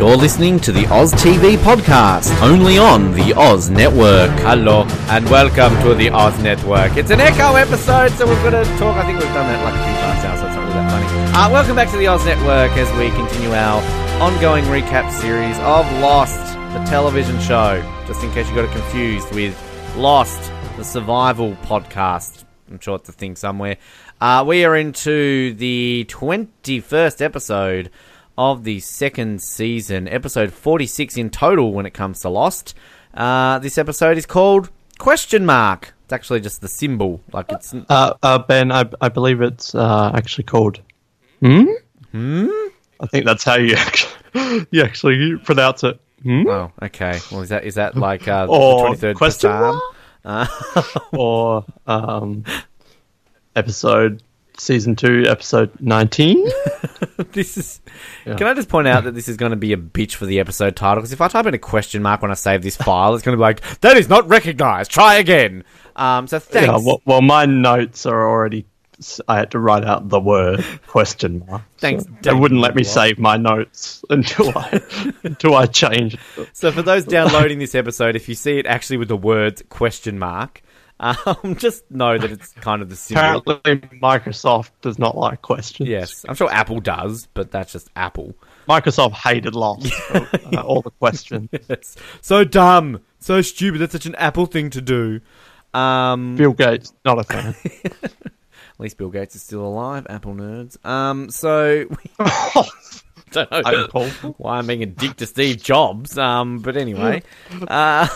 You're listening to the Oz TV podcast, only on the Oz Network. Hello and welcome to the Oz Network. It's an Eko episode, so we're going to talk. I think we've done that like a few times now, so it's not really that funny. Uh, welcome back to the Oz Network as we continue our ongoing recap series of Lost, the television show. Just in case you got it confused with Lost, the survival podcast. I'm sure it's a thing somewhere. Uh, we are into the 21st episode of the second season, episode 46 in total when it comes to Lost. Uh, this episode is called Question Mark. It's actually just the symbol, like it's. Uh, uh, ben, I, I believe it's uh, actually called. Hmm. Hmm. I think that's how you actually, you actually pronounce it. Hmm? Oh, okay. Well, is that is that like uh, Or the 23rd question Psalm? mark? or um, episode season two, episode nineteen. this is. Yeah. Can I just point out that this is going to be a bitch for the episode title? Because if I type in a question mark when I save this file, it's going to be like that is not recognized. Try again. Um. So thanks. Yeah, well, well, my notes are already. I had to write out the word question mark. Thanks, So they wouldn't let me save my notes until I until I changed. So for those downloading this episode, if you see it actually with the words question mark, um, just know that it's kind of the symbol. Apparently, Microsoft does not like questions. Yes, I'm sure Apple does, but that's just Apple. Microsoft hated Lost. so, uh, all the questions. It's so dumb, so stupid. That's such an Apple thing to do. Um, Bill Gates, not a fan. at least Bill Gates is still alive. Apple nerds. Um, so we don't know I'm Paul. why I'm being a dick to Steve Jobs. Um, but anyway, uh,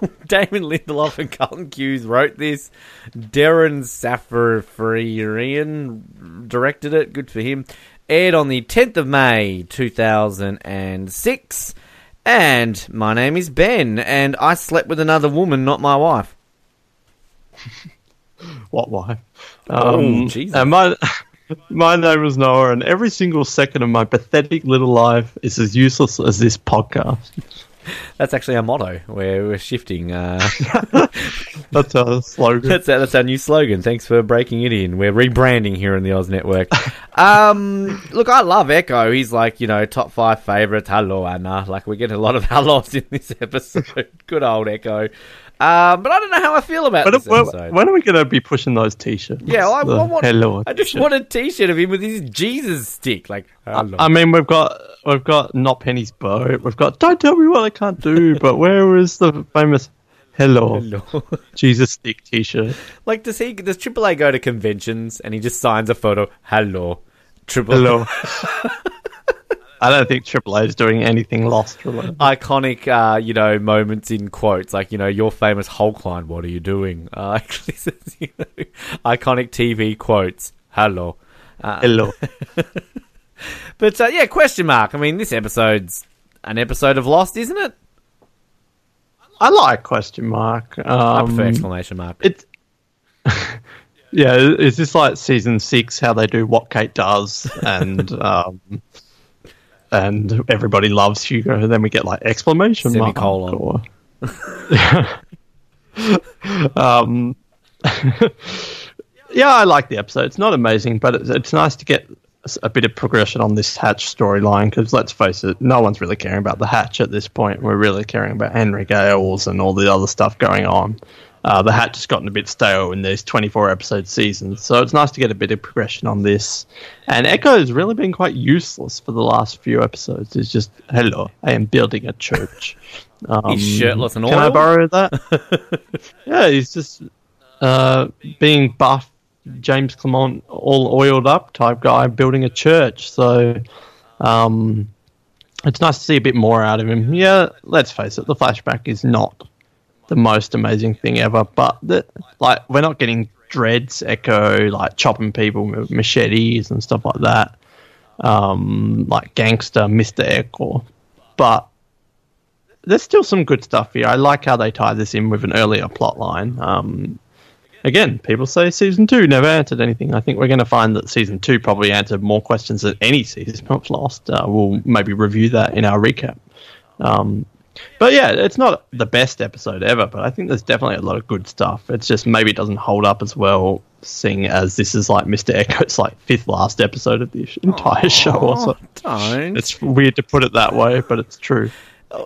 Damon Lindelof and Carlton Cuse wrote this. Deran Sarafian directed it. Good for him. Aired on the 10th of May 2006. And my name is Ben, and I slept with another woman, not my wife. What wife? Oh, Um, Jesus. And my my name is Noah, and every single second of my pathetic little life is as useless as this podcast. That's actually our motto. We're, we're shifting. Uh, That's our slogan. That's our, that's our new slogan. Thanks for breaking it in. We're rebranding here in the Oz Network. um, look, I love Eko. He's like, you know, top five favorites. Hello, Anna. Like, we get a lot of hellos in this episode. Good old Eko. Um, but I don't know how I feel about When, this when, episode. when are we going to be pushing those t-shirts? yeah, well, I, The I want. hello. I just t-shirt. want a T-shirt of him with his Jesus stick. Like, hello. I mean, we've got we've got not Penny's boat. We've got don't tell me what I can't do. but where is the famous hello, Hello. Jesus stick t-shirt? like, does he? Does AAA go to conventions and he just signs a photo? Hello, Triple Hello. I don't think AAA is doing anything lost related. iconic, uh, you know, moments in quotes, like you know, your famous Hulk line. What are you doing? Uh, actually, says, you know, iconic TV quotes. Hello, uh, Hello. but uh, yeah, question mark. I mean, this episode's an episode of Lost, isn't it? I like question mark. I prefer Um, exclamation mark. It's yeah, is this like season six? How they do what Kate does, and um, and everybody loves Hugo. And then we get like exclamation Semicolon. mark. Or... um, yeah, I like the episode. It's not amazing, but it's, it's nice to get a bit of progression on this Hatch storyline. Because let's face it, no one's really caring about the Hatch at this point. We're really caring about Henry Gales and all the other stuff going on. Uh, the hat has gotten a bit stale in these 24 episode seasons, so it's nice to get a bit of progression on this. And Eko has really been quite useless for the last few episodes. It's just, hello, I am building a church. Um, He's shirtless and all. Can I borrow that? yeah, he's just uh, being buff, James Clement, all oiled up type guy, building a church. So um, it's nice to see a bit more out of him. Yeah, let's face it, the flashback is not the most amazing thing ever, but the, like we're not getting dreads Eko like chopping people with machetes and stuff like that. Um, like gangster Mr. Eko, but there's still some good stuff here. I like how they tie this in with an earlier plot line. Um, again, people say season two never answered anything. I think we're going to find that season two probably answered more questions than any season of Lost. Uh, we'll maybe review that in our recap. Um, but yeah, it's not the best episode ever, but I think there's definitely a lot of good stuff. It's just maybe it doesn't hold up as well, seeing as this is like Mr. Eko's like fifth last episode of the entire show. Or so. Don't. It's weird to put it that way, but it's true.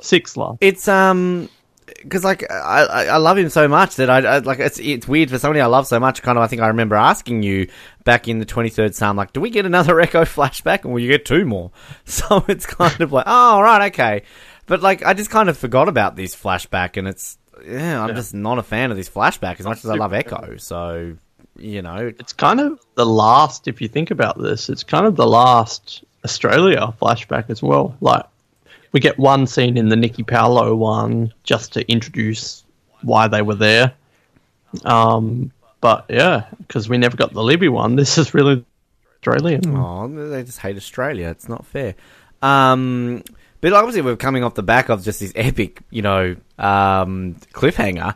Sixth last. It's um because like I, I I love him so much that I, I like it's it's weird for somebody I love so much. Kind of I think I remember asking you back in the twenty third Psalm, like, do we get another Eko flashback, and will you get two more? So it's kind of like, oh right, okay. But like I just kind of forgot about this flashback, and it's yeah, I'm just not a fan of this flashback as much as I love Eko. So you know, It's kind of the last, if you think about this, it's kind of the last Australia flashback as well. Like, we get one scene in the Nikki Paulo one just to introduce why they were there. Um, but yeah, because we never got the Libby one, this is really Australian. Oh, they just hate Australia. It's not fair. Um, but obviously, we're coming off the back of just this epic, you know, um, cliffhanger,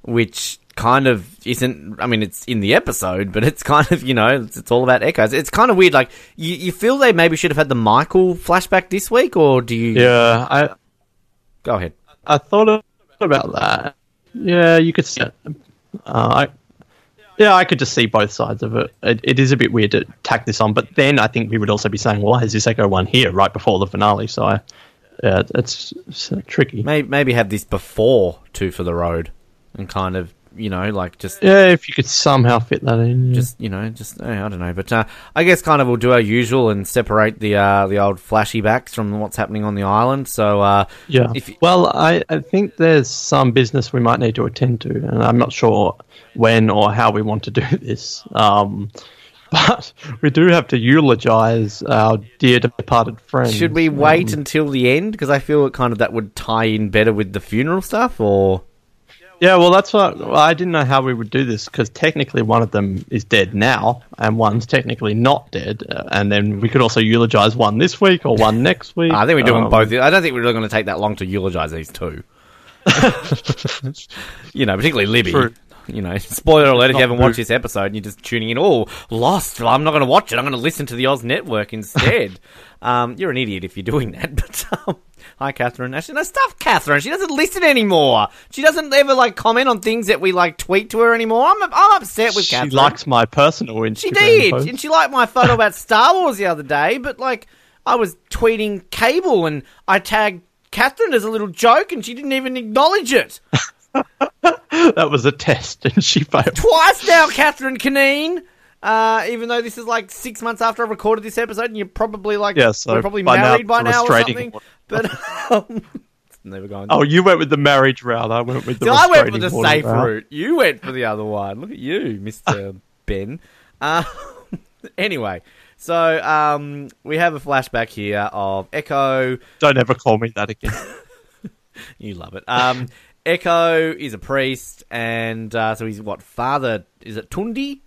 which kind of isn't. I mean, it's in the episode, but it's kind of, you know, it's, it's all about echoes. It's kind of weird. Like, you, you feel they maybe should have had the Michael flashback this week, or do you? Yeah, I Go ahead. I thought about that. Yeah, you could see it. Uh, I, yeah, I could just see both sides of it. it. It is a bit weird to tack this on, but then I think we would also be saying, "Well, why is this Eko one here right before the finale?" So, I, yeah, it's, it's tricky. Maybe, maybe have this before Two for the Road, and kind of, you know, like just Yeah, if you could somehow fit that in. yeah. just you know, just eh, I don't know, but uh, I guess kind of we'll do our usual and separate the uh, the old flashy backs from what's happening on the island. So uh, Yeah. if you- well, I, I think there's some business we might need to attend to, and I'm not sure when or how we want to do this. Um, but we do have to eulogize our dear departed friend. should we wait Um, until the end because I feel kind of that would tie in better with the funeral stuff, or yeah, well, that's what well, I didn't know how we would do this because technically one of them is dead now, and one's technically not dead, uh, and then we could also eulogize one this week or one next week. I think we're doing Um, both. I don't think we're really going to take that long to eulogize these two. you know, particularly Libby. True. You know, spoiler alert if you haven't watched this episode and you're just tuning in. Oh, lost. Well, I'm not going to watch it. I'm going to listen to the Oz Network instead. um, you're an idiot if you're doing that. But um, hi, Catherine. Actually, no stuff, Catherine. She doesn't listen anymore. She doesn't ever like comment on things that we like tweet to her anymore. I'm I'm upset with She Catherine. She likes my personal Instagram She did, post. and she liked my photo about Star Wars the other day. But like, I was tweeting Cable, and I tagged Catherine as a little joke, and she didn't even acknowledge it. that was a test, and she failed. Twice now, Catherine Canine. Uh, even though this is like six months after I recorded this episode, and you're probably like, Yeah, so we're probably by now married by now or something. But um, it's never going. Oh, you went with the marriage route. I went with the. See, I went for the safe route. route. You went for the other one. Look at you, Mister Ben. Uh, anyway, so um, we have a flashback here of Eko. Don't ever call me that again. You love it. Um, Eko is a priest, and uh, so he's what father? Is it Tundi?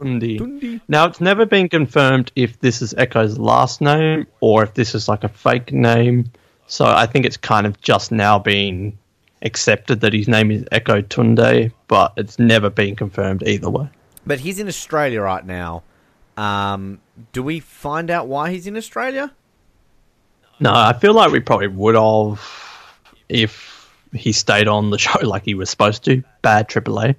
Tundi. Tundi. Now it's never been confirmed if this is Eko's last name or if this is like a fake name. So I think it's kind of just now being accepted that his name is Eko Tunde, but it's never been confirmed either way. But he's in Australia right now. Um, do we find out why he's in Australia? No, I feel like we probably would have if he stayed on the show like he was supposed to. Bad AAA.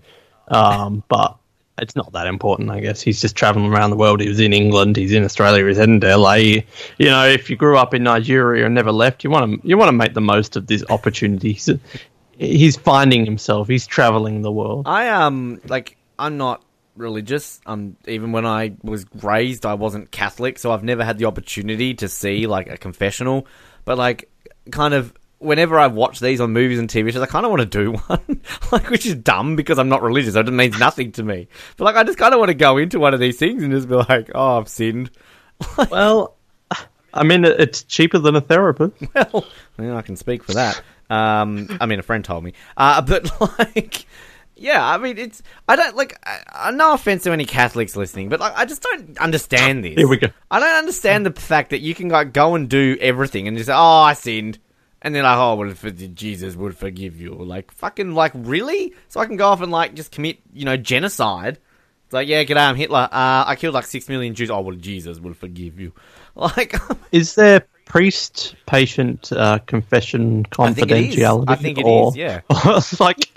Um, but it's not that important, I guess. He's just traveling around the world. He was in England. He's in Australia. He's heading to LA. You know, if you grew up in Nigeria and never left, you want to you want to make the most of this opportunity. He's, he's finding himself. He's traveling the world. I um like I'm not religious. Um, even when I was raised, I wasn't Catholic, so I've never had the opportunity to see like a confessional. But like, kind of. Whenever I watch these on movies and TV shows, I kind of want to do one, like which is dumb because I'm not religious. So it means nothing to me. But like, I just kind of want to go into one of these things and just be like, "Oh, I've sinned." Well, I mean, it's cheaper than a therapist. Well, I, mean, I can speak for that. Um, I mean, a friend told me. Uh, but like, yeah, I mean, it's I don't like. I, I, no offense to any Catholics listening, but like, I just don't understand this. Here we go. I don't understand the fact that you can like go and do everything and just say, "Oh, I sinned," and then like, "Oh, well, if Jesus would forgive you," like fucking like really? So I can go off and like just commit, you know, genocide. It's like, yeah, g'day, I'm Hitler. Uh, I killed like six million Jews. Oh, well, Jesus will forgive you. Like, Is there priest patient uh, confession I think it is. confidentiality? I think it or, is, yeah. it's like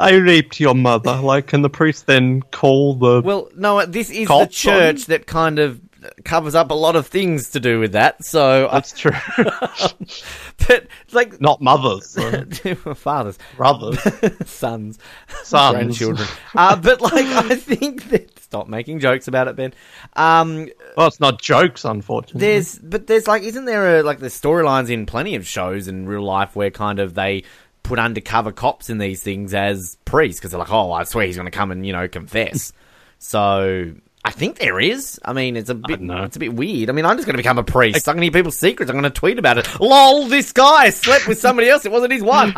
I raped your mother. Like, can the priest then call the? Well, no, this is the church that kind of covers up a lot of things to do with that. So, I, That's true. but it's like Not mothers, so fathers, brothers, sons, sons. grandchildren. uh, but like, I think that stop making jokes about it, Ben. Um, Well, it's not jokes, unfortunately. there's, but there's like, isn't there a, like the storylines in plenty of shows in real life where kind of they put undercover cops in these things as priests because they're like, oh, I swear he's going to come and you know confess. so. I think there is. I mean, it's a bit. It's a bit weird. I mean, I'm just going to become a priest. I'm going to hear people's secrets. I'm going to tweet about it. Lol, this guy slept with somebody else. It wasn't his wife.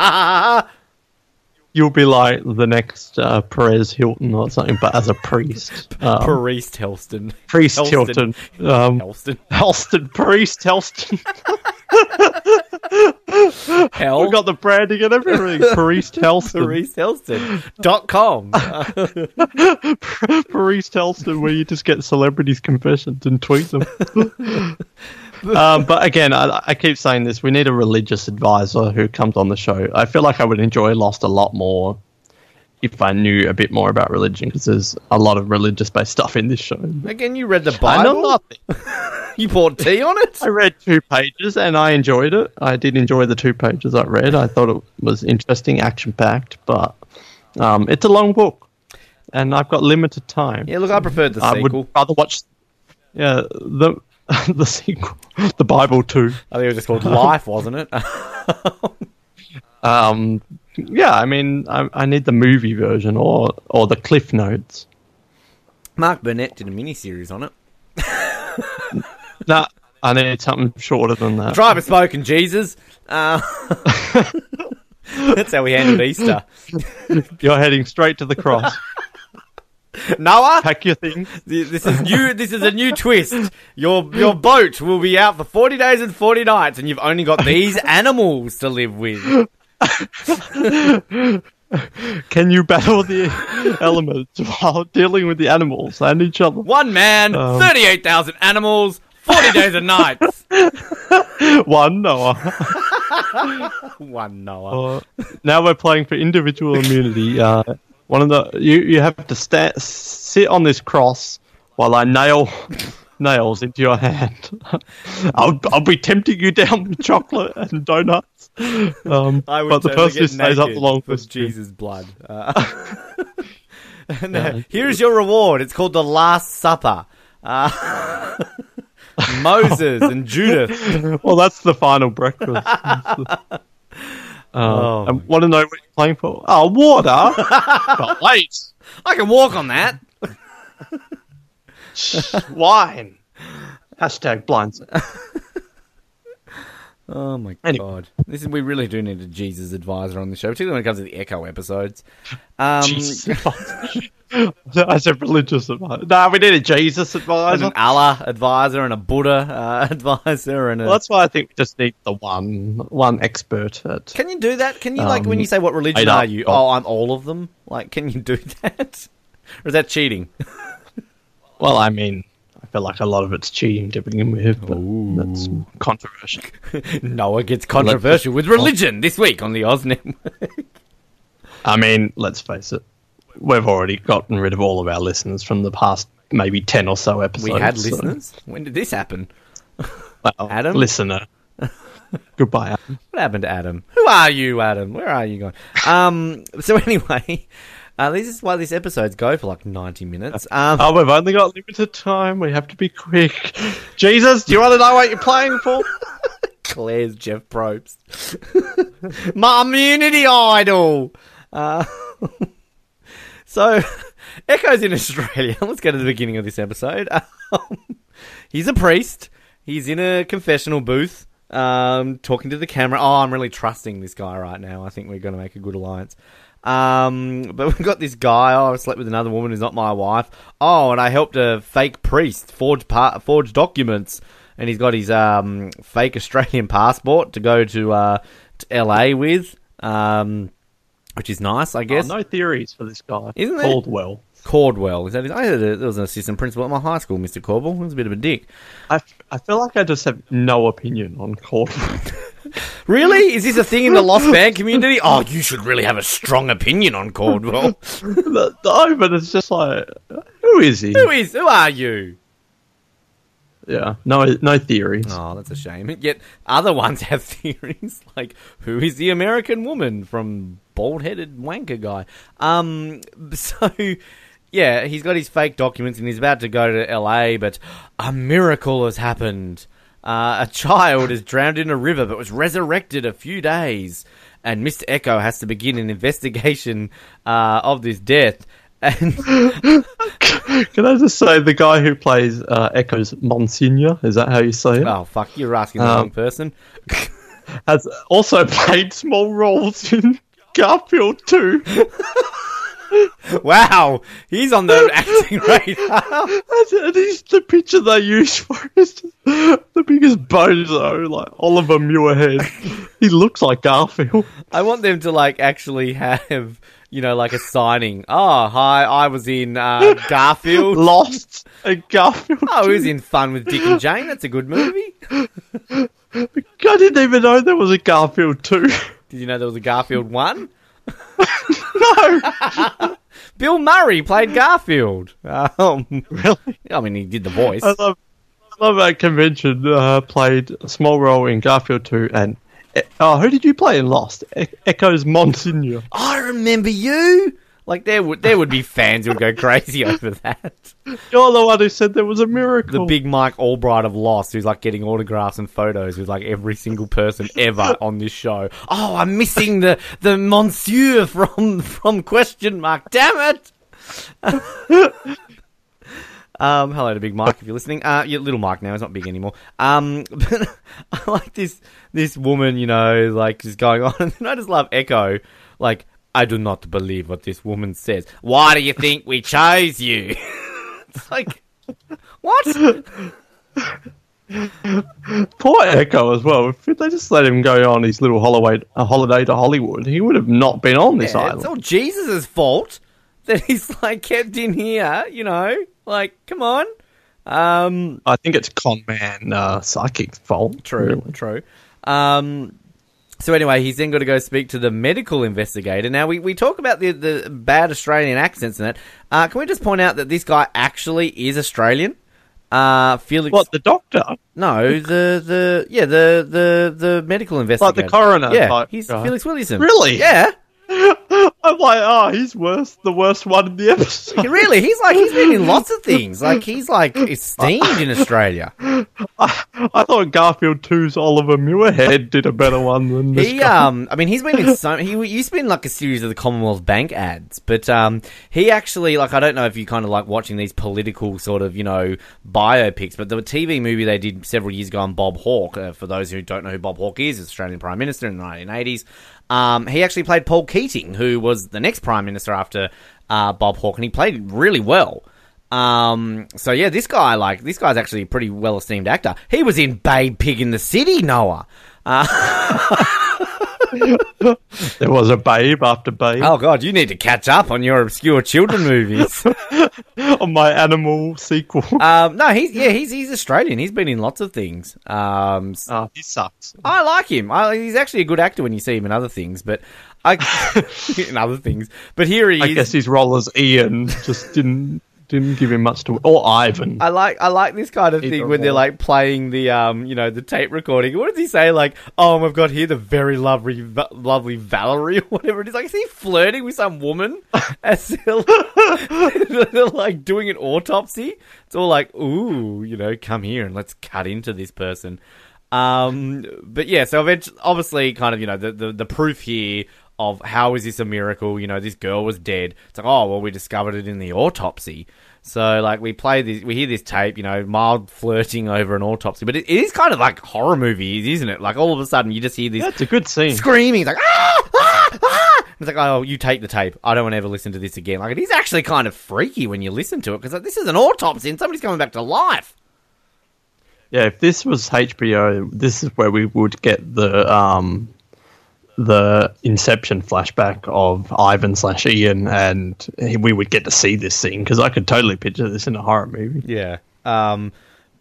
You'll be like the next uh, Perez Hilton or something, but as a priest. Um, Priest Helston. priest Helston. Hilton. Um, Helston. Helston, priest Helston. Hell. we got the branding and everything. Priest Helston. Priest Helston. Dot com. Priest Helston, where you just get celebrities' confessions and tweet them. um, but again, I, I keep saying this: we need a religious advisor who comes on the show. I feel like I would enjoy Lost a lot more if I knew a bit more about religion, because there's a lot of religious-based stuff in this show. Again, you read the I know Bible. nothing. You poured tea on it. I read two pages and I enjoyed it. I did enjoy the two pages I read. I thought it was interesting, action packed, but um, it's a long book, and I've got limited time. Yeah, look, I preferred the I sequel. I would rather watch, yeah, the the sequel, the Bible too. I think it was just called Life, wasn't it? Um, yeah, I mean, I, I need the movie version or or the Cliff Notes. Mark Burnett did a miniseries on it. Nah, I need something shorter than that. Driver spoken, Jesus. Uh, that's how we handled Easter. You're heading straight to the cross. Noah, Pack your things. this is new. This is a new twist. Your your boat will be out for forty days and forty nights, and you've only got these animals to live with. Can you battle the elements while dealing with the animals and each other? One man, Um. thirty-eight thousand animals, forty days and nights. One Noah. One Noah. Uh, now we're playing for individual immunity. Uh, one of the you you have to sta sit on this cross while I nail nails into your hand. I'll I'll be tempting you down with chocolate and donuts. Um, I would but the person who stays up the longest. Jesus' blood. Uh, and, uh, here's your reward. It's called the Last Supper. Uh, Moses and Judith. Well, that's the final breakfast. uh, Oh. I want to know what you're playing for. Oh, water. but wait, I can walk on that. Wine. Hashtag blinds. Oh my Anyway. god! This is we really do need a Jesus advisor on the show, particularly when it comes to the Eko episodes. Um, Jesus I said religious advisor. Nah, we need a Jesus and advisor. an Allah advisor and a Buddha uh, advisor and a. Well, that's why I think we just need the one one expert at. Can you do that? Can you like when Um, you say what religion are you? Oh, I'm all of them. Like, can you do that? or is that cheating? Well, I mean, I feel like a lot of it's cheating to begin with, but that's controversial. Noah gets controversial with religion this week on the Oz Network. I mean, let's face it, we've already gotten rid of all of our listeners from the past maybe ten or so episodes. we had so- listeners. When did this happen? well, Adam? listener. Goodbye, Adam. What happened to Adam? Who are you, Adam? Where are you going? Um. So anyway, uh, this is why these episodes go for like ninety minutes. Um. Oh, we've only got limited time. We have to be quick. Jesus, do you want to know what you're playing for? Claire's Jeff Probst. My immunity idol. Uh, so, Eko's in Australia. Let's go to the beginning of this episode. Um, he's a priest. He's in a confessional booth, um, talking to the camera. Oh, I'm really trusting this guy right now. I think we're going to make a good alliance. Um, but we've got this guy. Oh, I slept with another woman who's not my wife. Oh, and I helped a fake priest forge par- forge documents, and he's got his um fake Australian passport to go to uh to LA with. Um, which is nice, I Oh, guess. no theories for this guy. Isn't there? Caldwell. Cordwell. Is that his? I heard there was an assistant principal at my high school, Mr. Cordwell. He was a bit of a dick. I, I feel like I just have no opinion on Cordwell. Really? Is this a thing in the Lost Band community? Oh, you should really have a strong opinion on Cordwell. no, but it's just like, who is he? who is? Who are you? Yeah, no, no theories. Oh, that's a shame. Yet other ones have theories like who is the American woman from bald-headed wanker guy. Um, so yeah, he's got his fake documents and he's about to go to L.A., but a miracle has happened. Uh, a child is drowned in a river but was resurrected a few days, and Mr. Eko has to begin an investigation uh, of this death. And Can I just say the guy who plays uh, Eko's Monsignor, is that how you say it? oh fuck, you're asking the Um, wrong person. Has also played small roles in Garfield too. Wow, he's on the acting radar. and he's the picture they use for is the biggest bozo, like Oliver Muirhead. he looks like Garfield. I want them to like actually have you know like a signing. Oh, hi, I was in uh, Garfield. Lost and Garfield. Oh, he was in Fun with Dick and Jane. That's a good movie. I didn't even know there was a Garfield two. Did you know there was a Garfield one? No, Bill Murray played Garfield. Um, really. I mean, he did the voice. I love, I love that convention. Uh, played a small role in Garfield 2 and. Oh, who did you play in Lost? E- Eko's Monsignor. I remember you. Like there would there would be fans who would go crazy over that. You're the one who said there was a miracle. The big Mike Albright of Lost, who's like getting autographs and photos with like every single person ever on this show. Oh, I'm missing the the Monsieur from from Question Mark. Damn it! um, hello to Big Mike if you're listening. Uh, yeah, little Mike now. He's not big anymore. Um, but I like this this woman, you know, like just going on, and I just love Eko, like. I do not believe what this woman says. Why do you think we chose you? it's like, what? Poor Eko as well. If they just let him go on his little holiday, holiday to Hollywood, he would have not been on this Yeah, island. it's all Jesus' fault that he's like kept in here. You know, like come on. Um, I think it's con man uh, psychic's fault. true, really. true. Um, so anyway, he's then got to go speak to the medical investigator. Now we, we talk about the the bad Australian accents in it. Uh, can we just point out that this guy actually is Australian? Uh, Felix. What the doctor? No, the the yeah the the the medical investigator, like the coroner Yeah, type he's guy. Felix Williamson. Really? Yeah. I'm like, oh, he's worse. The worst one in the episode. Really, he's like he's been in lots of things. Like he's like esteemed in Australia. I, I thought Garfield 2's Oliver Muirhead did a better one than this He guy. um, I mean, he's been in so he used to be in like a series of the Commonwealth Bank ads, but um, he actually like I don't know if you kind of like watching these political sort of you know biopics, but the TV movie they did several years ago on Bob Hawke. Uh, for those who don't know who Bob Hawke is, Australian Prime Minister in the 1980s. Um, he actually played Paul Keating, who was the next Prime Minister after uh, Bob Hawke, and he played really well. Um, so yeah, this guy, like, this guy's actually a pretty well esteemed actor. He was in Babe Pig in the City, Noah. There was a babe after babe Oh god, you need to catch up on your obscure children movies. on my animal sequel. um, no, he's yeah, he's he's Australian. He's been in lots of things. Um, oh, he sucks. I like him. I, he's actually a good actor when you see him in other things, but I in other things. But here he I is. guess his role as Ian just didn't didn't give him much to. Or Ivan. I like I like this kind of Either thing when they're like playing the um you know the tape recording. What does he say? Like, oh, we've got here the very lovely lovely Valerie or whatever it is. Like, is he flirting with some woman as they're, they're like doing an autopsy? It's all like, ooh, you know, come here and let's cut into this person. Um, but yeah, so eventually, obviously, kind of you know the the, the proof here. Of how is this a miracle? You know, this girl was dead. It's like, oh well, we discovered it in the autopsy. So like we play this, we hear this tape, you know, mild flirting over an autopsy, but it, it is kind of like horror movies, isn't it? Like all of a sudden you just hear this That's a good scene. screaming, it's like ah, ah, ah! It's like oh, you take the tape. I don't want to ever listen to this again. Like it is actually kind of freaky when you listen to it because like, this is an autopsy and somebody's coming back to life. Yeah, if this was HBO, this is where we would get the um the Inception flashback of Ivan slash Ian, and we would get to see this scene because I could totally picture this in a horror movie. Yeah. Um,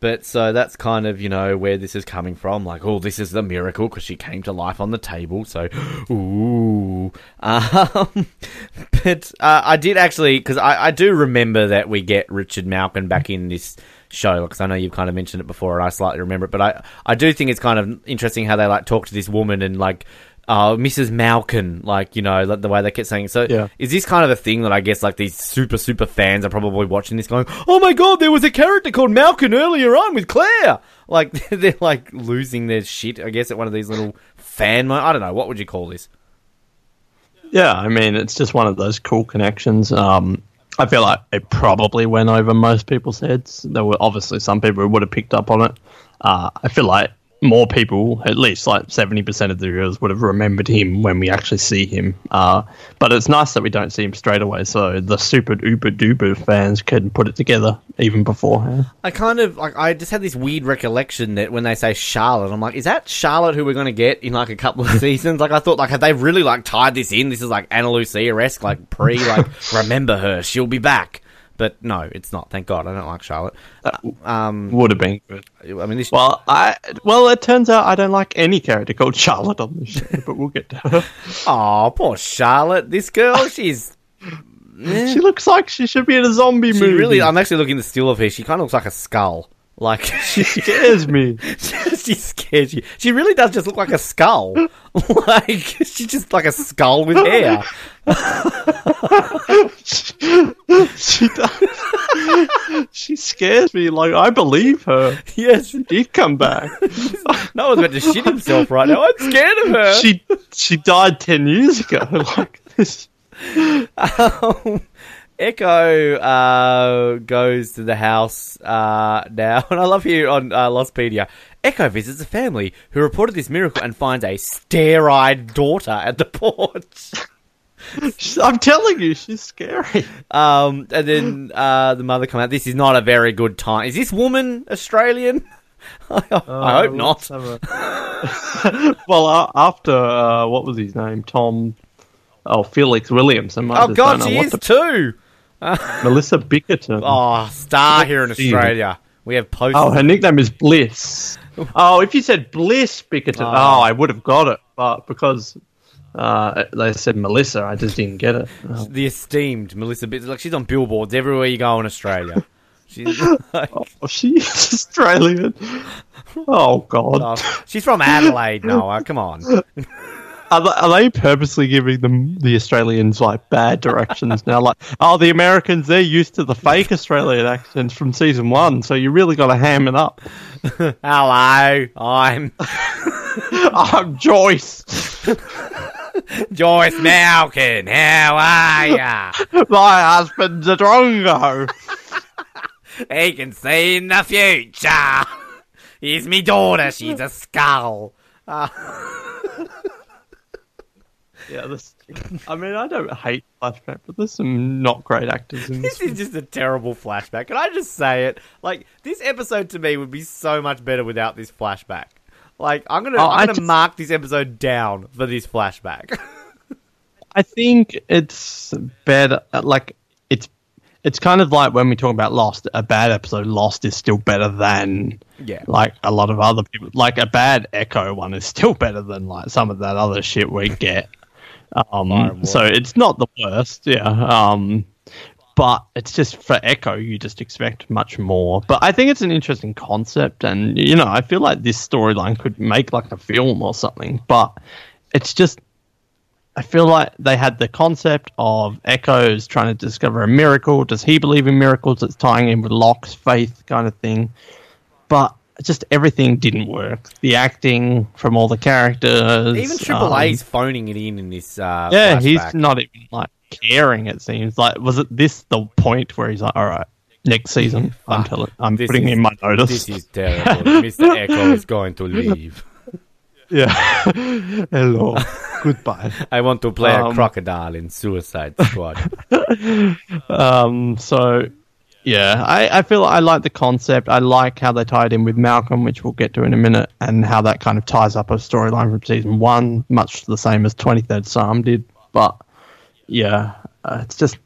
but so that's kind of you know where this is coming from. Like, oh, this is the miracle because she came to life on the table. So, ooh. Um, but uh, I did actually because I, I do remember that we get Richard Malkin back in this show because I know you've kind of mentioned it before and I slightly remember it. But I I do think it's kind of interesting how they like talk to this woman and like. Uh, Mrs. Malkin, like you know, like the way they kept saying. it. So, Yeah. is this kind of a thing that I guess like these super super fans are probably watching this, going, "Oh my god, there was a character called Malkin earlier on with Claire." Like they're like losing their shit. I guess at one of these little fan. Mo- I don't know what would you call this. Yeah, I mean, it's just one of those cool connections. Um, I feel like it probably went over most people's heads. There were obviously some people who would have picked up on it. Uh, I feel like more people, at least like 70% of the viewers, would have remembered him when we actually see him. Uh, but it's nice that we don't see him straight away, so the super duper duper fans can put it together even beforehand. I kind of like. I just had this weird recollection that when they say Charlotte, I'm like, is that Charlotte who we're going to get in like a couple of seasons? Like I thought, like have they really like tied this in? This is like Ana Lucia esque, like pre, like remember her, she'll be back. But no, it's not. Thank God, I don't like Charlotte. Um, Would have been good. I mean, this. Well, I well, it turns out I don't like any character called Charlotte on the show, but we'll get to her. Oh, poor Charlotte. This girl, she's. eh. She looks like she should be in a zombie She movie. really. I'm actually looking at the still of her. She kind of looks like a skull. Like she scares me. she scares you. She really does just look like a skull. like she's just like a skull with hair. she does. she scares me. Like I believe her. Yes, She did come back. no one's about to shit himself right now. I'm scared of her. she she died ten years ago. Like this. Um, Echo uh, goes to the house uh, now, and I love here on uh, Lostpedia. Echo visits a family who reported this miracle and finds a stare-eyed daughter at the porch. I'm telling you, she's scary. Um, and then uh, the mother come out. This is not a very good time. Is this woman Australian? I, I hope not. well, uh, after uh, what was his name? Tom. Oh, Felix Williamson. I Oh God, she is the- too. Melissa Bickerton. Oh, star here in Australia. We have posters. Oh, her nickname is Bliss. Oh, if you said Bliss Bickerton, Oh. oh, I would have got it, but because uh, they said Melissa, I just didn't get it. Oh. the esteemed Melissa Bickerton. Like she's on billboards everywhere you go in Australia. She's like, Oh, she is Australian. Oh God, oh, she's from Adelaide, Noah. Come on. Are, they, are they purposely giving them the Australians like bad directions now? Like, oh, the Americans they're used to the fake Australian accents from season one, so you really got to ham it up. Hello, I'm I'm Joyce. Joyce Malkin. How are ya? My husband's a drongo. He can see in the future. Here's me daughter. She's a skull. Yeah, this. I mean, I don't hate flashback, but there's some not great actors in this. This is just a terrible flashback. Can I just say it? Like this episode to me would be so much better without this flashback. Like I'm gonna, Oh, I'm gonna just- mark this episode down for this flashback. I think it's better. Like it's it's kind of like when we talk about Lost. A bad episode, Lost, is still better than Yeah. like a lot of other people. Like a bad Eko one is still better than like some of that other shit we get. Um, so it's not the worst, yeah. Um, but it's just for Eko, you just expect much more. But I think it's an interesting concept, and you know, I feel like this storyline could make like a film or something. But it's just, I feel like they had the concept of Eko's trying to discover a miracle. Does he believe in miracles? It's tying in with Locke's faith, kind of thing. But just everything didn't work. The acting from all the characters, Even Triple um, A's phoning it in in this. Uh, yeah, he's not even like caring. It seems like was it this the point where he's like, all right, next season, I'm telling, I'm putting is- in my notice. This is terrible. Mr. Eko is going to leave. yeah. Hello, goodbye. I want to play a Um, crocodile in Suicide Squad. Um, so Yeah, I, I feel I like the concept. I like how they tied in with Malkin, which we'll get to in a minute, and how that kind of ties up a storyline from season one, much the same as Twenty Third Psalm did. But yeah, uh, it's just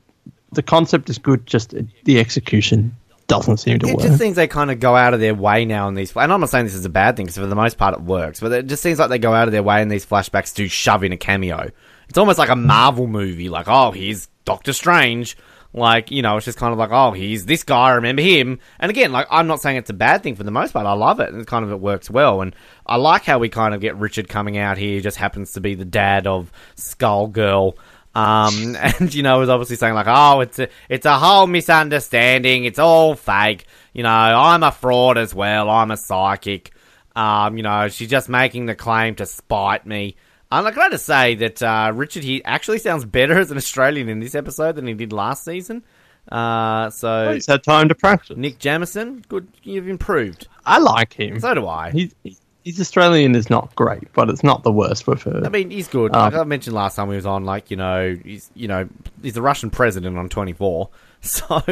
the concept is good, just the execution doesn't seem to It work. It just seems they kind of go out of their way now in these. And I'm not saying this is a bad thing because for the most part it works, but it just seems like they go out of their way in these flashbacks to shove in a cameo. It's almost like a Marvel movie, like oh here's Doctor Strange, like you know it's just kind of like oh he's this guy, I remember him. And again, like I'm not saying it's a bad thing for the most part. I love it, and it kind of it works well. And I like how we kind of get Richard coming out here. He just happens to be the dad of Skull Girl. Um, and you know, was obviously saying like, oh, it's a, it's a whole misunderstanding. It's all fake. You know, I'm a fraud as well. I'm a psychic. Um, you know, she's just making the claim to spite me. I'm glad to say that uh, Richard he actually sounds better as an Australian in this episode than he did last season. Uh, so He's had time to practice. Nick Jameson, good, you've improved. I like him. So do I. He's, he's Australian is not great, but it's not the worst we've heard. I mean, he's good. Um, like I mentioned last time he was on, like you know, he's you know, he's the Russian president on 24. So,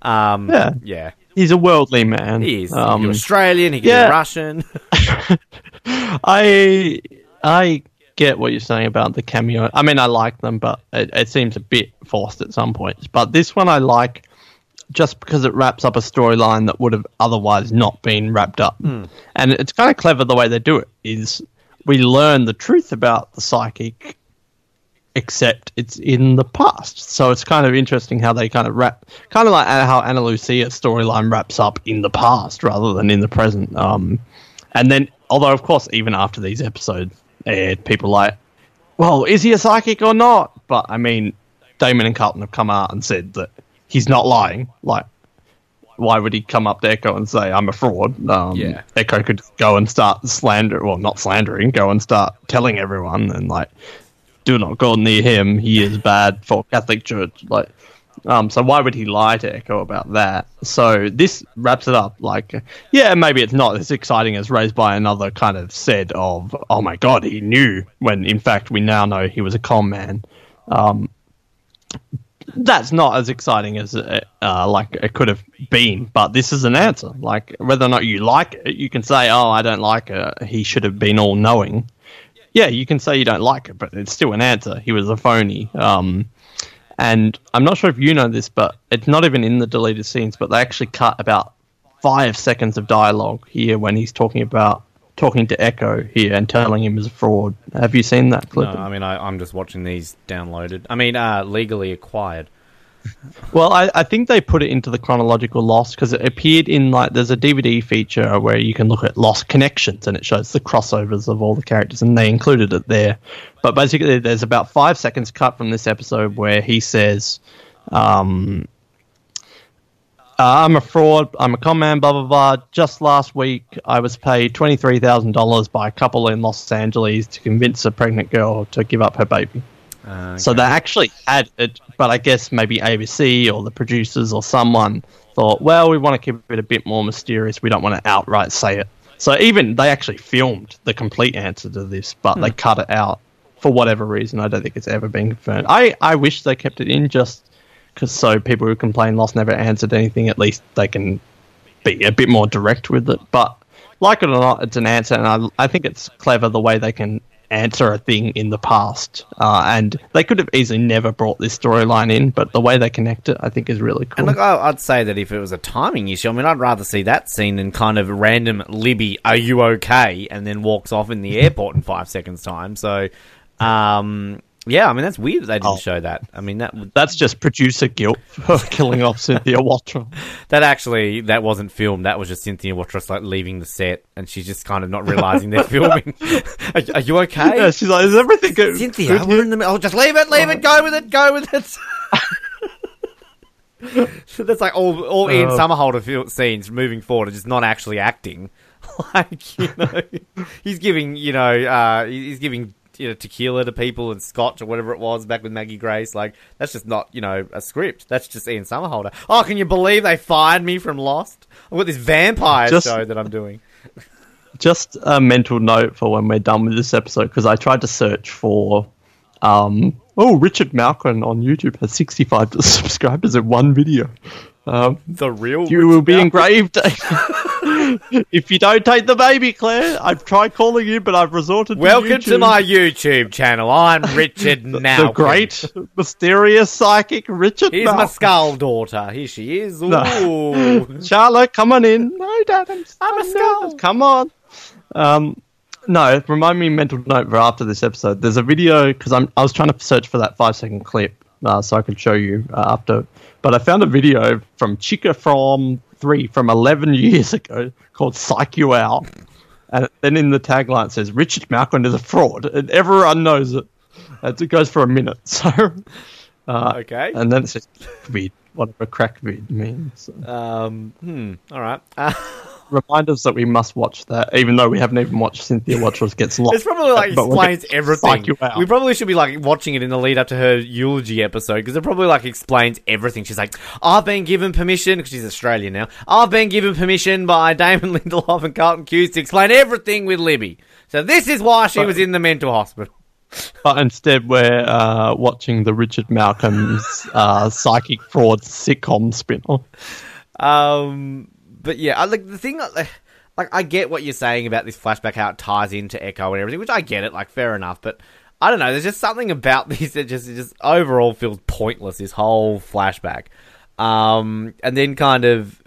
um, Yeah. yeah, he's a worldly man. he is. Um, Australian. He can yeah. Russian. I I get what you're saying about the cameo. I mean, I like them, but it, it seems a bit forced at some points. But this one I like just because it wraps up a storyline that would have otherwise not been wrapped up. And it's kind of clever the way they do it. Is we learn the truth about the psychic except it's in the past. So it's kind of interesting how they kind of wrap, kind of like how Ana Lucia's storyline wraps up in the past rather than in the present. Um, and then, although of course, even after these episodes aired, people like, well, is he a psychic or not? But I mean, Damon and Carlton have come out and said that he's not lying. Like, why would he come up to Eko and say I'm a fraud? Um, Yeah. Eko could go and start slander, well, not slandering, go and start telling everyone and like, do not go near him. He is bad for Catholic Church. Like, um, so why would he lie to Eko about that? So this wraps it up. Like, yeah, maybe it's not as exciting as raised by another kind of said of, oh my god, he knew when in fact we now know he was a con man. Um, that's not as exciting as uh, like it could have been, but this is an answer. Like whether or not you like it, you can say, "Oh, I don't like it. He should have been all knowing." Yeah, you can say you don't like it, but it's still an answer. He was a phony. Um, and I'm not sure if you know this, but it's not even in the deleted scenes. But they actually cut about five seconds of dialogue here when he's talking about talking to Eko here and telling him he's a fraud. Have you seen that clip? no? I mean, I, I'm just watching these downloaded. I mean, uh, legally acquired. Well, I, I think they put it into the chronological lost because it appeared in like there's a DVD feature where you can look at lost connections and it shows the crossovers of all the characters and they included it there. But basically, there's about five seconds cut from this episode where he says, um, "I'm a fraud. I'm a con man. Blah blah blah. Just last week, I was paid twenty three thousand dollars by a couple in Los Angeles to convince a pregnant girl to give up her baby." Uh, So they actually had it, but I guess maybe ABC or the producers or someone thought, well, we want to keep it a bit more mysterious. We don't want to outright say it. So even they actually filmed the complete answer to this, but they cut it out for whatever reason. I don't think it's ever been confirmed. I, I wish they kept it in just because so people who complain Lost never answered anything, at least they can be a bit more direct with it. But like it or not, it's an answer, and I, I think it's clever the way they can answer a thing in the past. Uh, and they could have easily never brought this storyline in, but the way they connect it, I think, is really cool. And look, I'd say that if it was a timing issue, I mean, I'd rather see that scene than kind of random Libby, "Are you okay?" and then walks off in the airport in five seconds time. So, um, yeah, I mean, that's weird that they didn't Oh. show that. I mean, that that's just producer guilt for killing off Cynthia Watros. that actually that wasn't filmed. That was just Cynthia Watros like leaving the set, and she's just kind of not realizing they're filming. are, are you okay? Yeah, she's like, is everything good? Cynthia, good we're in the middle. Oh, just leave it, leave it, go with it, go with it. So That's like all all Ian Oh. Summerholder fil- scenes moving forward are just not actually acting. like you know, he's giving you know uh, he's giving you know tequila to people and scotch or whatever it was back with Maggie Grace. Like that's just not you know a script. That's just Ian Somerhalder. Oh, can you believe they fired me from Lost? I've got this vampire Just- show that I'm doing. just a mental note for when we're done with this episode because I tried to search for. Um, oh, Richard Malkin on YouTube has 65 subscribers in one video. Um, The real. you will be engraved. if you don't take the baby, Claire, I've tried calling you, but I've resorted. To Welcome to, to my YouTube channel. I'm Richard Now. the great mysterious psychic Richard. Here's my skull daughter. Here she is. Ooh. No. Charlotte, come on in. No, Dad, I'm, I'm a I'm skull. nervous. Come on. Um, no, remind me mental note for after this episode. There's a video because I'm I was trying to search for that five second clip uh, so I could show you uh, after, but I found a video from Chica from three from 11 years ago called "Psych You Out," and then in the tagline it says Richard Malkin is a fraud, and everyone knows it. And it goes for a minute, so. Uh, Okay. And then it says vid, whatever crack vid means. Um. Hmm. All right. Remind us that we must watch that, even though we haven't even watched Cynthia Watros Gets Lost. It's probably like But explains everything. psych you out. We probably should be like watching it in the lead up to her eulogy episode because it probably like explains everything. She's like, "I've been given permission because she's Australian now. I've been given permission by Damon Lindelof and Carlton Cuse to explain everything with Libby. So this is why she But- was in the mental hospital." But instead, we're uh, watching the Richard Malkin's uh, psychic fraud sitcom spin off. Um, but yeah, I, like the thing, like, like I get what you're saying about this flashback, how it ties into Eko and everything, which I get it, like fair enough. But I don't know, there's just something about this that just just overall feels pointless. This whole flashback, um, and then kind of.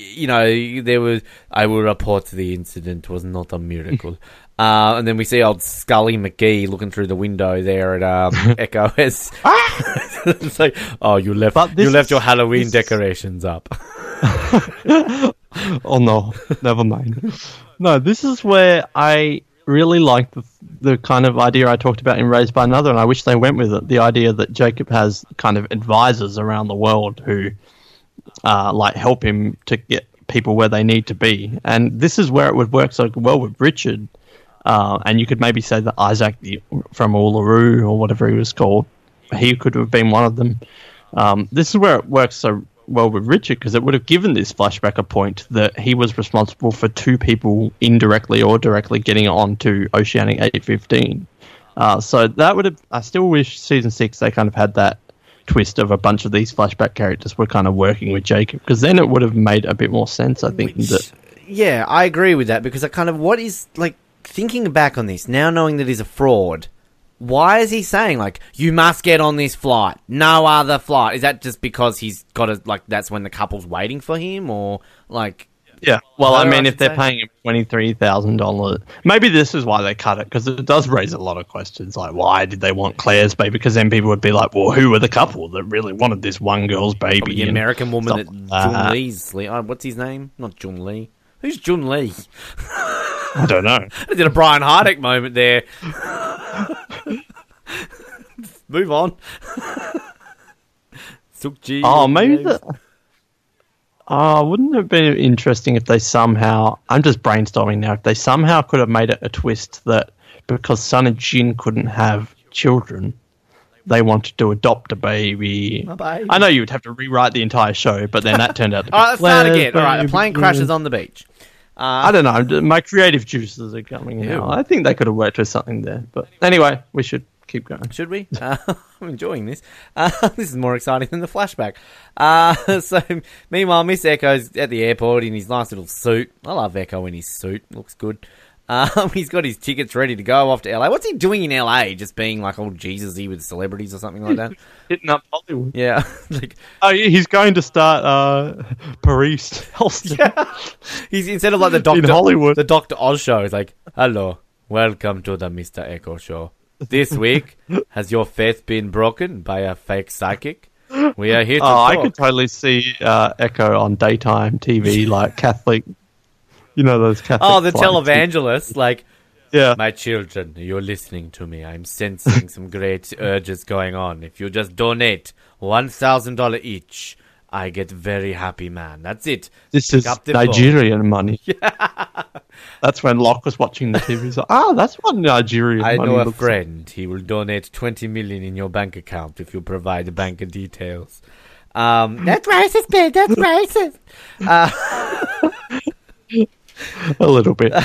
You know, there was. I will report the incident was not a miracle. Uh, and then we see old Scully McGee looking through the window there at um, Eko as it's like, oh, you left you left is- your Halloween decorations up. Oh no, never mind. No, this is where I really like the, the kind of idea I talked about in Raised by Another, and I wish they went with it. The idea that Jacob has kind of advisors around the world who, uh, like, help him to get people where they need to be, and this is where it would work so well with Richard. Uh, and you could maybe say that Isaac from Uluru or whatever he was called, he could have been one of them. Um, this is where it works so well with Richard because it would have given this flashback a point that he was responsible for two people indirectly or directly getting onto Oceanic 815. Uh, so that would have. I still wish season six they kind of had that twist of a bunch of these flashback characters were kind of working with Jacob because then it would have made a bit more sense. I think that Yeah, I agree with that because I kind of what is like thinking back on this now, knowing that he's a fraud. Why is he saying like you must get on this flight, no other flight? Is that just because he's got to like that's when the couple's waiting for him, or like Yeah. Well, I Or I mean, if they're say. paying him twenty three thousand dollars, maybe this is why they cut it because it does raise a lot of questions. Like, why did they want Claire's baby? Because then people would be like, "Well, who were the couple that really wanted this one girl's baby?" the American woman that like Jun. Lee's sleep? Oh, uh, what's his name? Not Jun Lee. Who's Jun Lee? I don't know. I did a Brian Hardick moment there. Move on. Sukji. Oh, maybe the. Oh, wouldn't it have been interesting if they somehow? I'm just brainstorming now. If they somehow could have made it a twist that because Sun and Jin couldn't have children, they wanted to adopt a baby. Baby. I know you would have to rewrite the entire show, but then that turned out to be. All right, let's start again. All right, a plane crashes on the beach. I don't know. My creative juices are coming Ew. now. I think they could have worked with something there. But anyway, we should keep going. Should we? Uh, I'm enjoying this. Uh, this is more exciting than the flashback. Uh, so, meanwhile, Miss Eko's at the airport in his nice little suit. I love Eko in his suit. Looks good. Um, he's got his tickets ready to go off to LA. What's he doing in LA? Just being like all Jesus-y with celebrities or something like that? Hitting up Hollywood. yeah. like, Oh, he's going to start uh, Paris. Helston. he's instead of like the Doctor in Hollywood. the Doctor Oz show. He's like, "Hello, welcome to the Mister Eko show. This week, has your faith been broken by a fake psychic? We are here to Oh, I could totally see uh, Eko on daytime TV, like Catholic. You know those Catholic. Oh, the flights. televangelist, like, Yeah. my children, you're listening to me. I'm sensing some great urges going on. If you just donate $1,000 each, I get very happy, man. That's it. This is Up the phone. Nigerian money. That's when Locke was watching the TV. He's like, oh, that's what Nigerian I money know a friend. He will donate 20 million in your bank account if you provide the bank details. Um, that's racist, man. That's racist. like. A little bit.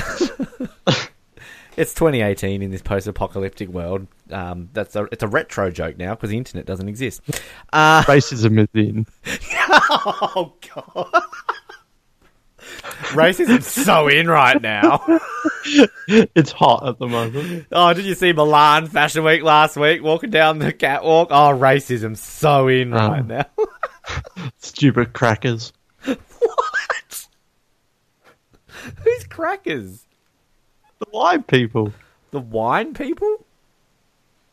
It's 2018 in this post-apocalyptic world. Um, that's a it's a retro joke now because the internet doesn't exist. Uh, Racism is in. oh god. Racism's so in right now. It's hot at the moment. Oh, did you see Milan Fashion Week last week walking down the catwalk? Oh, racism's so in right Oh. now. Stupid crackers. what? Who's crackers? The wine people. The wine people?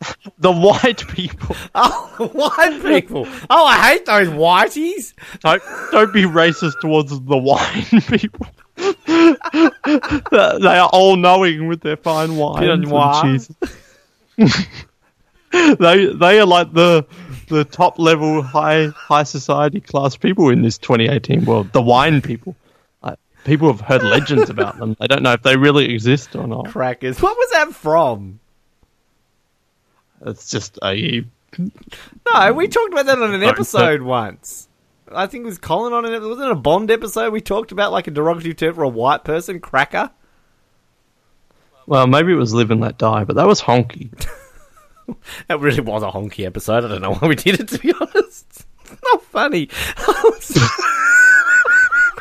The white people. Oh, the white people. Oh, I hate those whiteys. Don't, don't be racist towards the wine people. they are all knowing with their fine wines and noir. cheeses. they they are like the the top level high high society class people in this 2018 world. The wine people. People have heard legends about them. They don't know if they really exist or not. Crackers. What was that from? It's just a No, we talked about that on an episode once. I think it was Colin on it. Wasn't it a Bond episode? We talked about like a derogatory term for a white person, cracker. well, maybe it was live and let die, but that was honky. That really was a honky episode. I don't know why we did it, to be honest. It's not funny.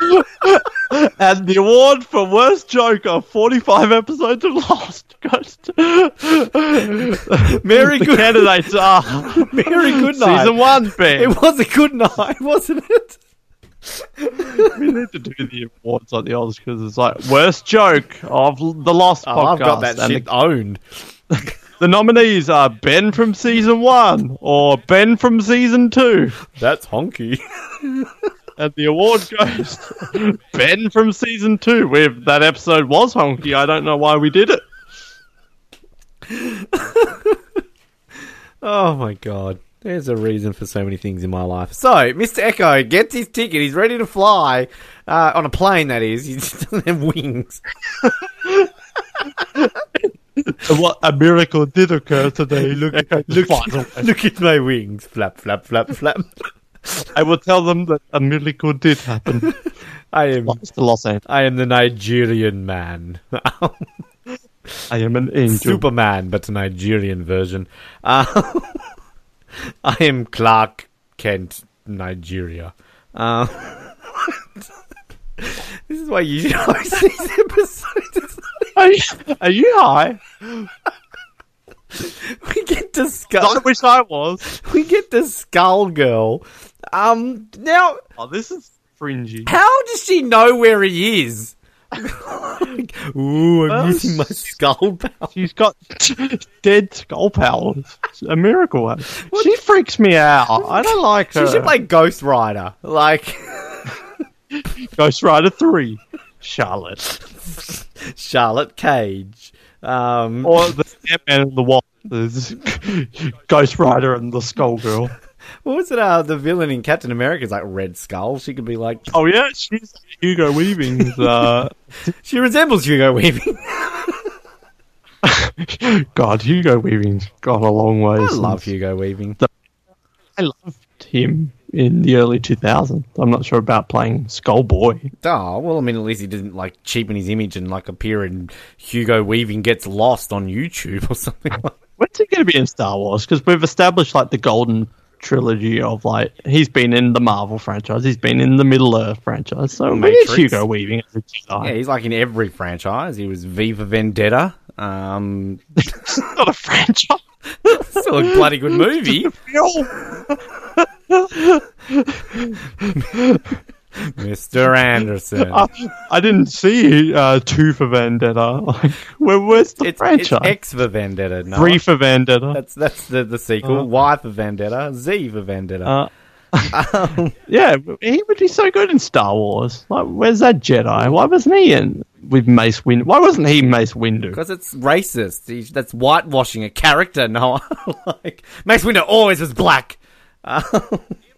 And the award for worst joke of 45 episodes of Lost goes to Very the good. candidates are Very good night. season one Ben. It was a good night, wasn't it? we need to do the awards like the Oz because it's like worst joke of the Lost Oh, podcast. I've got that and shit owned. the, the nominees are Ben from season one or Ben from season two, That's honky. And the award goes to Ben from season two. If that episode was honky, I don't know why we did it. Oh my god. There's a reason for so many things in my life. So, Mr. Eko gets his ticket. He's ready to fly. Uh, on a plane, that is. He just doesn't have wings. What a miracle did occur today! Look, Look, flies look at my wings. Flap, flap, flap, flap. I will tell them that a miracle did happen. I am Flies to Los Angeles. I am the Nigerian man. I am an angel. Superman, but a Nigerian version. Uh, I am Clark Kent, Nigeria. Uh, this is why you should host these episodes. It's Are you, are you high? we get to I wish I was. We get to Skull Girl. Um, now, Oh, this is fringy. how does she know where he is? ooh, I'm Well, using my skull power. She's got dead skull powers. It's a miracle. She freaks me out. I don't like her. She should play Ghost Rider. Like Ghost Rider 3. Charlotte. Charlotte Cage. Um, Or the Ant-Man and the Wasp. Ghost Rider and the Skull Girl. What was it? Uh, the villain in Captain America is like Red Skull. She could be like. Oh yeah, she's Hugo Weaving. uh, She resembles Hugo Weaving. God, Hugo Weaving's gone a long way. I love Hugo Weaving. I loved him in the early 2000s. I'm not sure about playing Skullboy. Oh well, I mean, at least he didn't like cheapen his image and like appear in Hugo Weaving gets lost on YouTube or something. like When's he going to be in Star Wars? Because we've established like the golden trilogy of like he's been in the Marvel franchise, he's been in the Middle Earth franchise. So maybe Matrix. Hugo Weaving as a Jedi. Yeah, he's like in every franchise. He was V for Vendetta. Um, It's not a franchise. still a bloody good movie. Mr. Anderson. I, I didn't see uh, two for Vendetta. Like, where, where's the It's, it's franchise? X for Vendetta. No, Three for Vendetta. That's that's the the sequel. Uh. y for Vendetta. Z for Vendetta. Uh, Um, yeah, he would be so good in Star Wars. Like, where's that Jedi? Why wasn't he in with Mace Windu? Why wasn't he Mace Windu? Because it's racist. He- That's whitewashing a character. No, like Mace Windu always was black. Uh,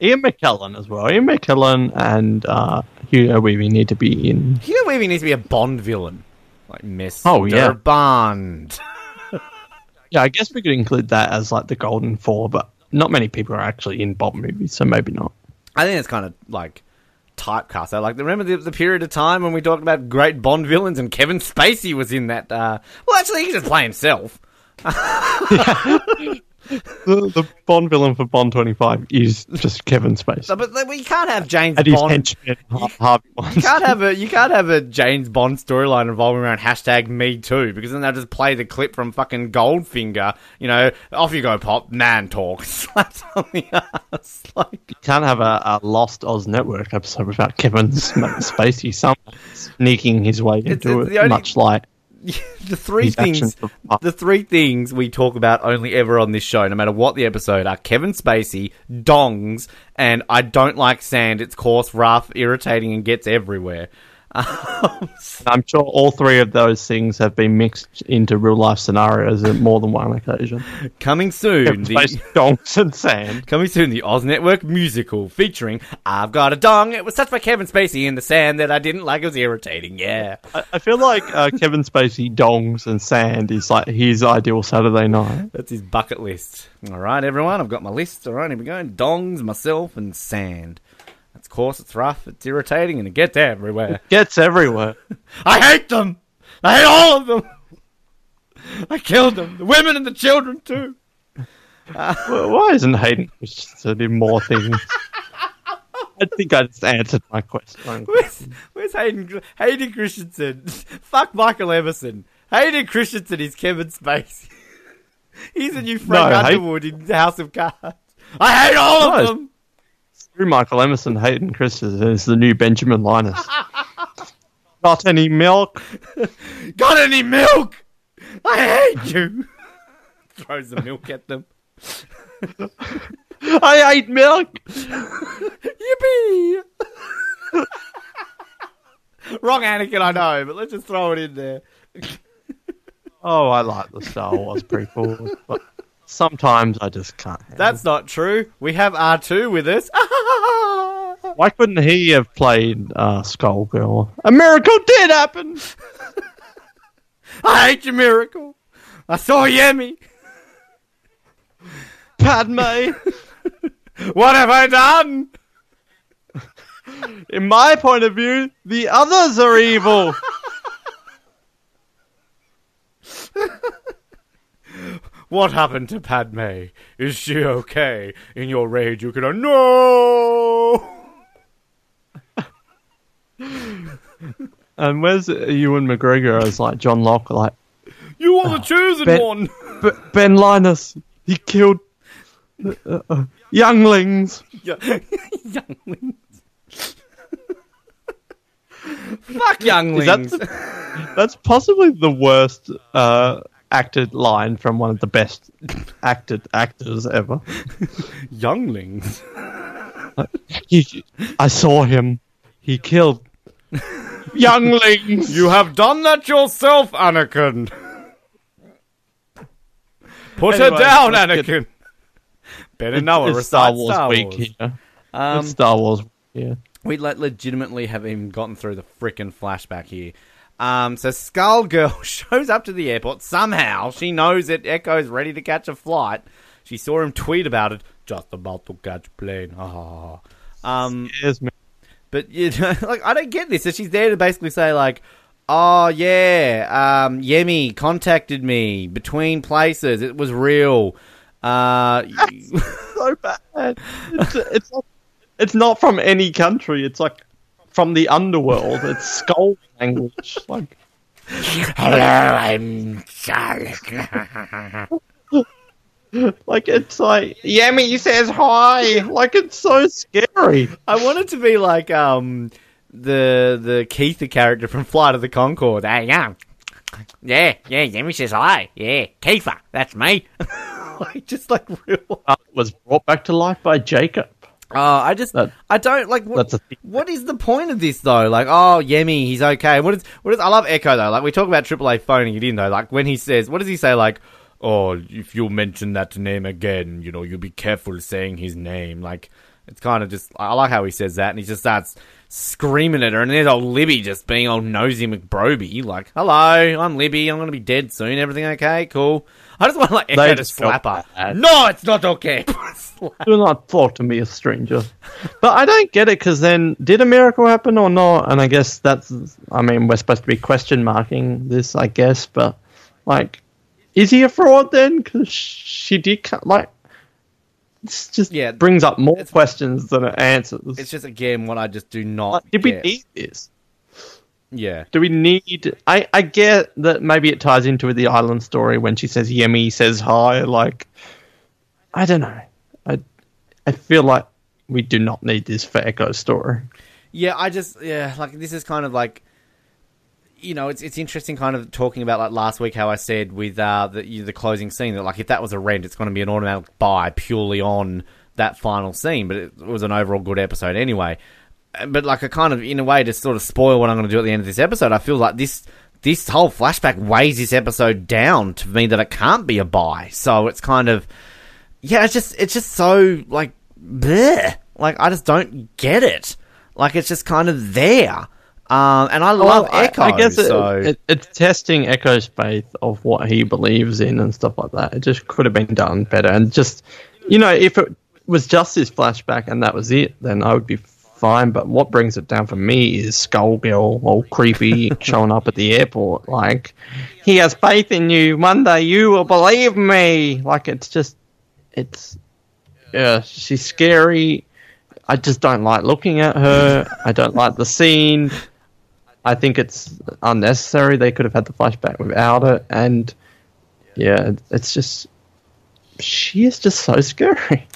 Ian McKellen as well. Ian McKellen and uh, Hugo Weaving need to be in. Hugo Weaving needs to be a Bond villain, like Miss. Oh, yeah. Bond. Yeah, I guess we could include that as like the Golden Four, but not many people are actually in Bond movies, so maybe not. I think it's kind of like typecast. So, like, remember the, the period of time when we talked about great Bond villains and Kevin Spacey was in that? Uh, well, actually, he can just play himself. The, the Bond villain for Bond 25 is just Kevin Spacey. So, but we can't have James and his Bond. henchman, Har- Harvey You can't have a you can't have a James Bond storyline revolving around hashtag Me Too because then they'll just play the clip from fucking Goldfinger. You know, off you go, pop man talk, slaps on the ass. Like, You can't have a, a Lost Oz Network episode without Kevin Spacey somehow sneaking his way into it's it, only- much like the three things the three things we talk about only ever on this show, no matter what the episode, are Kevin Spacey, dongs, and I don't like sand. It's coarse, rough, irritating, and gets everywhere. I'm sure all three of those things have been mixed into real life scenarios at more than one occasion. Coming soon, the, donks and sand. coming soon, the Oz Network musical featuring "I've Got a Dong." It was touched by Kevin Spacey in the sand that I didn't like. It was irritating. Yeah, I, I feel like uh, Kevin Spacey, dongs and sand is like his ideal Saturday night. that's his bucket list. All right, everyone, I've got my list. All right, here we go: dongs, myself, and sand. Coarse, it's rough, it's irritating, and it gets everywhere. Gets everywhere. I hate them. I hate all of them. I killed them. The women and the children too. Well, why isn't Hayden Christensen in more things? I think I just answered my question. Where's, where's Hayden? Hayden Christensen. Fuck Michael Emerson. Hayden Christensen is Kevin Spacey. He's a new Frank No, Underwood in the House of Cards. I hate all of them. Through Michael Emerson, Hayden Christensen is the new Benjamin Linus. Got any milk? Got any milk? I hate you. Throws the milk at them. I hate milk. Yippee! Wrong Anakin, I know, but let's just throw it in there. Oh, I like the Star Wars prequel, but sometimes I just can't. handle That's not true. We have R2 with us. Why couldn't he have played uh, Skullgirl? A miracle did happen. I hate your miracle. I saw Yemi. Padme. What have I done? In my point of view, the others are evil. What happened to Padme? Is she okay? In your rage, you could have no. And where's Ewan McGregor as like John Locke? Like You are the chosen Ben- one. B- Ben Linus, he killed uh, uh, younglings. younglings. Fuck younglings. Is that the- that's possibly the worst uh, acted line from one of the best acted actors ever. younglings? He, I saw him. He killed younglings. You have done that yourself, Anakin. Put her down, Anakin. Better know it's. Star Wars Star week here. Um, it's Star Wars. Yeah. we like legitimately have even gotten through the freaking flashback here. Um, so Skullgirl shows up to the airport somehow. She knows that Eko's ready to catch a flight. She saw him tweet about it. Just about to catch plane. Ah. Um, Yes, man. but you know, like I don't get this. So she's there to basically say like, "Oh yeah, um, Yemi contacted me between places. It was real." Uh, so bad. It's, it's, not, it's not from any country. It's like from the underworld. It's skull language. Like Hello, I'm Charlotte. Like it's like Yemi says hi. Like it's so scary. I want it to be like um the the Keitha character from Flight of the Concord. Hey, yeah, yeah, yeah. Yemi says hi. Yeah, Keitha, that's me. like just like real. Uh, was brought back to life by Jacob. Uh, I just That- I don't like. What, what is the point of this though? Like, oh, Yemi, he's okay. What is what is? I love Eko though. Like we talk about AAA phoning it in though. Like when he says, what does he say? Like, oh, if you mention that name again, you know, you'll be careful saying his name. Like it's kind of just. I like how he says that, and he just starts screaming at her, and there's old Libby just being old nosy McBroby, like, "Hello, I'm Libby. I'm gonna be dead soon. Everything okay? Cool." I just want to like Eko They to just slap felt her. bad. No, it's not okay. Slap. Do not talk to me, a stranger. But I don't get it because then did a miracle happen or not? And I guess that's. I mean, we're supposed to be question marking this, I guess. But like, is he a fraud then? Because she did co- like. This just Yeah, brings up more questions than it answers. it's just again what I just do not. Like, did we get. need this? Yeah. Do we need? I I get that maybe it ties into the island story when she says Yemi says hi. Like, I don't know. I I feel like we do not need this for Eko's story. Yeah, I just yeah, like this is kind of like you know, it's it's interesting kind of talking about like last week how I said with uh the you- the closing scene that like if that was a rent it's going to be an automatic buy purely on that final scene, but it was an overall good episode anyway. But like I kind of in a way to sort of spoil what I'm going to do at the end of this episode, I feel like this this whole flashback weighs this episode down to me that it can't be a buy. So it's kind of yeah, it's just it's just so like bleh. Like I just don't get it. Like it's just kind of there. Um, and I love I- Eko. I, guess it, so it, it's testing Eko's faith of what he believes in and stuff like that. It just could have been done better. And just, you know, if it was just this flashback and that was it, then I would be fine. But what brings it down for me is Skullgirl, all creepy, showing up at the airport. Like, he has faith in you. One day you will believe me. Like, it's just, it's, yeah, she's scary. I just don't like looking at her. I don't like the scene. I think it's unnecessary. They could have had the flashback without it, and yeah, it's just she is just so scary.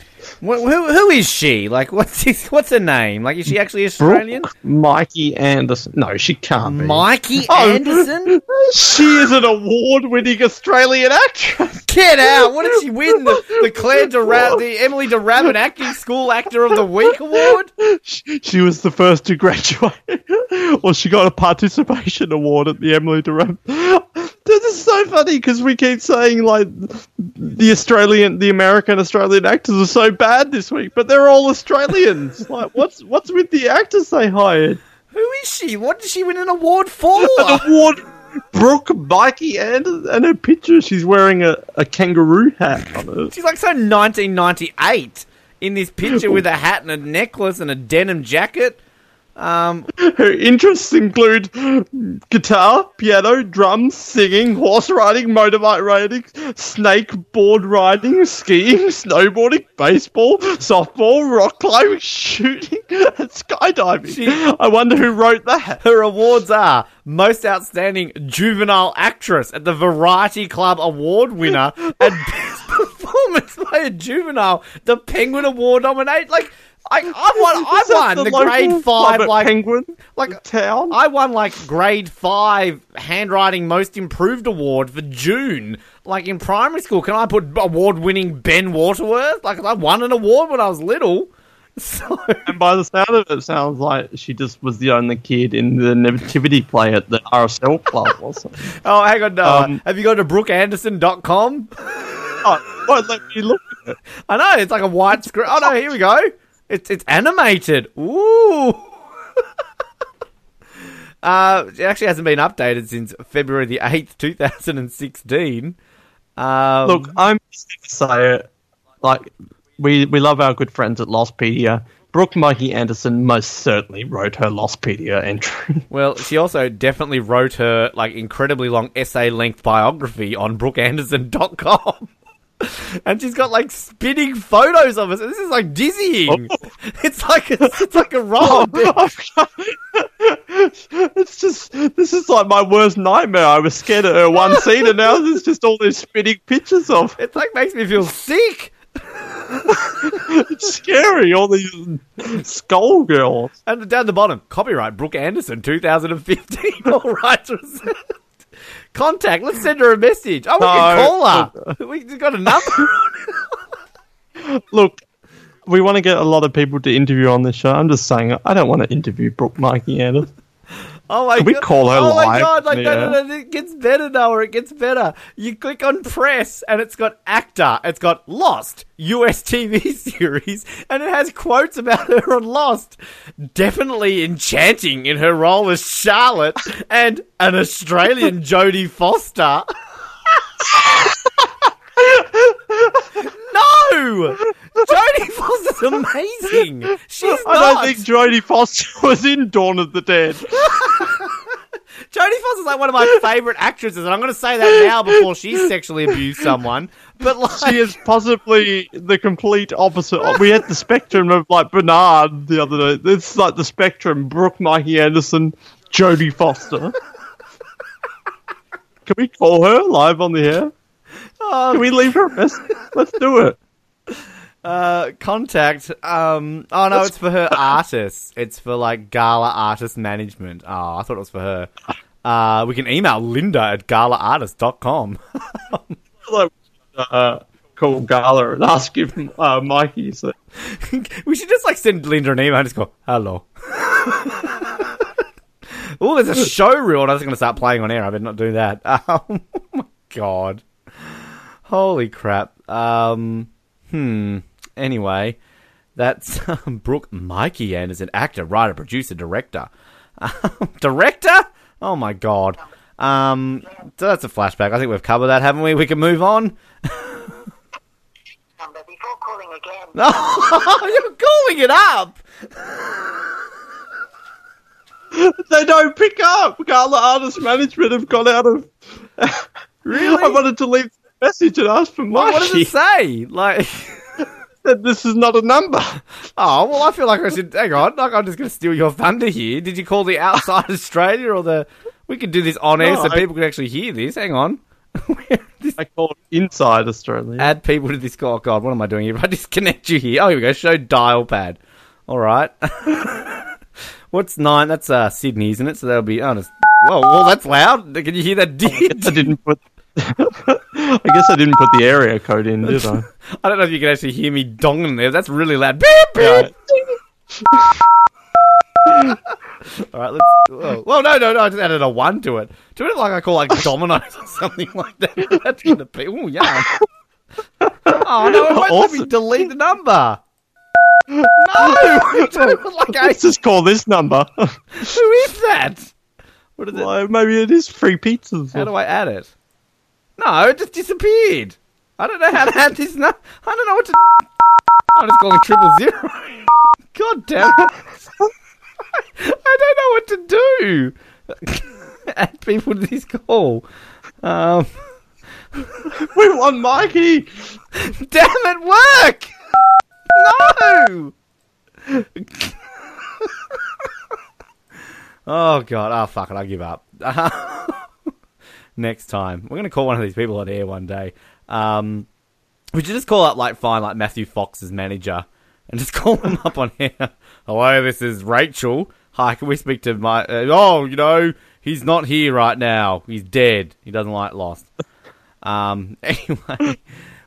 Wh- who who is she? Like what's his, what's her name? Like is she actually Australian? Brooke Mikey Anderson. No, she can't be. Mikey Oh. Anderson? She is an award-winning Australian actress. Get out! What did she win? The, the Claire DeRab, the Emilie de Ravin Acting School Actor of the Week award? She, she was the first to graduate, or she got a participation award at the Emily Durham. This is so funny because we keep saying like the Australian, the American Australian actors are so bad this week, but they're all Australians. like, what's what's with the actors they hired? Who is she? What did she win an award for? An award, Brooke Mikey and and her picture, she's wearing a, a kangaroo hat. She's like so 1998 in this picture with a hat and a necklace and a denim jacket. Um, Her interests include guitar, piano, drums, singing, horse riding, motorbike riding, snake board riding, skiing, snowboarding, baseball, softball, rock climbing, shooting, and skydiving. She- I wonder who wrote that. her awards are Most Outstanding Juvenile Actress at the Variety Club Award winner and Best Performance by a Juvenile, the Penguin Award nominate. Like, I, I won, I won the, local grade five, like, Penguin like town. I won like grade five handwriting most improved award for June. Like in primary school, can I put award winning Ben Waterworth? Like I won an award when I was little. So and by the sound of it, it sounds like she just was the only kid in the nativity play at the RSL club or something. Oh, hang on. Um, Have you gone to brookeanderson.com? Oh, won't let me look at it. I know, it's like a white screen. Oh no, here we go. It's it's animated. Ooh. uh, it actually hasn't been updated since February the 8th, 2016. Um, Look, I'm just going to say it. Like, we, we love our good friends at Lostpedia. Brooke Mikey Anderson most certainly wrote her Lostpedia entry. Well, she also definitely wrote her like incredibly long essay length biography on brookeanderson.com. and she's got like spinning photos of us. This is like dizzying. Oh. It's like a, it's like a roller. Oh, it's just, this is like my worst nightmare. I was scared at her one scene, and now there's just all these spinning pictures of It like makes me feel sick. It's scary, all these skull girls. And down the bottom, copyright Brooke Anderson 2015. All rights reserved. Contact. Let's send her a message. Oh, we can call her. We've got a number. Look, we want to get a lot of people to interview on this show. I'm just saying, I don't want to interview Brooke Mikey Anderson. Oh my Can we god! call her oh my live? god! Like no, Yeah. no, no, it gets better, now or It gets better. You click on press, and it's got actor. It's got Lost US TV series, and it has quotes about her on Lost. Definitely enchanting in her role as Charlotte, and an Australian Jodie Foster. no, Jodie Foster's amazing. She's I don't think Jodie Foster was in Dawn of the Dead. Jodie Foster's like one of my favorite actresses, and I'm going to say that now before she sexually abused someone. But like, She is possibly the complete opposite. We had the spectrum of like Bernard the other day. It's like the spectrum: Brooke, Mikey Anderson, Jodie Foster. Can we call her live on the air? Oh, Can we leave her a message? Let's do it. Uh, contact. Um, oh no, it's for her artists. It's for like Gala Artist Management. Oh, I thought it was for her. Uh, we can email Linda at galaartist.com. Uh, call Gala and ask if uh, Mikey's. there. we should just like send Linda an email and just go, hello. oh, there's a show reel. and I was going to start playing on air. I better not do that. Um, oh my god. Holy crap. Um, hmm. Anyway, that's um, Brooke Mikey Anderson, actor, writer, producer, director. director? Oh my god. Um, so that's a flashback. I think we've covered that, haven't we? We can move on. number before calling again. Oh, you're calling it up. They don't pick up. Gala Artist Management have gone out of. Really? I wanted to leave a message and ask for Mikey. What does it say? Like, Said this is not a number. oh, well, I feel like I should. Hang on, like I'm just going to steal your thunder here. Did you call the outside Australia or the? We could do this on air No, so I- people can actually hear this. Hang on. I called Inside Australia. Add people to this. Oh God, what am I doing here? If I disconnect you here. Oh, here we go. Show dial pad. All right. What's nine? That's uh, Sydney, isn't it? So that'll be. Oh, just, well, well, that's loud. Can you hear that? I didn't put. I guess I didn't put the area code in, did I? I don't know if you can actually hear me donging there. That's really loud. Beep, beep. Yeah. All right, let's. Whoa. well, no, no, no. I just added a one to it. Do it like I call like Dominoes or something like that. That's gonna be. Oh yeah. Oh no! It won't let me Awesome. delete the number. No, like Let's just call this number. who is that? What is it? Maybe it is free pizzas. How do I add it? No, it just disappeared. I don't know how to add this. No, I don't know what to. I'm just calling triple zero. God damn it! I don't know what to do. add people to this call. Um, We want Mikey. damn it, work! No. oh god! Oh fuck it! I give up. Next time, we're gonna call one of these people on air one day. Um, we should just call up like find like Matthew Fox's manager and just call him up on here. Hello, this is Rachel. Hi, can we speak to my? Uh, oh, you know, he's not here right now. He's dead. He doesn't like Lost. Um, anyway,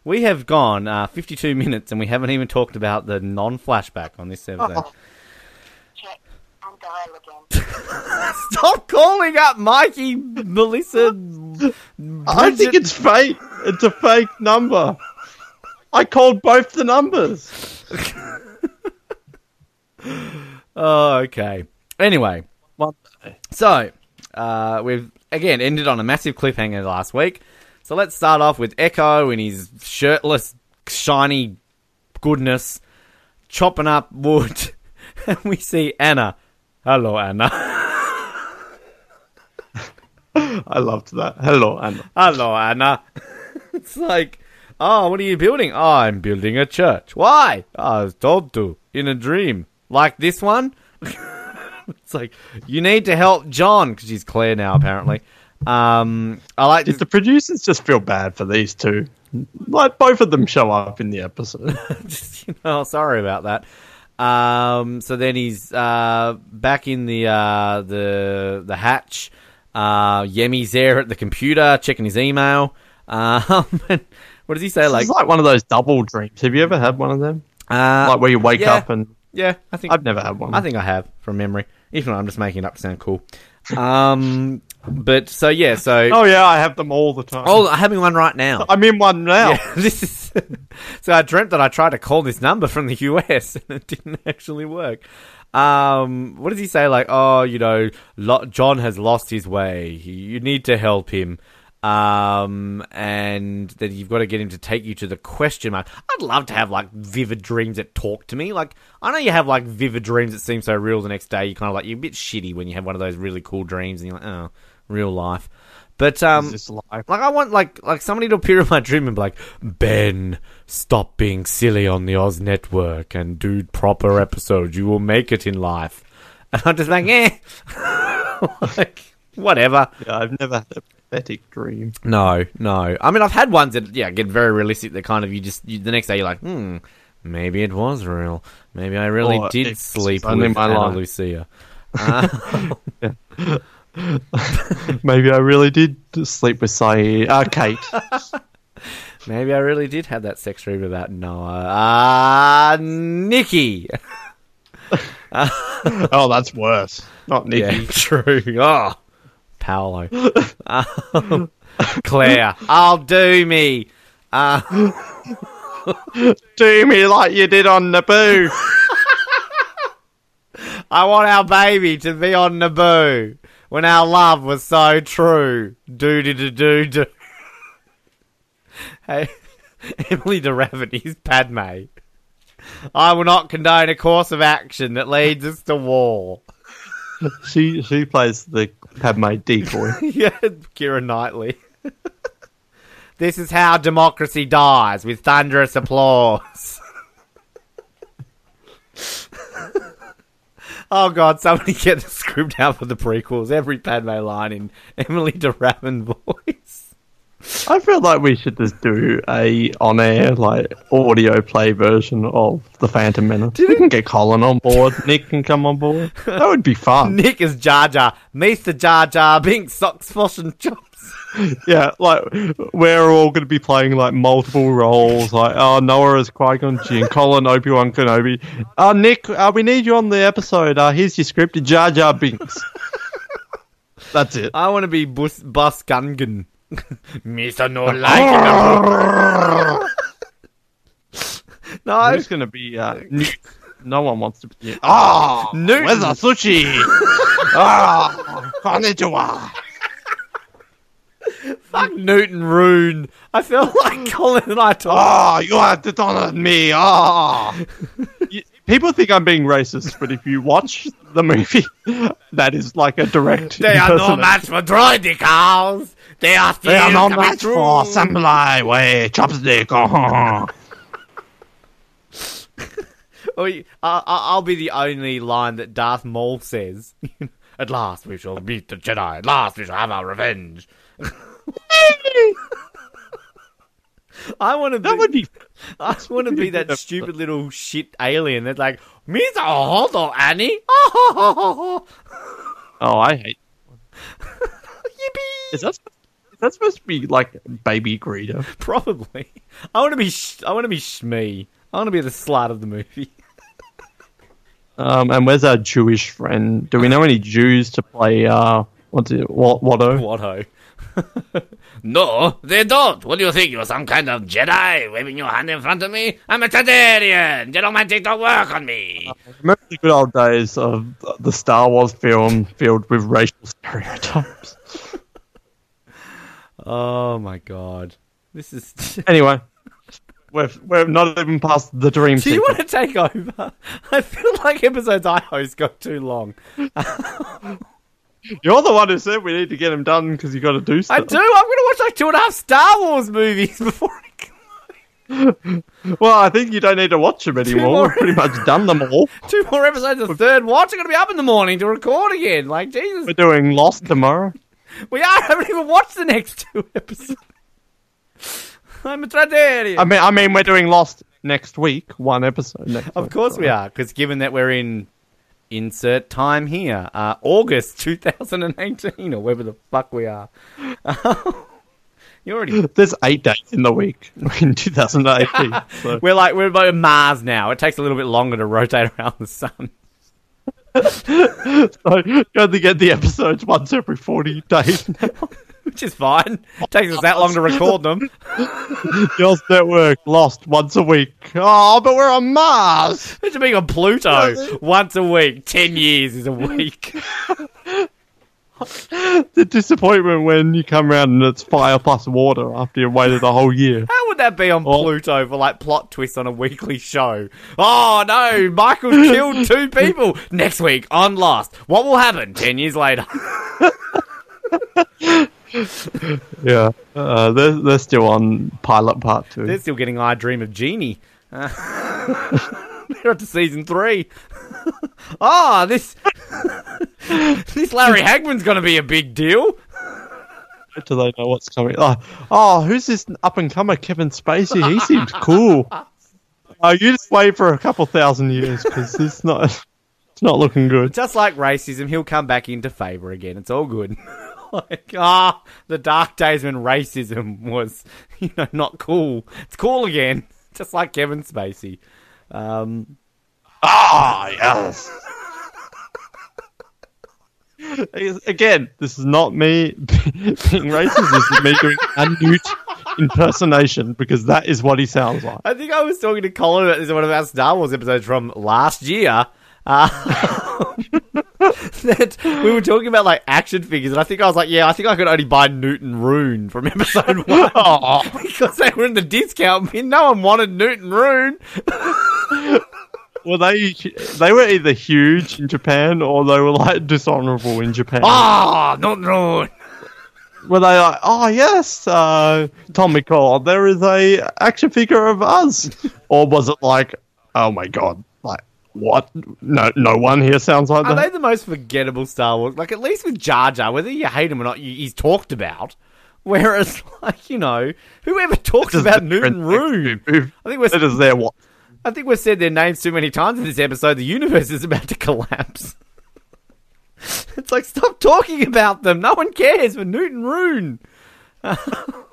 we have gone uh, 52 minutes and we haven't even talked about the non-flashback on this episode. Check dial again. Stop calling up Mikey, Melissa. I think it's fake. It's a fake number. I called both the numbers. Oh, okay. Anyway, so uh, we've again ended on a massive cliffhanger last week. So let's start off with Eko in his shirtless, shiny goodness, chopping up wood, and we see Ana. Hello, Ana. I loved that. Hello, Ana. Hello, Ana. it's like, oh, what are you building? Oh, I'm building a church. Why? I was told to in a dream. Like this one? it's like, you need to help John, because she's clear now, apparently. Um, I like Did the producers just feel bad for these two? Like both of them show up in the episode. just, you know, sorry about that. Um, so then he's uh, back in the uh, the the hatch. Uh, Yemi's there at the computer checking his email. Um, and what does he say? Like, it's like one of those double dreams. Have you ever had one of them? uh, Like where you wake yeah. up and yeah, I think I've never had one. I think I have from memory. If not, I'm just making it up to sound cool. Um, but so yeah, so Oh yeah, I have them all the time. oh, I'm having one right now. I'm in one now. Yeah, this is. so I dreamt that I tried to call this number from the US and it didn't actually work. Um, what does he say? Like, oh, you know, lo- John has lost his way. He, you need to help him. Um, and then you've got to get him to take you to the question mark. I'd love to have like vivid dreams that talk to me. Like, I know you have like vivid dreams that seem so real the next day. You kind of like, you're a bit shitty when you have one of those really cool dreams and you're like, oh, real life. But, um, like I want like like somebody to appear in my dream and be like, Ben, stop being silly on the Oz network and do proper episodes. You will make it in life. And I'm just like, eh. like, whatever. Yeah, I've never had a pathetic dream. No, no. I mean, I've had ones that yeah get very realistic. That kind of you just you, the next day you're like, hmm, maybe it was real. Maybe I really Or did sleep with my Ana life. Lucia. Uh, Maybe I really did sleep with Sayid. Uh, Kate. maybe I really did have that sex dream about Noah. Ah, Nikki. oh, that's worse. Not Nikki. Yeah, true. Oh, Paulo. Um, Claire, I'll do me. Uh, Do me like you did on Naboo. I want our baby to be on Naboo when our love was so true. Do do do do do. Hey, Emily de Raveny Padme. I will not condone a course of action that leads us to war. she she plays the Padme decoy. yeah, Keira Knightley. this is how democracy dies with thunderous applause. Oh god, somebody get the script out for the prequels. Every Padme line in Emily de voice. I feel like we should just do a on air like audio play version of the Phantom Menace. we can get Colin on board. Nick can come on board. That would be fun. Nick is Jar Jar. Mr. Jar Jar Binks, socks, fosh, and chops. Yeah, like we're all going to be playing like multiple roles. Like, oh, Noah is Qui Gon Jinn, Colin Obi Wan Kenobi. Uh, Nick, uh, we need you on the episode. Uh, here's your script, Jar Jar Binks. That's it. I want to be Bus, Bus Gungan. Mr. No like No, Who's going to be uh, Nute? No one wants to be. Ah, Newton. where's the sushi? Ah, konnichiwa. Fuck Nute Gunray. I feel like Colin and I talk. Ah, you have to turn on me. Ah. You- People think I'm being racist, but if you watch the movie, that is like a direct. They are no impersonation. match for droidekas. They are still They are not coming match through. for samurai way chopstick. Oh. Oh, y- I- I- I'll be the only line that Darth Maul says. At last we shall meet the Jedi. At last we shall have our revenge. I want to be. That would be. I want to be that stupid little shit alien that's like, Mr. Holdo Annie. Yippee! Oh, I hate. Is that? Is that supposed to be like baby Greedo? Probably. I want to be. Sh- I want to be Shmi. I want to be the slut of the movie. Um, and where's our Jewish friend? Do we know any Jews to play? Uh, what's it? What? Watto? Watto. no, they don't. What do you think? You're some kind of Jedi waving your hand in front of me? I'm a Toydarian. Gedomantic don't work on me. Uh, remember the good old days of the Star Wars film filled with racial stereotypes. Oh my god. This is. Anyway, we're we're not even past the dream Do you sequence. want to take over? I feel like episodes I host go too long. You're the one who said we need to get them done because you got to do something. I do. I'm going to watch like two and a half Star Wars movies before I go. Well, I think you don't need to watch them anymore. more. We've pretty much done them all. Two more episodes of the third watch. I'm going to be up in the morning to record again. Like, Jesus. We're doing Lost tomorrow. We are. I haven't even watched the next two episodes. I'm a Toydarian. I mean, I mean, we're doing Lost next week. One episode next. Of week, course so- we are, because given that we're in insert time here, uh, August 2018, or wherever the fuck we are. you already. There's eight days in the week in 2018. so. We're like we're about Mars now. It takes a little bit longer to rotate around the sun. so you only get the episodes once every 40 days now. Which is fine. It Takes us that long to record them. The Network lost once a week. Oh, but we're on Mars. Imagine being on Pluto once a week. Ten years is a week. The disappointment when you come around and it's fire plus water after you've waited a whole year. How would that be on Well- Pluto for like plot twists on a weekly show? Oh no, Michael killed two people. Next week on Lost. What will happen ten years later? Yeah, uh, they're they're still on pilot part two. They're still getting I Dream of Jeannie. Uh, they're up to season three. oh, this this Larry Hagman's going to be a big deal. Do they know what's coming? Oh, oh who's this up and comer, Kevin Spacey? He seems cool. Oh, you just wait for a couple thousand years because it's not it's not looking good. Just like racism, he'll come back into favour again. It's all good. like, ah, the dark days when racism was, you know, not cool. It's cool again. Just like Kevin Spacey. Um, Ah, yes. Again, this is not me being racist. This is me doing a newt impersonation because that is what he sounds like. I think I was talking to Colin about this in one of our Star Wars episodes from last year. Uh, that we were talking about like action figures, and I think I was like, "Yeah, I think I could only buy Nute Gunray from episode one because they were in the discount bin. No one wanted Nute Gunray. Well, they they were either huge in Japan or they were like dishonorable in Japan. Ah, Nute Gunray. Were they like, oh yes, uh, Tommy Cole, there is a action figure of us, or was it like, oh my god, what? No, no one here sounds like Are that. they the most forgettable Star Wars? Like at least with Jar Jar, whether you hate him or not, you, he's talked about. Whereas, like you know, whoever talks about different- Nute Gunray? I think we're It is their what? I think we've said their names too many times in this episode. The universe is about to collapse. it's like, stop talking about them. No one cares for Nute Gunray.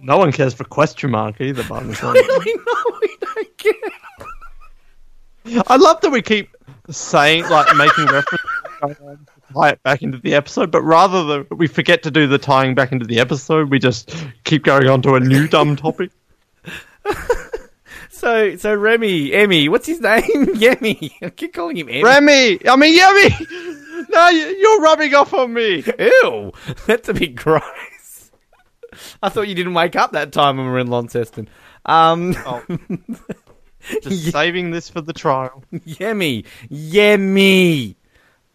No one cares for question mark either. By the. Really? No, we don't care. I love that we keep saying like making reference to tie it back into the episode, but rather than we forget to do the tying back into the episode, we just keep going on to a new dumb topic. So, so Remy, Emmy, what's his name? Yemi. I keep calling him Emmy. Remy, I mean Yummy. No, you- you're rubbing off on me. Ew, that's a bit gross. I thought you didn't wake up that time when we were in Launceston. Um, Oh. Just saving this for the trial. Yemi, Yemi,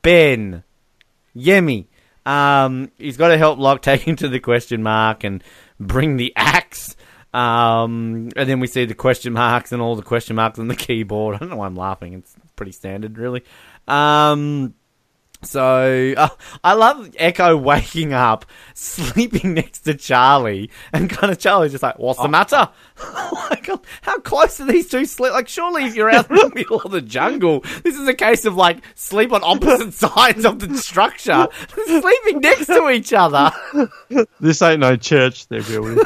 Ben, Yemi. Um, he's got to help Locke take him to the question mark and bring the axe. Um, and then we see the question marks and all the question marks on the keyboard. I don't know why I'm laughing. It's pretty standard, really. Um, so uh, I love Eko waking up, sleeping next to Charlie, and kind of Charlie's just like, "What's the matter?" like, how close are these two sleep? Like, surely if you're out in the middle of the jungle, this is a case of like sleep on opposite sides of the structure, sleeping next to each other. This ain't no church they're building.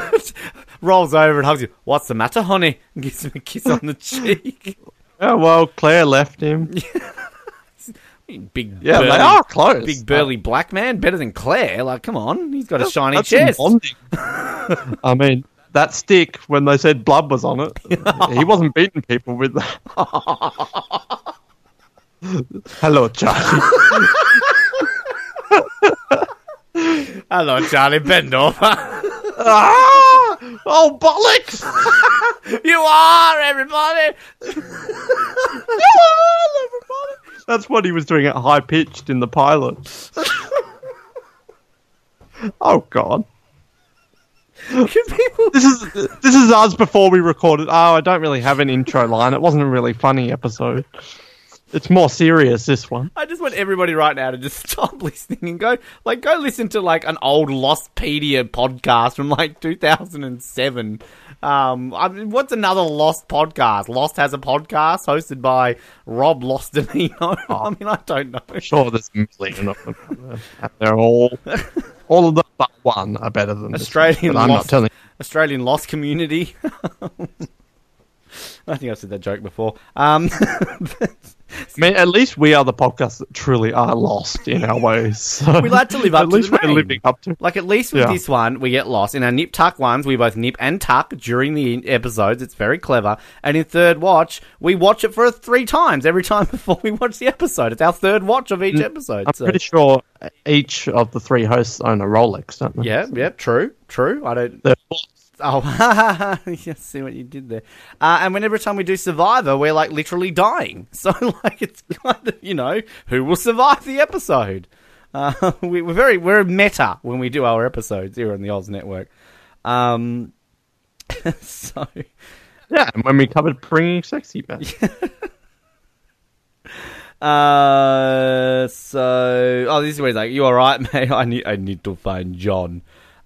Rolls over and hugs you. What's the matter, honey? And gives him a kiss on the cheek. oh well, Claire left him. Big Yeah, burly, they are close. Big burly black man, better than Claire. Like, come on, he's got a shiny That's chest. I mean, that stick when they said blood was on it, he wasn't beating people with that. Hello, Charlie. Hello, Charlie. Bend over. ah! Oh, bollocks! you are everybody. you are everybody. That's what he was doing at high pitched in the pilot. oh God, Can people? this is this is us before we recorded. Oh, I don't really have an intro line. It wasn't a really funny episode. It's more serious this one. I just want everybody right now to just stop listening and go, like, go listen to like an old Lostpedia podcast from like 2007. Um, I mean, what's another Lost podcast? Lost has a podcast hosted by Rob Lostamino. I mean, I don't know. Sure, there's a million of them. They're all all of them but one are better than Australian one, but I'm not telling. Australian Lost community. I think I've said that joke before. Um, I mean, at least we are the podcast that truly are lost in our ways. So We like to live up at to least the we're name. living up to. Like at least with Yeah. this one, we get lost. In our nip tuck ones, we both nip and tuck during the episodes. It's very clever. And in third watch, we watch it for three times every time before we watch the episode. It's our third watch of each mm, episode. I'm so- pretty sure each of the three hosts own a Rolex, don't they? Yeah, yeah, true, true. I don't. They're- Oh, yeah, see what you did there. Uh, and whenever time we do Survivor, we're like literally dying. So like it's kind of you know who will survive the episode. Uh, we, we're very we're meta when we do our episodes here on the Oz Network. Um, so Yeah, and when we covered bringing sexy back. Uh, so oh, this is where he's like, "You all right, mate? I need, I need to find John."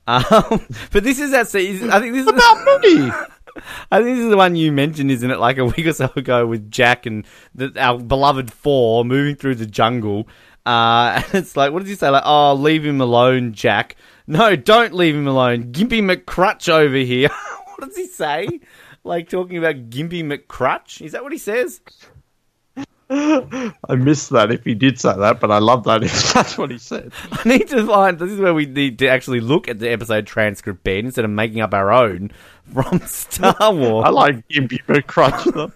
Um, but this is that. scene- I think this is About me! I think this is the one you mentioned, isn't it? Like a week or so ago with Jack and the, our beloved four moving through the jungle. Uh, and it's like, what does he say? Like, oh, leave him alone, Jack. No, don't leave him alone. Gimpy McCrutch over here. what does he say? Like talking about Gimpy McCrutch? Is that what he says? I missed that if he did say that, but I love that if that's what he said. I need to find. This is where we need to actually look at the episode transcript, Ben, instead of making up our own from Star Wars. I like Gimpy though.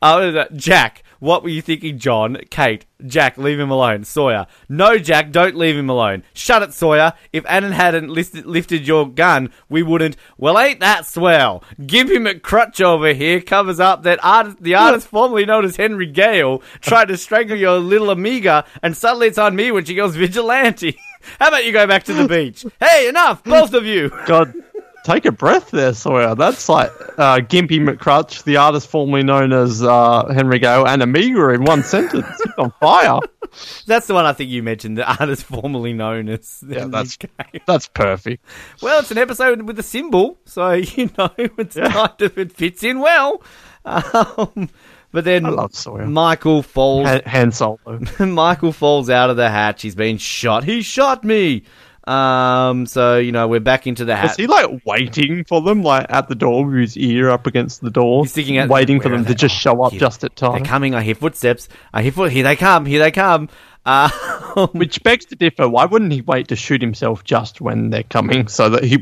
Oh, what is? Jack, what were you thinking, John? Kate, Jack, leave him alone. Sawyer, no, Jack, don't leave him alone. Shut it, Sawyer. If Annan hadn't listed, lifted your gun, we wouldn't. Well, ain't that swell? Give him a crutch over here covers up that artist, the artist formerly known as Henry Gale tried to strangle your little amiga, and suddenly it's on me when she goes vigilante. How about you go back to the beach? Hey, enough, both of you. God, take a breath there, Sawyer. That's like uh, Gimpy McCrutch, the artist formerly known as uh, Henry Gale, and Amiga in one sentence. He's on fire. That's the one I think you mentioned, the artist formerly known as. Yeah, that's Gale. that's perfect. Well, it's an episode with a symbol, so you know it's kind of it fits in well. Um, but then I love Sawyer. Michael falls. Han, Han Solo. Michael falls out of the hatch. He's been shot. He shot me. Um, so you know we're back into the Was hatch. he like waiting for them, like at the door with his ear up against the door? He's sticking out- waiting for them to just show up Here. just at time? They're coming. I hear footsteps. I hear foot. Here they come. Here they come. Uh, Which begs to differ. Why wouldn't he wait to shoot himself just when they're coming, so that he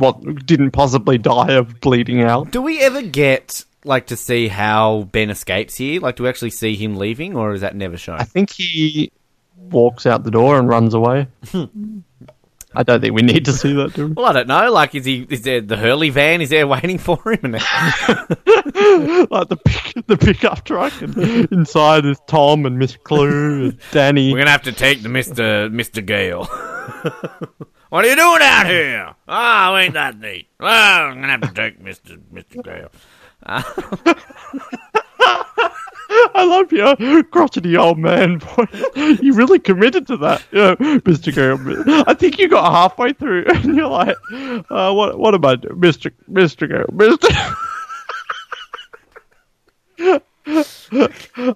didn't possibly die of bleeding out? do we ever get like to see how Ben escapes here? Like, do we actually see him leaving, or is that never shown? I think he walks out the door and runs away. I don't think we need to see that. Do we? Well, I don't know. Like, is he? Is there the Hurley van? Is there waiting for him? Like the pick, the pickup truck, and inside is Tom and Miss Klugh and Danny. we're gonna have to take the Mister Mister Gale. what are you doing out here? Oh, ain't that neat? Well, I'm gonna have to take Mister Mister Gale. Uh, I love your crotchety old man voice. You really committed to that, yeah, Mr. Gale. I think you got halfway through and you're like, uh, "What? What am I doing, Mr. Mr. Gale, Mr."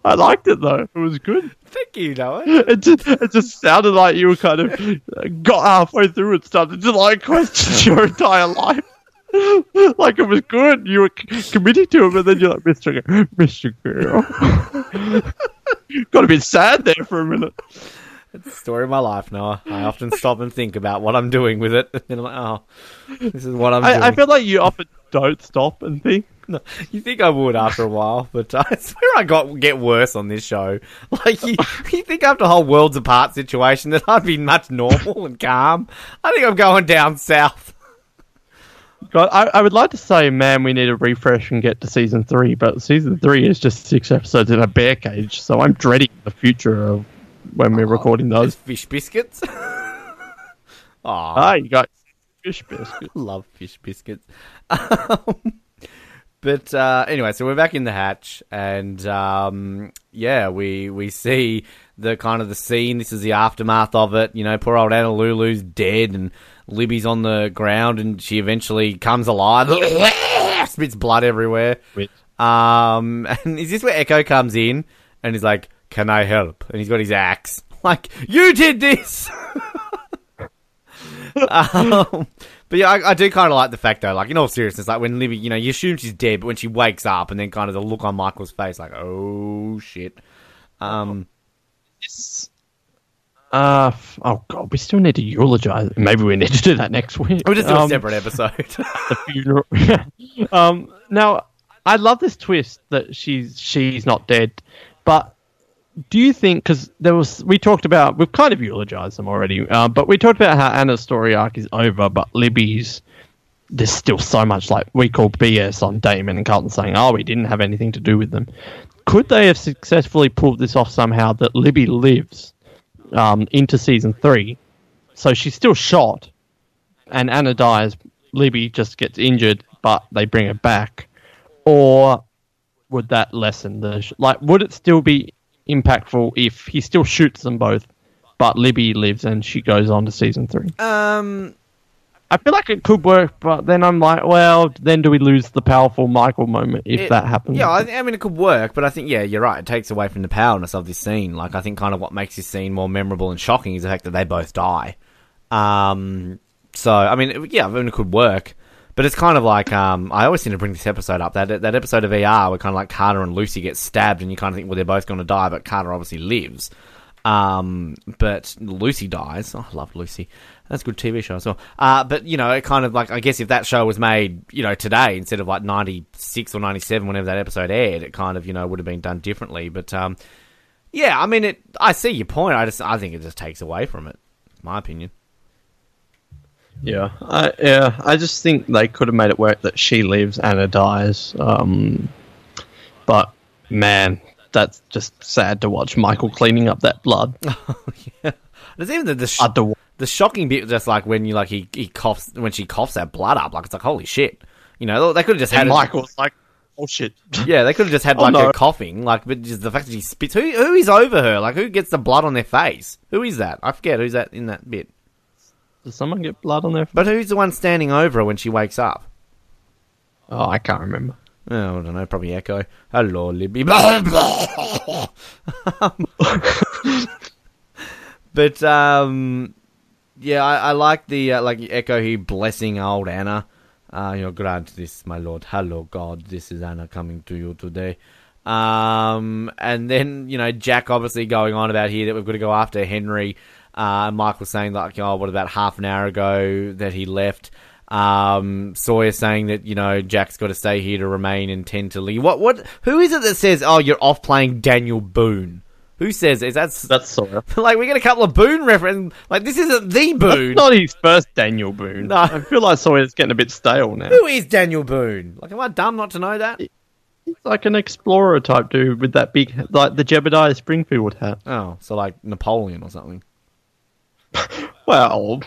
I liked it though. It was good. Thank you, Noah. It just, it just sounded like you were kind of uh, got halfway through and started to like question your entire life. like it was good. You were c- committing to it, but then you're like, Mr. Girl, Mr. Girl. got a bit sad there for a minute. It's the story of my life, Noah. I often stop and think about what I'm doing with it, and then I'm like, oh, this is what I'm doing. I, I feel like you often don't stop and think. You think I would after a while, but I swear I got get worse on this show. Like you, you think after a whole worlds apart situation that I'd be much normal and calm. I think I'm going down south. God, I, I would like to say, man, we need a refresh and get to season three, but season three is just six episodes in a bear cage, so I'm dreading the future of when we're recording Those fish biscuits. Aw, Ah, you got fish biscuits. love fish biscuits. Um, but uh, anyway, so we're back in the hatch, and um, yeah, we we see the kind of the scene. This is the aftermath of it. You know, poor old Anna Lulu's dead, and Libby's on the ground, and she eventually comes alive, spits blood everywhere. Which- Um, and is this where Eko comes in and he's like, "Can I help?" And he's got his axe. Like, you did this. um, but yeah, I, I do kind of like the fact though, like in all seriousness, like when Libby, you know, you assume she's dead, but when she wakes up and then kind of the look on Michael's face, like, oh shit. Um, Yes. Uh, oh god, we still need to eulogize. Maybe we need to do that next week. We'll just do a Um, separate episode. the funeral. um, now, I love this twist that she's she's not dead, but do you think because there was we talked about we've kind of eulogized them already, uh, but we talked about how Ana's story arc is over, but Libby's there's still so much like we call BS on Damon and Carlton saying, "Oh, we didn't have anything to do with them." Could they have successfully pulled this off somehow that Libby lives um, into season three, so she's still shot, and Ana dies, Libby just gets injured, but they bring her back, or would that lessen the sh- like? Would it still be impactful if he still shoots them both, but Libby lives and she goes on to season three? um, I feel like it could work, but then I'm like, well, then do we lose the powerful Michael moment if It- that happens? Yeah, I, I mean, it could work, but I think, yeah, you're right. It takes away from the powerless of this scene. Like, I think kind of what makes this scene more memorable and shocking is the fact that they both die. Um, so, I mean, it- yeah, I mean, it could work. But it's kind of like, um, I always seem to bring this episode up. That that episode of ER where kind of like Carter and Lucy get stabbed, and you kind of think, well, they're both going to die, but Carter obviously lives. Um, but Lucy dies. Oh, I love Lucy. That's a good TV show as well. Uh, but you know, it kind of like I guess if that show was made, you know, today instead of like ninety six or ninety seven, whenever that episode aired, it kind of you know would have been done differently. But um, yeah, I mean, it. I see your point. I just I think it just takes away from it. My opinion. Yeah, I, yeah. I just think they could have made it work that she lives, Ana dies. Um, but man, that's just sad to watch Michael cleaning up that blood. Oh, There's even the the, sh- the shocking bit, just like when you like he, he coughs when she coughs that blood up, like it's like holy shit. You know, they could have just had and Michael's like, oh shit. Yeah, they could have just had Oh, like no. her coughing, like, but just the fact that she spits. Who who is over her? Like, who gets the blood on their face? Who is that? I forget who's that in that bit. Does someone get blood on their? But who's the one standing over her when she wakes up? Oh, I can't remember. Oh, I don't know. Probably Eko. Hello, Libby. but um, yeah, I, I like the uh, like Eko here blessing old Ana. Uh, you know, grant this, my lord. Hello, God. This is Ana coming to you today. Um, and then you know Jack obviously going on about here that we've got to go after Henry. Uh, was saying like, oh, what about half an hour ago that he left? Um, Sawyer saying that you know Jack's got to stay here to remain and tend to leave. What? What? Who is it that says, oh, you're off playing Daniel Boone? Who says is that? That's Sawyer. like we get a couple of Boone references. Like this isn't the Boone. Not his first Daniel Boone. No. I feel like Sawyer's getting a bit stale now. Who is Daniel Boone? Like, am I dumb not to know that? He's like an explorer type dude with that big, like the Jebediah Springfield hat. Oh, so like Napoleon or something. Well,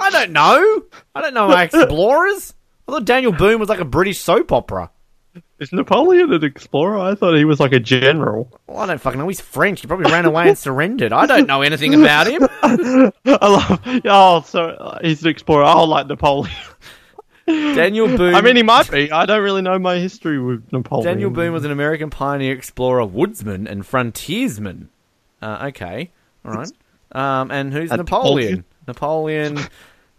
I don't know. I don't know my explorers. I thought Daniel Boone was like a British soap opera. is Napoleon an explorer? I thought he was like a general. Well, I don't fucking know. He's French. He probably ran away and surrendered. I don't know anything about him. I love. Oh, so uh, he's an explorer. Oh, like Napoleon. Daniel Boone. I mean, he might be. I don't really know my history with Napoleon. Daniel Boone was an American pioneer, explorer, woodsman, and frontiersman. Uh, okay, all right. Um, and who's And Napoleon? Napoleon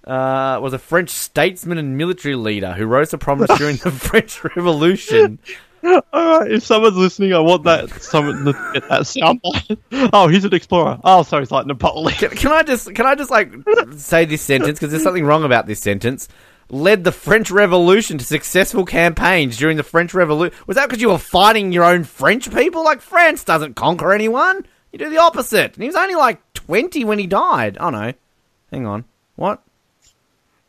uh, was a French statesman and military leader who rose to prominence during the French Revolution. All right, if someone's listening, I want that someone to get that soundbite. Oh, he's an explorer. Oh, sorry, it's like Napoleon. Can, can I just can I just like say this sentence because there's something wrong about this sentence. Led the French Revolution to successful campaigns during the French Revolution. Was that because you were fighting your own French people? Like France doesn't conquer anyone. You do the opposite. And he was only like twenty when he died. Oh no, hang on. What?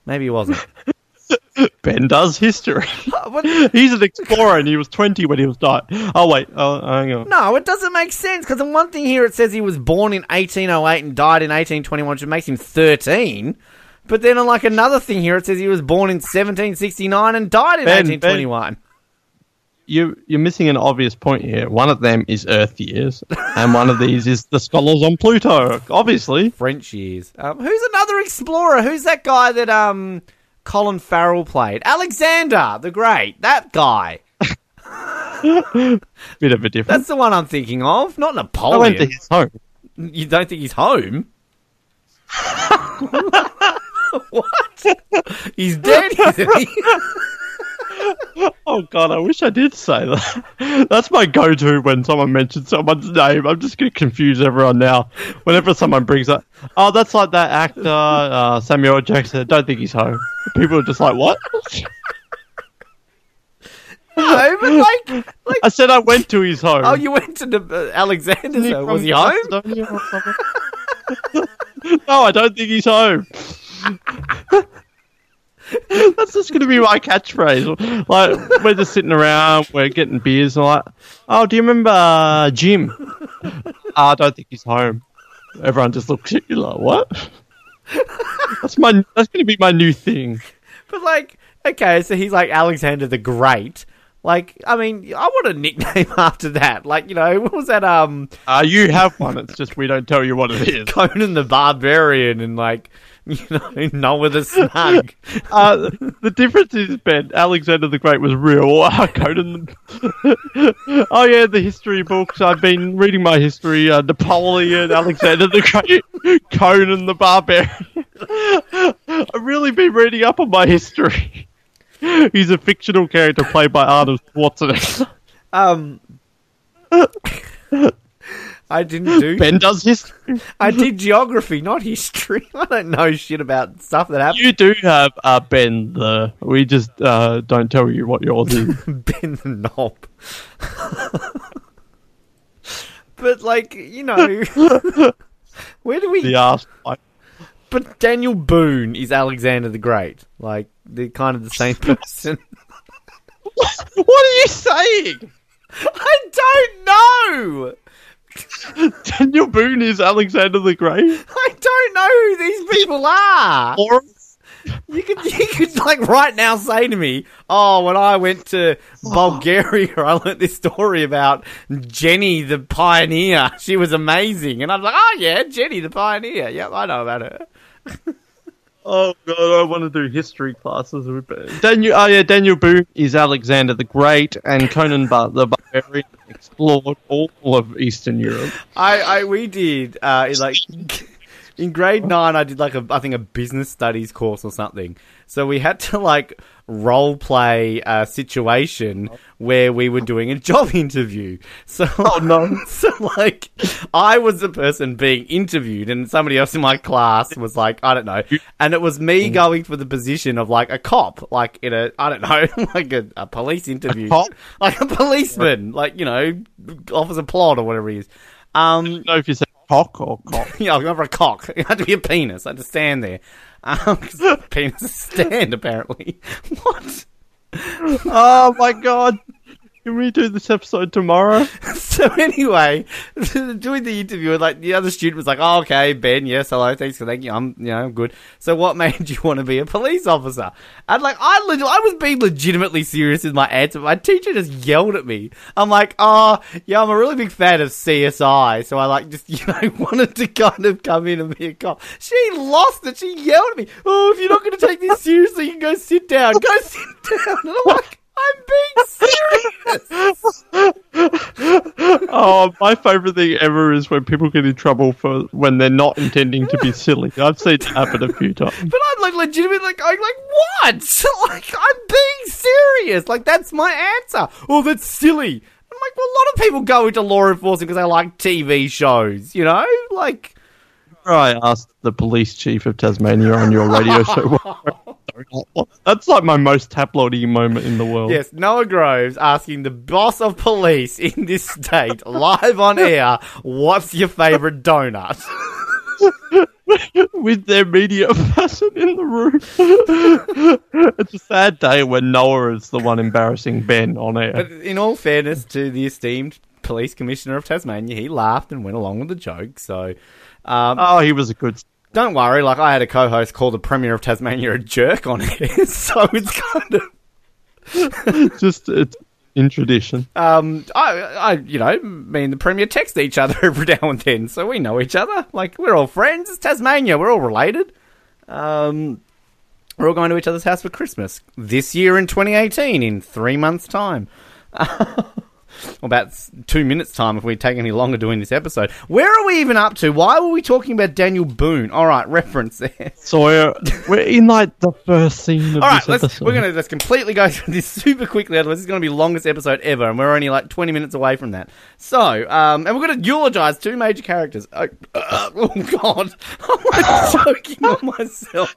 Maybe he wasn't. Ben does history. Uh, what? he's an explorer, and he was twenty when he was died. Oh wait, oh hang on. No, it doesn't make sense because in one thing here it says he was born in 1808 and died in 1821, which makes him 13. But then on like another thing here it says he was born in 1769 and died in Ben, 1821. You you're missing an obvious point here. One of them is Earth years, and one of these is the scholars on Pluto. Obviously, French years. Um, who's another explorer? Who's that guy that um Colin Farrell played? Alexander the Great. That guy. bit of a difference. That's the one I'm thinking of. Not Napoleon. I went to his home. You don't think he's home? what? He's dead, isn't he? Oh god, I wish I did say that. That's my go-to when someone mentions someone's name. I'm just going to confuse everyone now. Whenever someone brings up, oh, that's like that actor uh, Samuel Jackson. I don't think he's home. People are just like, what? no, but like, like, I said I went to his home. oh, you went to the, uh, Alexander's. Isn't though. from Was he home? Macedonia no, I don't think he's home. That's just going to be my catchphrase. Like we're just sitting around, we're getting beers, and like, oh, do you remember uh, Jim? "Ah, I don't think he's home. Everyone just looks at you like, what? That's my. That's going to be my new thing. But like, okay, so he's like Alexander the Great. Like, I mean, I want a nickname after that. Like, you know, what was that? Um, Uh, you have one. It's just we don't tell you what it is. Conan the Barbarian and like, you know, Noah the Smug. Uh, the difference is, Ben, Alexander the Great was real. Conan. The... oh yeah, the history books. I've been reading my history. Uh, Napoleon, Alexander the Great, Conan the Barbarian. I've really been reading up on my history. He's a fictional character played by Arnold Schwarzenegger. Um, I didn't do. Ben does history. I did geography, not history. I don't know shit about stuff that happened. You do have uh, Ben. The we just uh, don't tell you what yours is. Ben the knob. but like, you know, where do we? the ass. Like, But Daniel Boone is Alexander the Great. Like they're kind of the same person. what are you saying? I don't know. Daniel Boone is Alexander the Great. I don't know who these people are. Or You could, you could like right now say to me, "Oh, when I went to Bulgaria, I learnt this story about Jenny the pioneer. She was amazing." And I'm like, "Oh yeah, Jenny the pioneer. Yep, I know about her." oh god, I want to do history classes with Daniel. Oh yeah, Daniel Boone is Alexander the Great, and Conan Bar- the Barbarian explored all of Eastern Europe. I, I we did uh, in like in grade nine. I did like a I think a business studies course or something. So we had to like role play a situation where we were doing a job interview. So oh no, so like I was the person being interviewed, and somebody else in my class was like I don't know, and it was me going for the position of like a cop, like in a I don't know, like a, a police interview, cop? like a policeman, like you know, Officer Plot or whatever he is. Um, I don't know if you said cock or cock. yeah, I for a cock. It had to be a penis. I had to stand there. Um, penis stand, apparently. What? oh my god. Can we do this episode tomorrow? So anyway, doing the interview, and like the other student was like, "Oh, okay, Ben, yes, hello, thanks for thank you. I'm, you know, I'm good." So what made you want to be a police officer? And like, I, leg- I was being legitimately serious with my answer. My teacher just yelled at me. I'm like, "Oh, yeah, I'm a really big fan of CSI, so I like just, you know, wanted to kind of come in and be a cop." She lost it. She yelled at me. Oh, if you're not going to take this seriously, you can go sit down. Go sit down. And I'm like. I'm being serious. oh, my favorite thing ever is when people get in trouble for when they're not intending to be silly. I've seen it happen a few times. But I'm like legitimately like I'm like what? Like I'm being serious. Like that's my answer. Oh, that's silly. I'm like, well, a lot of people go into law enforcement because they like TV shows. You know, like I asked the police chief of Tasmania on your radio show. That's like my most tabloidy moment in the world. yes, Noah Groves asking the boss of police in this state live on air, "What's your favorite donut?" With their media person in the room. it's a sad day when Noah is the one embarrassing Ben on air. But in all fairness to the esteemed police commissioner of Tasmania, he laughed and went along with the joke. So. Um, oh, he was a good. Don't worry, like I had a co-host called the Premier of Tasmania a jerk on it, so it's kind of Just it's in tradition. um, I, I, you know, me and the Premier text each other every now and then, so we know each other. Like we're all friends. It's Tasmania. We're all related. Um, we're all going to each other's house for Christmas this year in 2018 in three months' time. About two minutes' time if we take any longer doing this episode. Where are we even up to? Why were we talking about Daniel Boone? All right, reference there. Sawyer, we're in like the first scene of All right, this let's, episode. we're going to let's completely go through this super quickly. Otherwise, this is going to be the longest episode ever, and we're only like twenty minutes away from that. So, um, and we're going to eulogize two major characters. Oh, uh, oh God, I'm like choking on myself.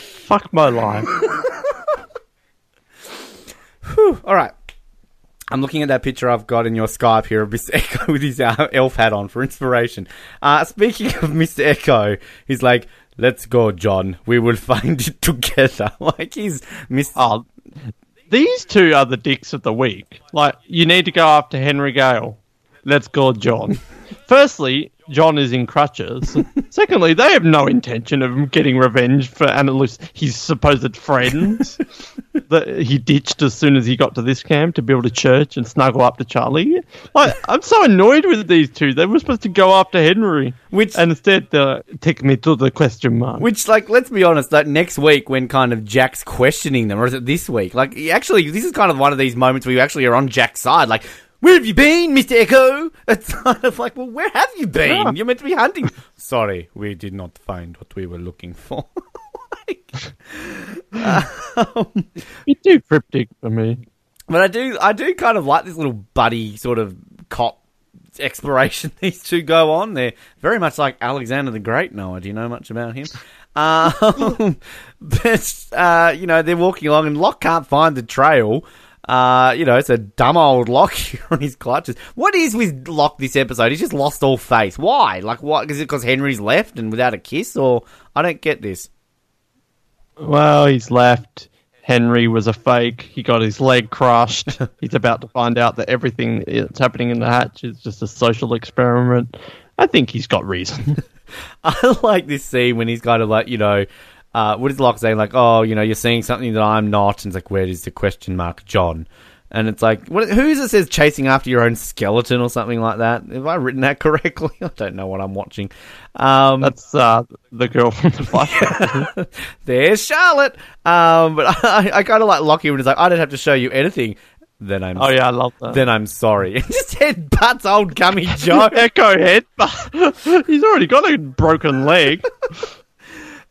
Fuck my life. Whew. All right. I'm looking at that picture I've got in your Skype here of Mr. Eko with his uh, elf hat on for inspiration. Uh, speaking of Mr. Eko, he's like, let's go, John. We will find it together. like, he's Mr. Oh, these two are the dicks of the week. Like, you need to go after Henry Gale. Let's go, John. Firstly, John is in crutches. Secondly, they have no intention of getting revenge for Ana Lucia, his supposed friends that he ditched as soon as he got to this camp to build a church and snuggle up to Charlie. Like, I'm so annoyed with these two. They were supposed to go after Henry, Which- and instead they take me to the question mark. Which, like, let's be honest, like next week when kind of Jack's questioning them, or is it this week? Like, actually, this is kind of one of these moments where you actually are on Jack's side. Like, where have you been, Mr. Eko? It's kind of like, well, where have you been? Yeah. You're meant to be hunting. Sorry, we did not find what we were looking for. Like, um, It's too cryptic for me. but I do, I do kind of like this little buddy sort of cop exploration these two go on. They're very much like Alexander the Great. Noah, do you know much about him? Um, but uh, you know they're walking along, and Locke can't find the trail. Uh, you know, it's a dumb old Locke here on his clutches. What is with Locke this episode? He's just lost all face. Why? Like, what? Is it because Henry's left and without a kiss, or I don't get this. Well, he's left. Henry was a fake. He got his leg crushed. he's about to find out that everything that's happening in the hatch is just a social experiment. I think he's got reason. I like this scene when he's kind of like, you know, uh, what is Locke saying? Like, oh, you know, you're seeing something that I'm not. And it's like, where is the question mark, John? And it's like, what, who is it says chasing after your own skeleton or something like that? Have I written that correctly? I don't know what I'm watching. Um, That's uh, the girl from the flashback. there's Charlotte. Um, but I, I kind of like Locke when he's like, I don't have to show you anything. Then I'm, oh yeah, I love that. then I'm sorry. And just head butts old gummy Joe. Eko headbutt. he's already got a broken leg.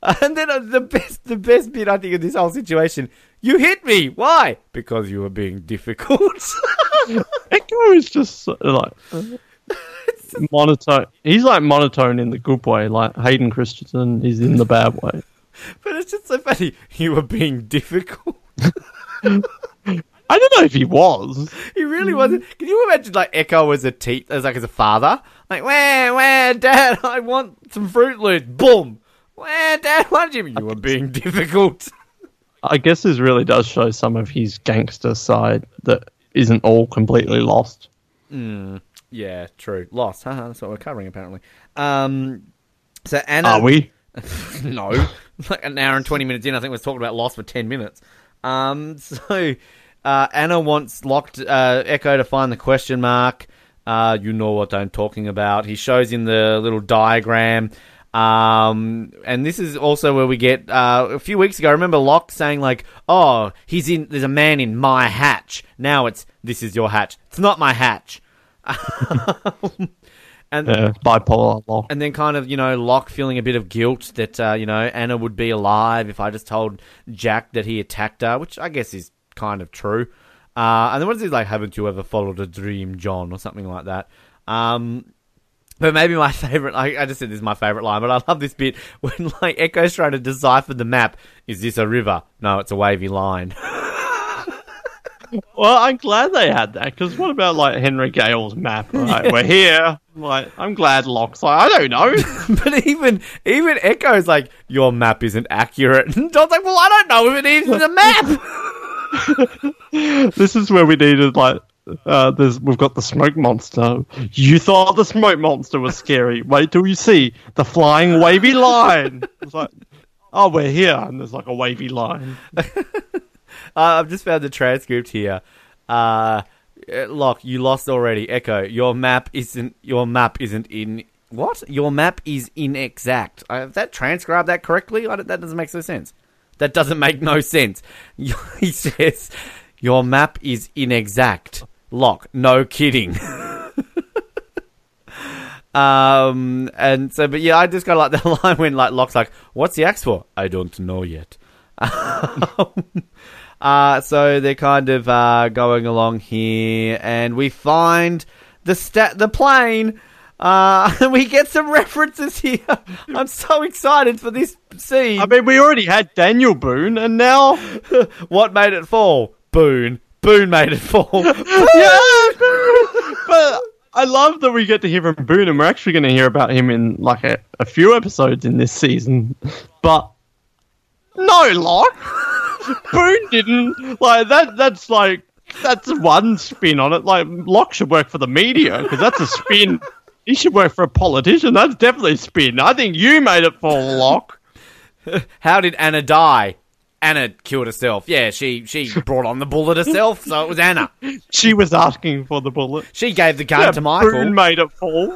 And then uh, the best, the best bit I think of this whole situation, you hit me. Why? Because you were being difficult. Eko is just like monotone. He's like monotone in the good way. Like Hayden Christensen is in the bad way. but it's just so funny. You were being difficult. I don't know if he was. He really wasn't. Can you imagine like Eko as a te- as like as a father? Like where, where, Dad? I want some Fruit Loops. Boom. Where, Dad? Why did you? You were being difficult. I guess this really does show some of his gangster side that isn't all completely lost. Yeah, true. Lost. Haha, that's what we're covering apparently. Um. So Ana. Are we? no, like an hour and twenty minutes in, I think we was talking about Lost for ten minutes. Um, so uh, Ana wants locked uh, Eko to find the question mark. Uh, you know what I'm talking about. He shows in the little diagram. Um, and this is also where we get uh, a few weeks ago. I remember Locke saying like, "Oh, he's in. There's a man in my hatch." Now it's this is your hatch. It's not my hatch. and Yeah, bipolar Locke. and then kind of you know Locke feeling a bit of guilt that uh, you know Ana would be alive if I just told Jack that he attacked her, which I guess is kind of true. Uh, and then what is he like? Haven't you ever followed a dream, John, or something like that? Um, but maybe my favorite, I, I just said this is my favorite line, but I love this bit when like Eko's trying to decipher the map. Is this a river? No, it's a wavy line. Well, I'm glad they had that because what about like Henry Gale's map? Right, we're here. Like, I'm glad Locke's like, I don't know. but even even Eko's like, your map isn't accurate. And John's like, well, I don't know if it is a map. this is where we needed like. Uh, we've got the smoke monster. You thought the smoke monster was scary. Wait till you see the flying wavy line. It's like, oh, we're here, and there's like a wavy line. Uh, I've just found the transcript here. Uh, Locke, you lost already. Eko, your map isn't. Your map isn't in. What? Your map is inexact. I, have that transcribed that correctly? That doesn't make no sense. That doesn't make no sense. he says, your map is inexact. Locke, no kidding. um, and so, but yeah, I just got like the line when like Locke's like, "What's the axe for?" I don't know yet. uh, so they're kind of uh, going along here, and we find the stat the plane. Uh, and we get some references here. I'm so excited for this scene. I mean, we already had Daniel Boone, and now what made it fall? Boone. Boone made it fall. yeah, but I love that we get to hear from Boone, and we're actually going to hear about him in like a, a few episodes in this season. But no, Locke, Boone didn't like that. That's like that's one spin on it. Like Locke should work for the media because that's a spin. He should work for a politician. That's definitely a spin. I think you made it fall, Locke. How did Ana die? Ana killed herself. Yeah, she she brought on the bullet herself, so it was Ana. She was asking for the bullet. She gave the gun Yeah, to Michael. Boone made it fall.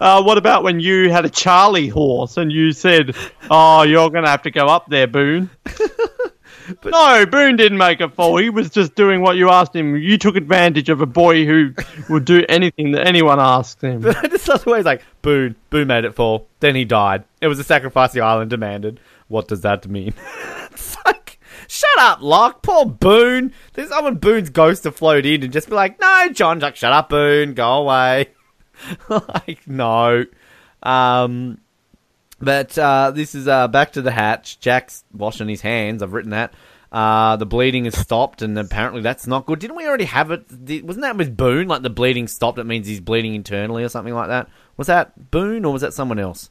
Uh, what about when you had a Charlie horse and you said, "Oh, you're going to have to go up there, Boone"? no, Boone didn't make it fall. He was just doing what you asked him. You took advantage of a boy who would do anything that anyone asked him. But I just love the way he's like, Boone, Boone made it fall. Then he died. It was a sacrifice the island demanded. What does that mean? it's like, shut up, Locke. Poor Boone. There's someone Boone's ghost to float in and just be like, no, John, like, shut up, Boone. Go away. like, no. Um, but uh, this is uh, back to the hatch. Jack's washing his hands. I've written that. Uh, the bleeding has stopped, and apparently that's not good. Didn't we already have it? Wasn't that with Boone? Like the bleeding stopped. It means he's bleeding internally or something like that. Was that Boone or was that someone else?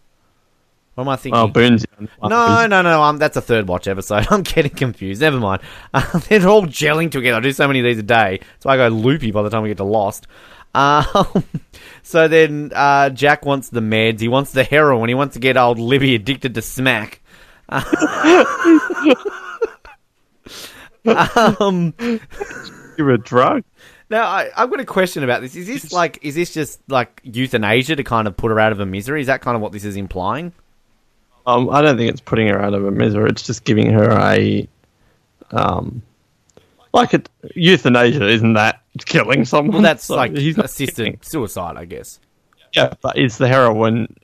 What am I thinking? Oh, Boone's. No, no, no. Um, that's a third watch episode. I'm getting confused. Never mind. Uh, they're all gelling together. I do so many of these a day. so I go loopy by the time we get to Lost. Um, so then uh, Jack wants the meds. He wants the heroin. He wants to get old Libby addicted to smack. um, You're a drug. now I, I've got a question about this. Is this like is this just like euthanasia to kind of put her out of her misery? Is that kind of what this is implying? Um, I don't think it's putting her out of her misery. It's just giving her a, um, like it, euthanasia. Isn't that killing someone? Well, that's So like he's assisted suicide, I guess. Yeah, but is the heroin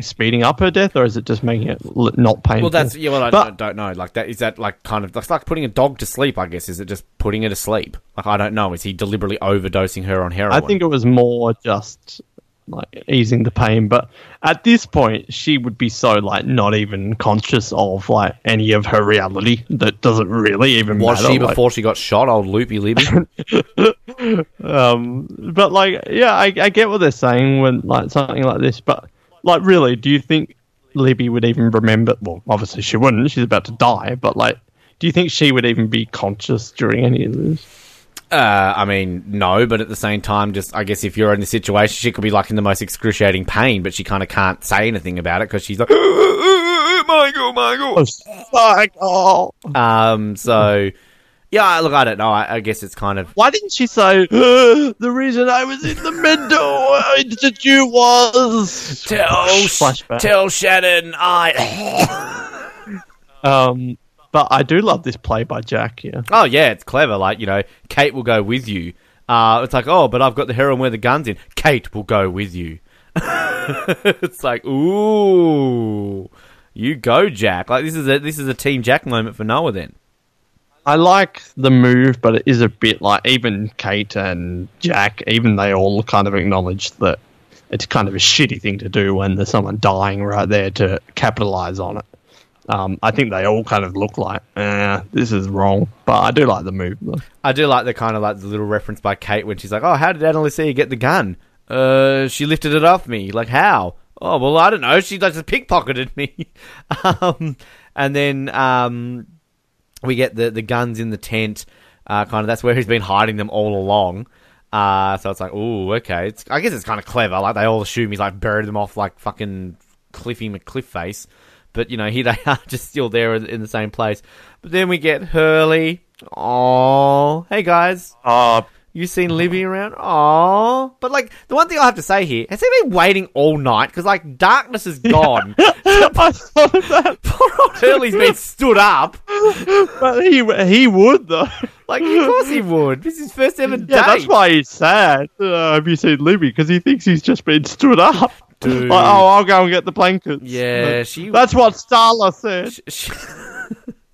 speeding up her death, or is it just making it l- not painful? Well, that's yeah. Well, I But- don't, don't know. Like that is that like kind of that's like putting a dog to sleep. I guess is it just putting it to sleep? Like I don't know. Is he deliberately overdosing her on heroin? I think it was more just like easing the pain. But at this point, she would be so like not even conscious of like any of her reality that doesn't really even was matter. she like- before she got shot, old loopy Libby? Um, but like, yeah, I, I get what they're saying when like something like this. But like, really, do you think Libby would even remember? Well, obviously she wouldn't. She's about to die. But like, do you think she would even be conscious during any of this? Uh, I mean, no, but at the same time, just I guess if you're in the situation, she could be like in the most excruciating pain, but she kind of can't say anything about it because she's like, Michael, Michael. Fuck! Oh, Um, so yeah, look, I don't know. I, I guess it's kind of why didn't she say "Uh, the reason I was in the mental institute was tell flashback? tell Shannon I. Um, but I do love this play by Jack. Yeah. Oh yeah, it's clever. Like you know, Kate will go with you. Uh, it's like, oh, but I've got the heroin where the gun's in. Kate will go with you. it's like, ooh, you go, Jack. Like this is a this is a Team Jack moment for Noah. Then I like the move, but it is a bit like even Kate and Jack, even they all kind of acknowledge that it's kind of a shitty thing to do when there's someone dying right there to capitalize on it. Um, I think they all kind of look like, eh, this is wrong, but I do like the move. I do like the kind of like the little reference by Kate when she's like, oh, how did Ana Lucia get the gun? Uh, she lifted it off me. Like how? Oh well, I don't know. She like just pickpocketed me. um, and then um, we get the the guns in the tent. Uh, kind of that's where he's been hiding them all along. Uh, so it's like, oh, okay. It's, I guess it's kind of clever. Like they all assume he's like buried them off like fucking Cliffy McCliffface. But you know, here they are, just still there in the same place. But then we get Hurley. Oh, hey guys. Oh, You seen Libby around? Oh, but like the one thing I have to say here, has he been waiting all night? Because like darkness is gone. I of that, Poor old Hurley's been stood up. but he he would though. Like of course he would. This is his first ever date. Yeah, that's why he's sad. Uh, have you seen Libby? Because he thinks he's just been stood up. Dude. Like, oh, I'll go and get the blankets. Yeah, But she- That's what Starla said. She, she,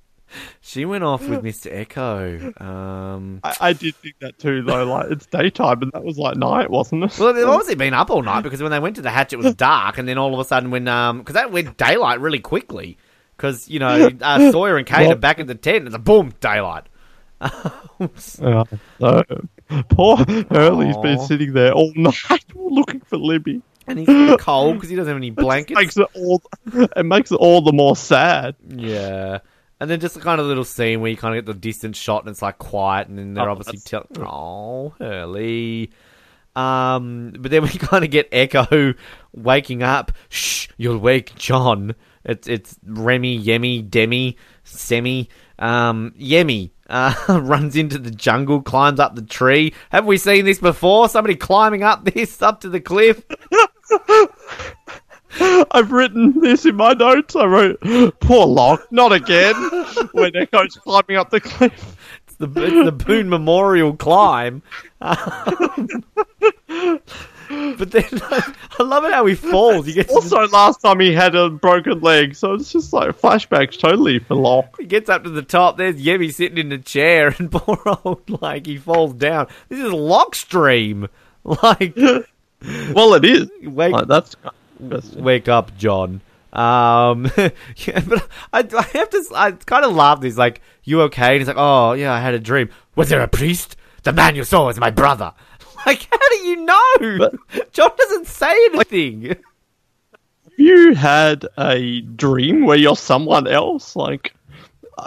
she went off with Mr. Eko. Um, I, I did think that too, though. Like it's daytime, and that was like night, wasn't it? well, they've obviously been up all night because when they went to the hatch, it was dark, and then all of a sudden, when um, because that went daylight really quickly, because you know uh, Sawyer and Kate Well- are back in the tent, and it's a boom daylight. Yeah. So poor Hurley's been sitting there all night looking for Libby. and he's cold because he doesn't have any It blankets. makes it all. It makes it all the more sad. Yeah. And then just a kind of little scene where you kind of get the distant shot and it's like quiet, and then they're Oh, obviously that's- telling, "Oh, Hurley." Um, but then we kind of get Eko waking up. Shh, you'll wake John. It's it's Remy, Yemi, Demi, Semi. Um, Yemi uh, runs into the jungle, climbs up the tree. Have we seen this before? Somebody climbing up this up to the cliff. I've written this in my notes. I wrote, "Poor Locke, not again." when Eko's climbing up the cliff. It's the it's the Boone Memorial climb. Um, but then I love it how he falls. He gets Also, last time he had a broken leg, so it's just like flashbacks totally for Locke. he gets up to the top. There's Yemi sitting in the chair, and poor old like he falls down. This is lock stream. Like Well, it is. wake Like, that's. Wake up, John. Um, yeah, but I, I have to. I kind of laugh. This like, you okay? And he's like, oh yeah, I had a dream. Was there a priest? The man you saw was my brother. Like, how do you know? John doesn't say anything. Have you had a dream where you're someone else? Like,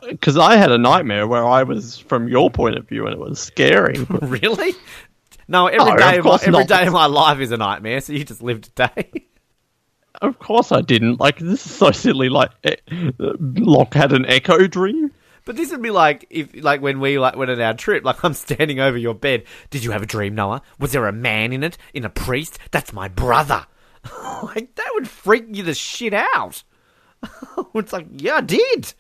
because I had a nightmare where I was from your point of view and it was scary. really? No, every No, day my, every day of my life is a nightmare. So you just lived a day. Of course I didn't. Like, this is so silly. Like, eh, Locke had an Eko dream. But this would be like if, like when we like went on our trip. Like I'm standing over your bed. Did you have a dream, Noah? Was there a man in it? In a priest? That's my brother. like that would freak you the shit out. it's like, yeah, I did.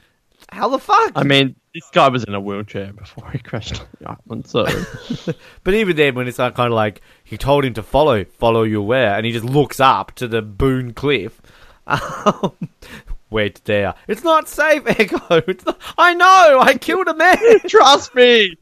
How the fuck? I mean, this guy was in a wheelchair before he crashed on the island, so. But even then, when it's like kind of like he told him to follow, follow you where, and he just looks up to the Boone Cliff. Um, wait there. It's not safe, Eko. It's not. I know. I killed a man. Trust me!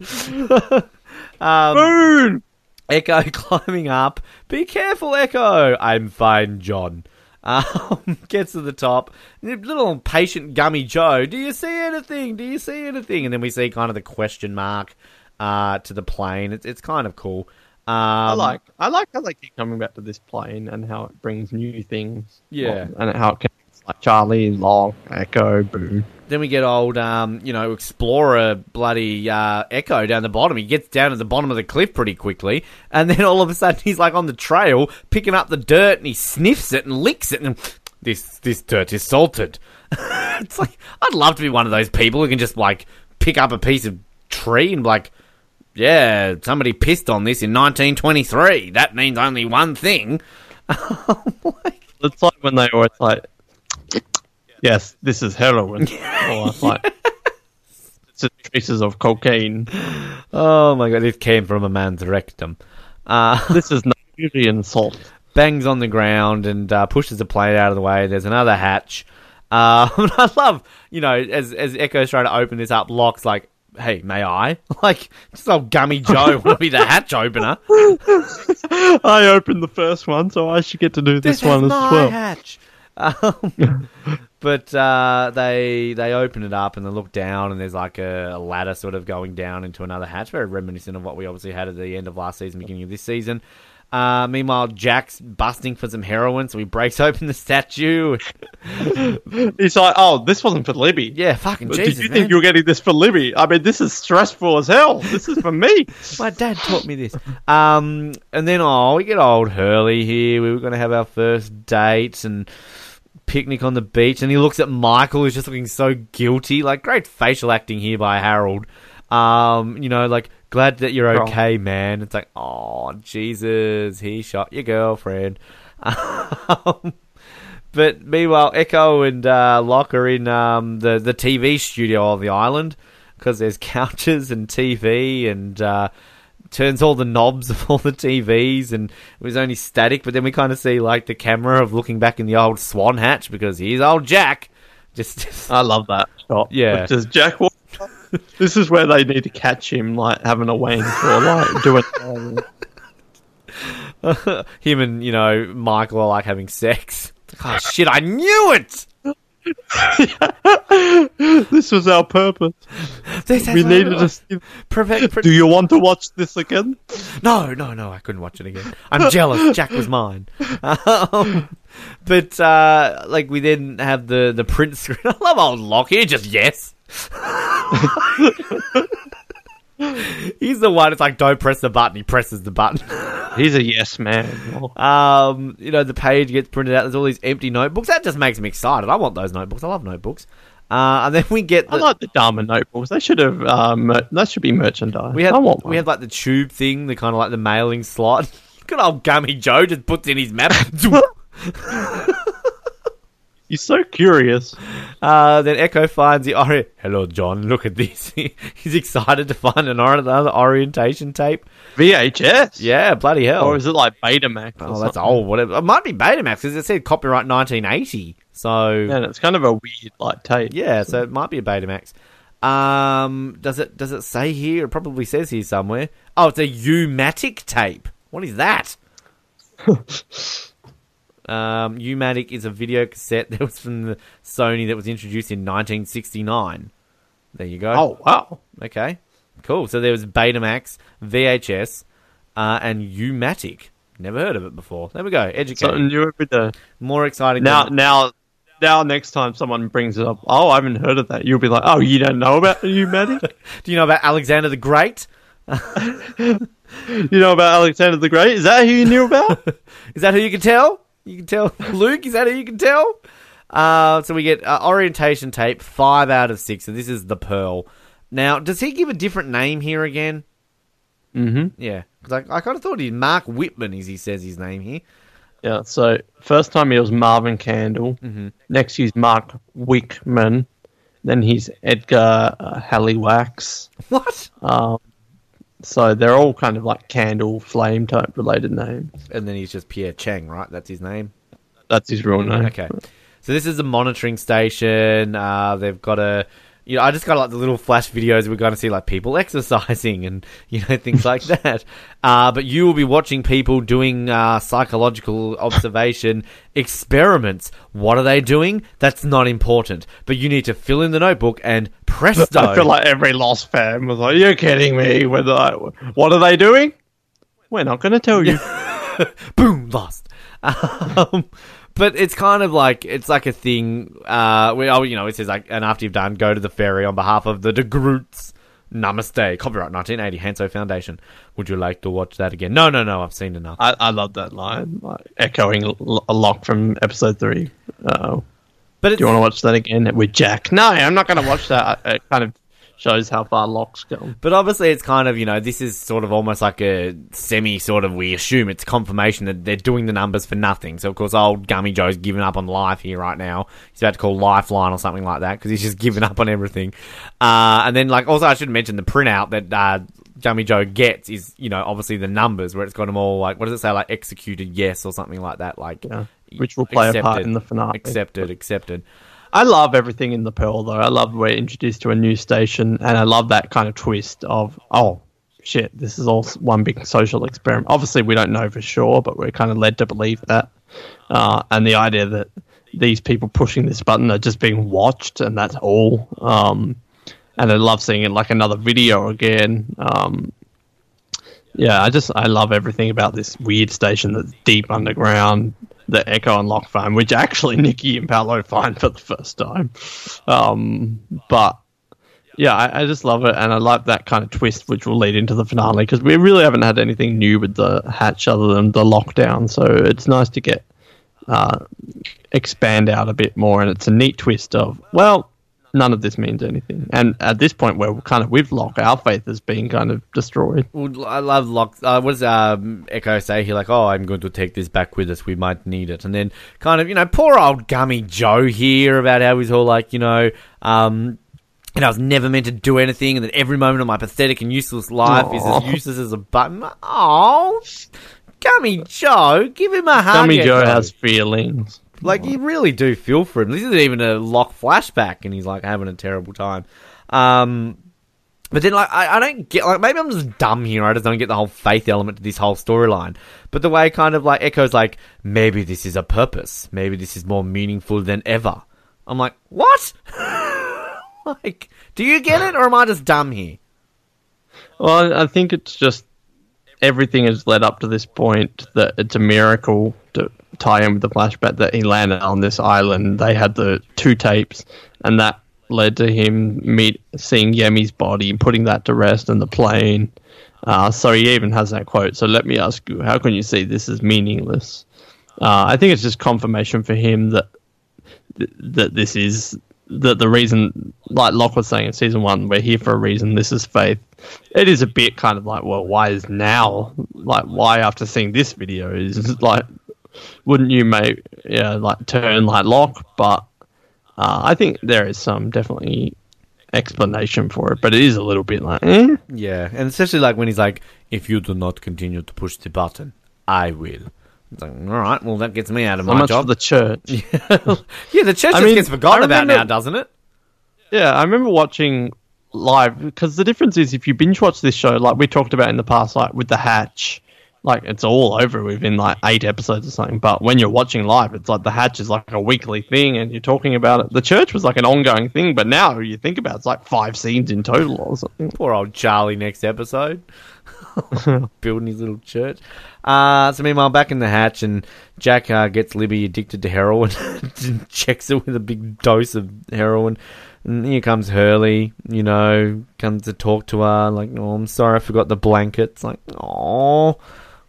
Um, Boone! Eko climbing up. Be careful, Eko. I'm fine, John. Um, gets to the top. Little patient gummy Joe. Do you see anything? Do you see anything? And then we see kind of the question mark uh, to the plane. It's it's kind of cool. Um, I like I like how they keep coming back to this plane and how it brings new things. Yeah. and how it connects like Charlie, Locke, Eko, Boone. Then we get old, um, you know, explorer bloody uh, Eko down the bottom. He gets down to the bottom of the cliff pretty quickly, and then all of a sudden he's like on the trail picking up the dirt, and he sniffs it and licks it, and this this dirt is salted. it's like I'd love to be one of those people who can just like pick up a piece of tree and be like, yeah, somebody pissed on this in 1923. That means only one thing. It's like when they were like, yes, this is heroin, or it's like it's just traces of cocaine. Oh my god, it came from a man's rectum. Uh, This is Nigerian salt. bangs on the ground and uh, pushes the plane out of the way. There's another hatch. Uh, I love, you know, as as Eko's trying to open this up, Locke's like, "Hey, may I?" Like, just old Gummy Joe want to be the hatch opener. I opened the first one, so I should get to do this, is one as my well. hatch. Um, but uh, they they open it up and they look down and there's like a, a ladder sort of going down into another hatch, very reminiscent of what we obviously had at the end of last season, beginning of this season. Uh, meanwhile, Jack's busting for some heroin, so he breaks open the statue. He's like, oh, this wasn't for Libby. Yeah, fucking But Jesus, Did you man. think you were getting this for Libby? I mean, this is stressful as hell. This is for me. My dad taught me this. Um, and then oh, we get old Hurley here. We were going to have our first date and picnic on the beach, and he looks at Michael, who's just looking so guilty. Like great facial acting here by Harold. Um, you know, like Glad that you're okay, man. It's like, oh, Jesus, he shot your girlfriend. Um, but meanwhile, Eko and uh, Locke are in um, the the TV studio of the island because there's couches and TV and uh, turns all the knobs of all the TVs and it was only static. But then we kind of see like the camera of looking back in the old Swan hatch because here's old Jack. Just I love that shot. Yeah. Does Jack walk? this is where they need to catch him, like having a wank or like doing. him and you know Michael are like having sex. Oh shit! I knew it. this was our purpose. This We needed to. See... prevent. pre- Do you want to watch this again? No, no, no, I couldn't watch it again. I'm jealous. Jack was mine. Um, but, uh, like, we then have the, the print screen. I love old Locke just yes. He's the one, it's like, don't press the button. He presses the button. He's a yes man. um, you know, the page gets printed out. There's all these empty notebooks. That just makes me excited. I want those notebooks. I love notebooks. Uh, and then we get I like the Dharma notebooks. They should have. Uh, mer- that should be merchandise. we had I want we had like the tube thing, the kind of like the mailing slot. Good old Gummy Joe just puts in his map. He's so curious. Uh, then Eko finds the ori- Hello, John. Look at this. He's excited to find an or- another orientation tape. VHS. Yeah, bloody hell. Or is it like Betamax? oh, that's something? old. Whatever. It might be Betamax because it said copyright 1980. So And it's kind of a weird like tape. yeah, so it might be a Betamax. Um, does it does it say here? It probably says here somewhere. Oh, it's a U-matic tape. What is that? um, U-matic is a video cassette that was from the Sony that was introduced in 1969. There you go. Oh wow. Okay, cool. So there was Betamax, VHS, uh, and U-matic. Never heard of it before. There we go. Educated. Something new every day. More exciting. Now, than- now, now, next time someone brings it up, oh, I haven't heard of that. You'll be like, oh, you don't know about you, Maddie? do you know about Alexander the Great? you know about Alexander the Great? Is that who you knew about? Is that who you can tell? You can tell Luke. Is that who you can tell? Uh, so we get uh, orientation tape five out of six, and this is the Pearl. Now, does he give a different name here again? mm-hmm. Yeah, because I, I kind of thought he Mark Wickmund, as he says his name here. Yeah. So first time he was Marvin Candle. Mm-hmm. Next he's Mark Wickmund. Then he's Edgar uh, Halliwax. What? Um, so they're all kind of like candle flame type related names. And then he's just Pierre Chang, right? That's his name. That's his real name. Okay. So this is a monitoring station. Uh, they've got a, you know, I just got like the little flash videos. We're going to see like people exercising and you know things like that. Uh, but you will be watching people doing uh, psychological observation experiments. What are they doing? That's not important. But you need to fill in the notebook and presto. I feel like every Lost fan was like, "You're kidding me!" With like, what are they doing? We're not going to tell you. boom lost um, but it's kind of like it's like a thing uh where oh you know it says like and after you've done go to the ferry on behalf of the de Groots namaste copyright 1980 hanso foundation would you like to watch that again no no no i've seen enough I, I love that line, like echoing a lock from episode three. Uh-oh. but Do you want to watch that again with Jack? No, I'm not going to watch that. It kind of shows how far Locke's gone. But obviously, it's kind of, you know, this is sort of almost like a semi sort of, we assume it's confirmation that they're doing the numbers for nothing. So, of course, old Gummy Joe's giving up on life here right now. He's about to call Lifeline or something like that because he's just given up on everything. Uh, and then, like, also, I should mention the printout that uh, Gummy Joe gets is, you know, obviously the numbers where it's got them all, like, what does it say, like, executed yes or something like that. Like, Yeah, which will play a part accepted, in the finale. Accepted, accepted. I love everything in the Pearl, though. I love we're introduced to a new station, and I love that kind of twist of, oh, shit, this is all one big social experiment. Obviously, we don't know for sure, but we're kind of led to believe that. Uh, and the idea that these people pushing this button are just being watched, and that's all. Um, and I love seeing it like another video again. Um, yeah, I just I love everything about this weird station that's deep underground, the Eko and Locke phone, which actually Nikki and Paulo find for the first time. Um, but yeah, I, I just love it, and I like that kind of twist, which will lead into the finale because we really haven't had anything new with the hatch other than the lockdown. So it's nice to get uh, expand out a bit more, and it's a neat twist of well, none of this means anything. And at this point, we're kind of with Locke. Our faith is being kind of destroyed. Well, I love Locke. Uh, what does um, Eko say? He like, oh, I'm going to take this back with us. We might need it. And then kind of, you know, poor old Gummy Joe here about how he's all like, you know, um, and I was never meant to do anything, and that every moment of my pathetic and useless life is as useless as a button. Oh, Gummy Joe, give him a hug. Gummy Joe has feelings. Like you really do feel for him. This isn't even a Locke flashback, and he's like having a terrible time. Um, but then like I, I don't get like maybe I'm just dumb here. I just don't get the whole faith element to this whole storyline. But the way kind of like Eko's like maybe this is a purpose. Maybe this is more meaningful than ever. I'm like what? like, do you get it, or am I just dumb here? Well, I think it's just everything has led up to this point that it's a miracle to tie in with the flashback that he landed on this island. They had the two tapes, and that led to him meet seeing Yemi's body and putting that to rest in the plane. Uh, so he even has that quote. So let me ask you, how can you say this is meaningless? Uh, I think it's just confirmation for him that th- that this is that the reason, like Locke was saying in season one, we're here for a reason. This is faith. It is a bit kind of like, well, why is now? Like, why after seeing this video is like, wouldn't you make yeah like turn like Locke? But uh, I think there is some definitely explanation for it, but it is a little bit like, eh? Yeah, and especially like when he's like, "If you do not continue to push the button, I will." It's like, all right, well, that gets me out of so my much job. for the church. yeah, the church I mean, gets forgotten I about now, doesn't it? Yeah, I remember watching live because the difference is if you binge watch this show, like we talked about in the past, like with the Hatch, like it's all over within like eight episodes or something. But when you're watching live, it's like the Hatch is like a weekly thing, and you're talking about it. The church was like an ongoing thing, but now you think about it, it's like five scenes in total or something. Poor old Charlie next episode. Building his little church. Uh, so meanwhile, back in the hatch, and Jack uh, gets Libby addicted to heroin and checks her with a big dose of heroin. And here comes Hurley, you know, comes to talk to her, like, oh, I'm sorry, I forgot the blankets. Like, oh,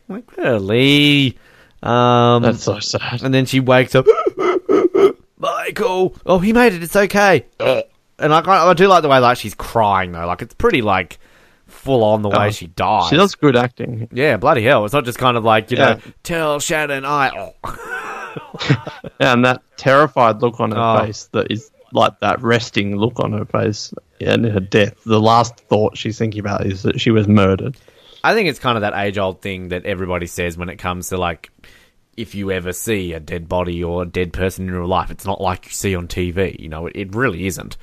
like, Hurley. Um, That's so sad. and then she wakes up. Michael, oh, he made it. It's okay. And I, I do like the way like she's crying though. Like it's pretty like full on the way Oh, she dies. She does good acting. Yeah, bloody hell. It's not just kind of like you Yeah. know, tell Shannon I. Yeah, and that terrified look on her Oh. face that is like that resting look on her face and her death. The last thought she's thinking about is that she was murdered. I think it's kind of that age old thing that everybody says when it comes to like if you ever see a dead body or a dead person in real life, it's not like you see on TV. You know, it, it really isn't.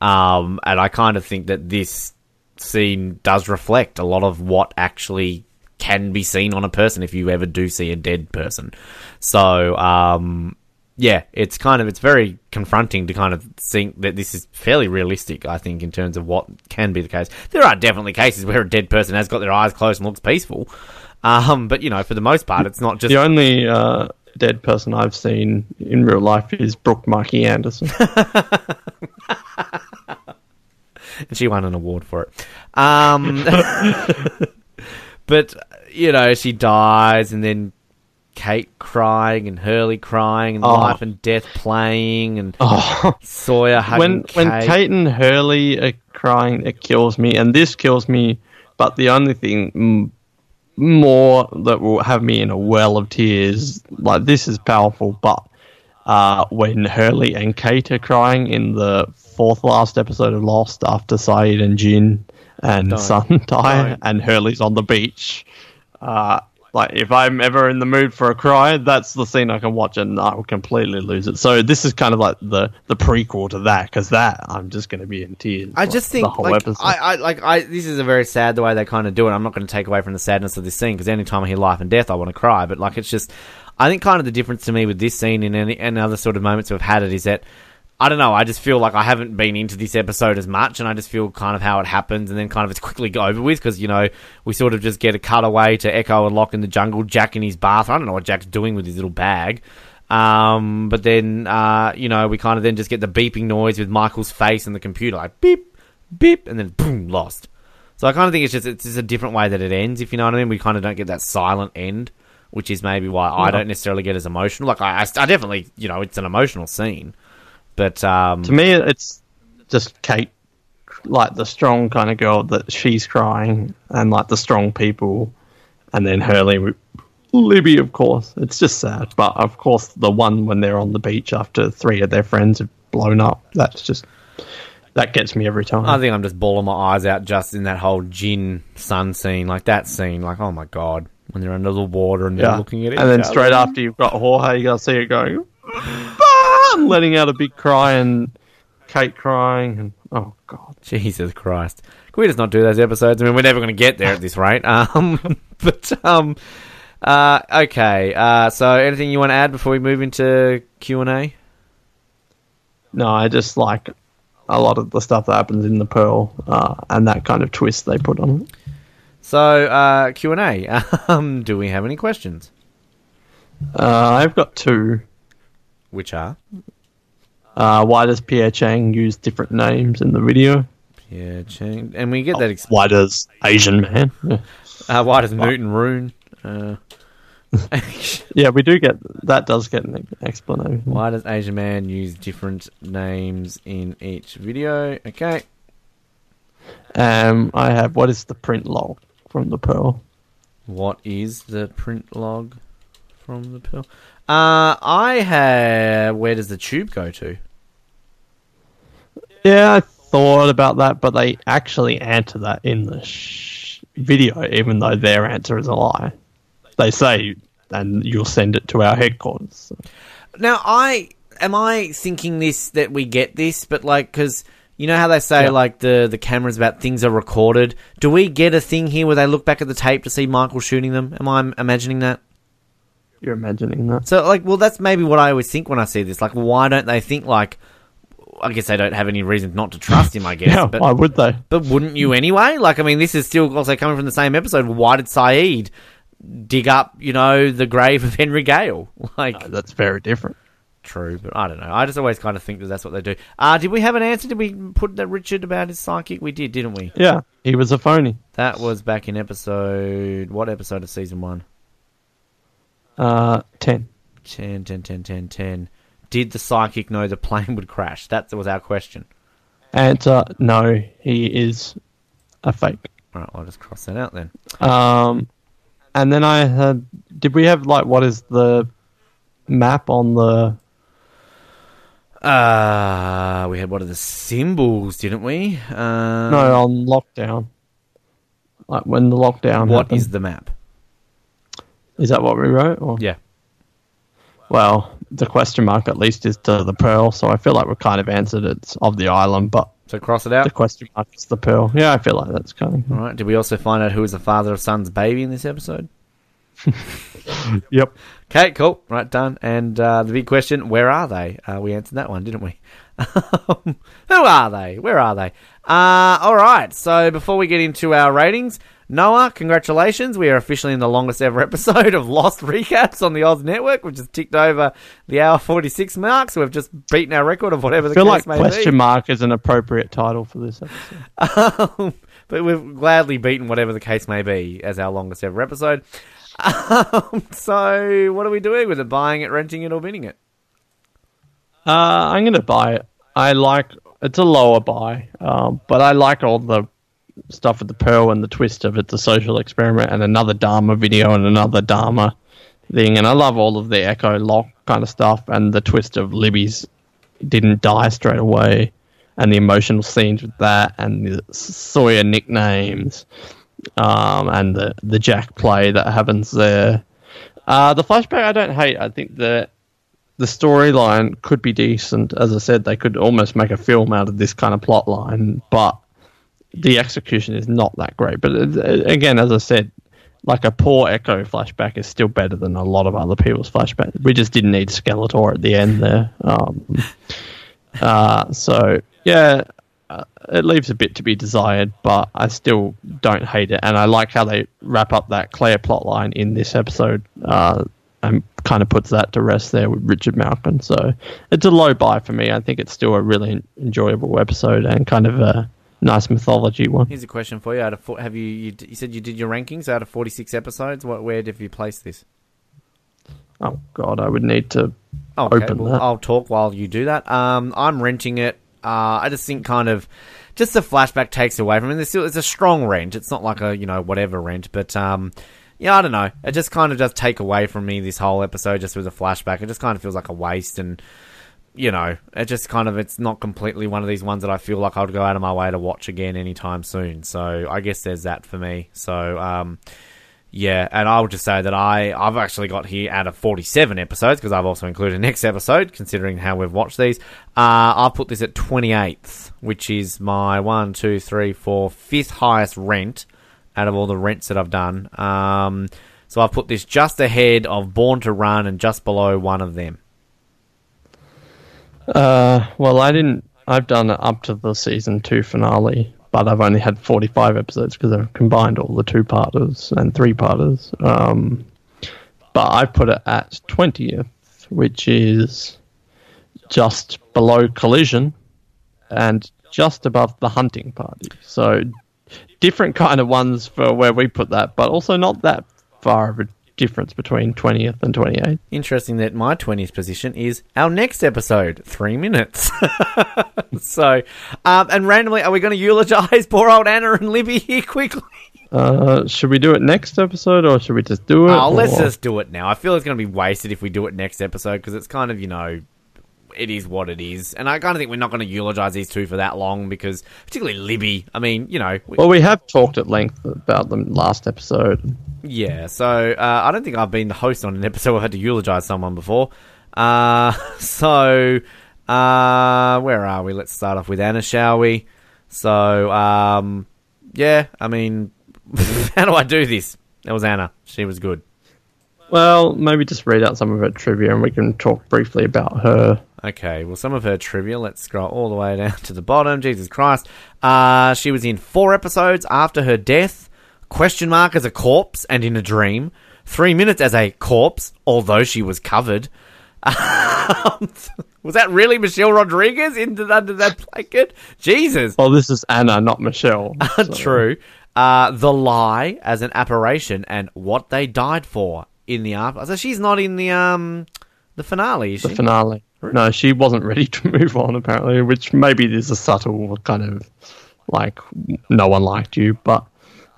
Um, and I kind of think that this scene does reflect a lot of what actually can be seen on a person if you ever do see a dead person. So, um, yeah, it's kind of it's very confronting to kind of think that this is fairly realistic. I think in terms of what can be the case. There are definitely cases where a dead person has got their eyes closed and looks peaceful. Um, but you know, for the most part, it's not just The only uh, dead person I've seen in real life is Brooke Markey Anderson. and she won an award for it. Um, but you know, she dies, and then Kate crying, and Hurley crying, and Oh. life and death playing, and oh. Sawyer hugging when when Kate and Hurley are crying, it kills me, and this kills me. But the only thing more that will have me in a well of tears, like this is powerful, but uh, when Hurley and Kate are crying in the fourth last episode of Lost after Sayid and Jin and. Sun die, and Hurley's on the beach. Uh, like if I'm ever in the mood for a cry, that's the scene I can watch and I will completely lose it. So this is kind of like the the prequel to that because that I'm just going to be in tears. I just think the whole like episode. I, I like I this is a very sad the way they kind of do it. I'm not going to take away from the sadness of this scene because anytime I hear life and death, I want to cry. But like it's just, I think kind of the difference to me with this scene and any and other sort of moments we've had it is that. I don't know. I just feel like I haven't been into this episode as much, and I just feel kind of how it happens, and then kind of it's quickly over with because you know we sort of just get a cutaway to Eko and Locke in the jungle, Jack in his bath. I don't know what Jack's doing with his little bag, um, but then uh, you know we kind of then just get the beeping noise with Michael's face and the computer, like beep, beep, and then boom, lost. So I kind of think it's just it's just a different way that it ends. If you know what I mean, we kind of don't get that silent end, which is maybe why I don't necessarily get as emotional. Like I, I, I definitely, you know, it's an emotional scene, but um, to me, it's just Kate, like the strong kind of girl that she's crying, and like the strong people, and then Hurley, Libby, of course. It's just sad, but of course the one when they're on the beach after three of their friends have blown up. That's just that gets me every time. I think I'm just bawling my eyes out just in that whole Jin Sun scene, like that scene, like oh my god, when they're under the water and they're yeah, looking at it, and then straight after you've got Jorge, you got to see it going, Letting out a big cry, and Kate crying, and oh god. Jesus Christ. Can we just not do those episodes? I mean, we're never going to get there at this rate. Um, but um, uh, okay. Uh, so anything you want to add before we move into Q and A? No, I just like a lot of the stuff that happens in the Pearl uh, and that kind of twist they put on it. So uh, Q and A. Um, do we have any questions? Uh, I've got two. Which are Uh, why does Pierre Chang use different names in the video? yeah, Chang, and we get that. Ex- Why does Asian man? Uh, why does Newton Rune? Uh, Yeah, we do get that. Does get an explanation. why does Asian man use different names in each video? Okay. Um, I have what is the print log from the Pearl? What is the print log from the pill? Uh, I have. Where does the tube go to? Yeah, I thought about that, but they actually answer that in the sh- video, even though their answer is a lie. They say, and you'll send it to our headquarters. So- Now, I am I thinking this that we get this, but like because you know how they say Yeah. like the the cameras about things are recorded. Do we get a thing here where they look back at the tape to see Michael shooting them? Am I imagining that? You're imagining that. So like, well, that's maybe what I always think when I see this. Like, why don't they think like? I guess they don't have any reason not to trust him. I guess, Yeah, but why would they? But wouldn't you anyway? Like, I mean, this is still also coming from the same episode. Why did Sayid dig up, you know, the grave of Henry Gale? Like, No, that's very different. true, but I don't know. I just always kind of think that that's what they do. Uh, did we have an answer? Did we put that Richard about his psychic? We did, didn't we? Yeah, he was a phony. That was back in episode. What episode of season one? Uh, ten. 10, 10, 10, 10, 10. Did the psychic know the plane would crash? That was our question. Answer: No, he is a fake. All right, I'll just cross that out then. Um, and then I had. Did we have like what is the map on the? Uh, we had one of the symbols, didn't we? Uh, No, on lockdown. Like when the lockdown. What happened. is the map? Is that what we wrote? Or? Yeah. Well, the question mark at least is to the pearl, so I feel like we've kind of answered it's of the island, but So cross it out. the question mark is the pearl. Yeah, I feel like that's kind of. right. Did we also find out who was the father of Sun's baby in this episode? Yep. Okay, cool. Right, done. And uh, the big question: Where are they? Uh, we answered that one, didn't we? Who are they? Where are they? Uh, all right. So before we get into our ratings, Noah, congratulations! We are officially in the longest ever episode of Lost recaps on the Oz Network, which has ticked over the hour forty-six mark. So we've just beaten our record of whatever I the feel case like may question be. mark is an appropriate title for this episode. Um, but we've gladly beaten whatever the case may be as our longest ever episode. Um, so, what are we doing with it? Buying it, renting it, or bidding it? Uh, I'm gonna buy it. I like it's a lower buy, um, but I like all the stuff with the pearl and the twist of it's a social experiment and another Dharma video and another Dharma thing, and I love all of the Eko Locke kind of stuff and the twist of Libby's didn't die straight away, and the emotional scenes with that and the Sawyer nicknames, um, and the the Jack play that happens there. Uh, the flashback I don't hate. I think the the storyline could be decent. As I said, they could almost make a film out of this kind of plot line, but the execution is not that great. But uh, again, as I said, like a poor Eko flashback is still better than a lot of other people's flashbacks. We just didn't need Skeletor at the end there. Um, uh, so yeah, uh, it leaves a bit to be desired, but I still don't hate it, and I like how they wrap up that Claire plotline in this episode. Uh, and kind of puts that to rest there with Richard Malkin. So it's a low buy for me. I think it's still a really enjoyable episode and kind of a nice mythology one. Here's a question for you: Out of four, have you, you you said you did your rankings out of forty-six episodes? What where have you placed this? Oh God, I would need to Okay, open well, that. I'll talk while you do that. Um, I'm renting it Uh, I just think kind of just the flashback takes away from it. It's still it's a strong rent. It's not like a you know whatever rent, but um, yeah, I don't know. It just kind of does take away from me this whole episode just with a flashback. It just kind of feels like a waste and you know, it just kind of it's not completely one of these ones that I feel like I'd go out of my way to watch again anytime soon. So I guess there's that for me. So um, yeah, and I would just say that I I've actually got here out of 47 episodes because I've also included next episode considering how we've watched these. Uh, I'll put this at 28th, which is my one, two, three, four, fifth highest rent out of all the rents that I've done. Um, so I've put this just ahead of Born to Run and just below one of them. Uh, well, I didn't. I've done it up to the season two finale, but I've only had 45 episodes because I've combined all the two parters and three parters. Um, but I put it at 20th, which is just below Collision and just above the Hunting Party. So different kind of ones for where we put that, but also not that far of a difference between 20th and 28th. Interesting that my 20th position is our next episode, three minutes. so, um, and randomly, are we going to eulogize poor old Ana and Libby here quickly? Uh, should we do it next episode or should we just do it? Oh, let's just do it now. I feel it's going to be wasted if we do it next episode because it's kind of, you know, it is what it is. And I kind of think we're not going to eulogize these two for that long because, particularly Libby, I mean, you know, we- Well, we have talked at length about them last episode. Yeah, so uh, I don't think I've been the host on an episode where I had to eulogize someone before. Uh, so, uh, where are we? Let's start off with Ana, shall we? So, um, yeah, I mean, how do I do this? That was Ana. She was good. Well, maybe just read out some of her trivia and we can talk briefly about her. Okay, well, some of her trivia. Let's scroll all the way down to the bottom. Jesus Christ. Uh, she was in four episodes after her death. Question mark as a corpse and in a dream. Three minutes as a corpse, although she was covered. Um, was that really Michelle Rodriguez in the, under that blanket? Jesus. Well, this is Ana, not Michelle. so- True. Uh, the lie as an apparition and what they died for in the after. So she's not in the um the finale, is The finale. No, she wasn't ready to move on, apparently, which maybe is a subtle kind of like no one liked you. But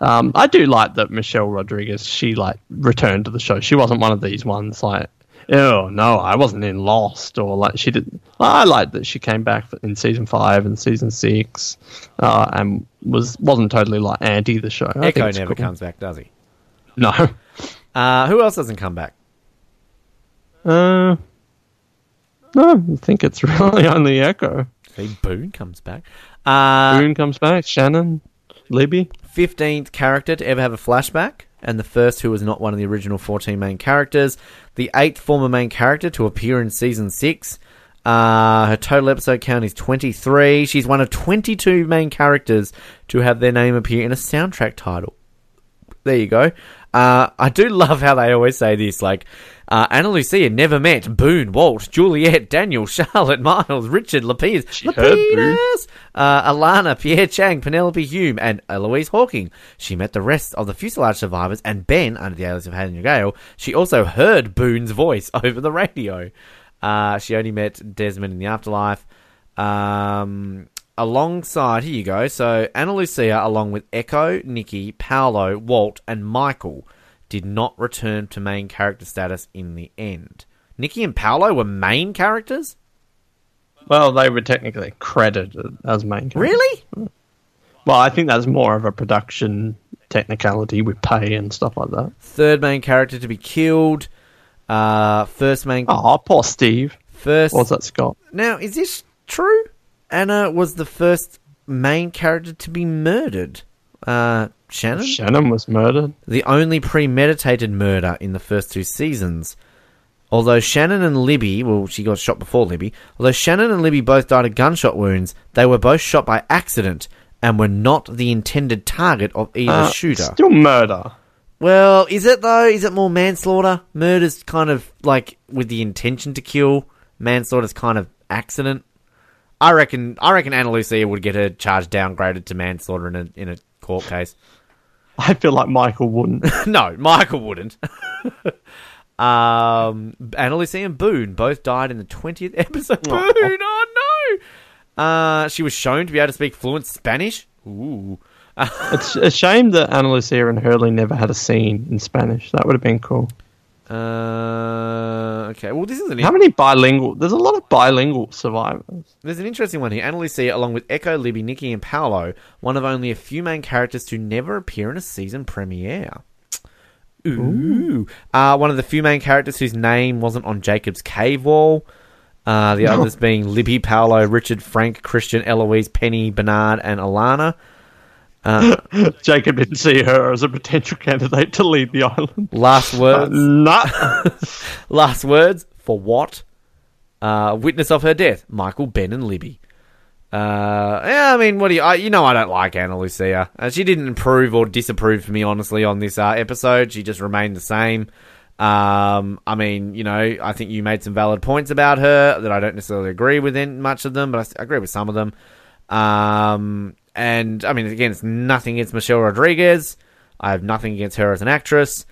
um, I do like that Michelle Rodriguez, she like returned to the show. She wasn't one of these ones like, oh, no, I wasn't in Lost or like she didn't. I like that she came back in season five and season six uh, and was, wasn't totally like anti the show. I think Eko never cool. comes back, does he? No. Uh, who else doesn't come back? Uh, no, I think it's really only Eko. See, Boone comes back. Uh, Boone comes back. Shannon, Libby. 15th character to ever have a flashback, and the first who was not one of the original 14 main characters. The eighth former main character to appear in season 6. Uh, her total episode count is 23. She's one of 22 main characters to have their name appear in a soundtrack title. There you go. Uh, I do love how they always say this, like, uh, Ana Lucia never met Boone, Walt, Juliet, Daniel, Charlotte, Miles, Richard, Lapidus, She. Lapidus, uh, Ilana, Pierre Chang, Penelope Hume, and Eloise Hawking. She met the rest of the fuselage survivors and Ben under the alias of Henry Gale. She also heard Boone's voice over the radio. Uh, she only met Desmond in the afterlife. Um, alongside, here you go. So Ana Lucia, along with Eko, Nikki, Paulo, Walt, and Michael, did not return to main character status in the end. Nikki and Paulo were main characters? Well, they were technically credited as main characters. Really? Well, I think that's more of a production technicality with pay and stuff like that. Third main character to be killed. Uh, first main. Oh, poor Steve. first. Was that Scott? Now, is this true? Ana was the first main character to be murdered. Uh, Shannon? Shannon was murdered. the only premeditated murder in the first two seasons. Although Shannon and Libby, well, she got shot before Libby, although Shannon and Libby both died of gunshot wounds, they were both shot by accident and were not the intended target of either Uh, shooter. Still murder. Well, is it though? Is it more manslaughter? Murder's kind of like with the intention to kill. Manslaughter's kind of accident. I reckon. I reckon Ana Lucia would get her charge downgraded to manslaughter in a in a court case. I feel like Michael wouldn't. no, Michael wouldn't. um, Ana Lucia and Boone both died in the twentieth episode. Aw. Boone, oh no! Uh, she was shown to be able to speak fluent Spanish. Ooh. It's a shame that Ana Lucia and Hurley never had a scene in Spanish. That would have been cool. Uh, okay. Well, this is an How many bilingual? There's a lot of bilingual survivors. There's an interesting one here. Ana Lucia, along with Eko, Libby, Nikki, and Paulo, one of only a few main characters to never appear in a season premiere. Ooh. Uh, one of the few main characters whose name wasn't on Jacob's cave wall. Uh, the others being Libby, Paulo, Richard, Frank, Christian, Eloise, Penny, Bernard, and Ilana. Jacob didn't see her as a potential candidate to lead the island. Last words. Nah. Last words for what? Uh, witness of her death, Michael, Ben, and Libby. Uh, yeah, I mean, what do you? I, you know, I don't like Ana Lucia. Uh, she didn't improve or disapprove for me, honestly, on this uh, episode. She just remained the same. Um, I mean, you know, I think you made some valid points about her that I don't necessarily agree with in much of them, but I agree with some of them. Um, and I mean, again, it's nothing against Michelle Rodriguez. I have nothing against her as an actress.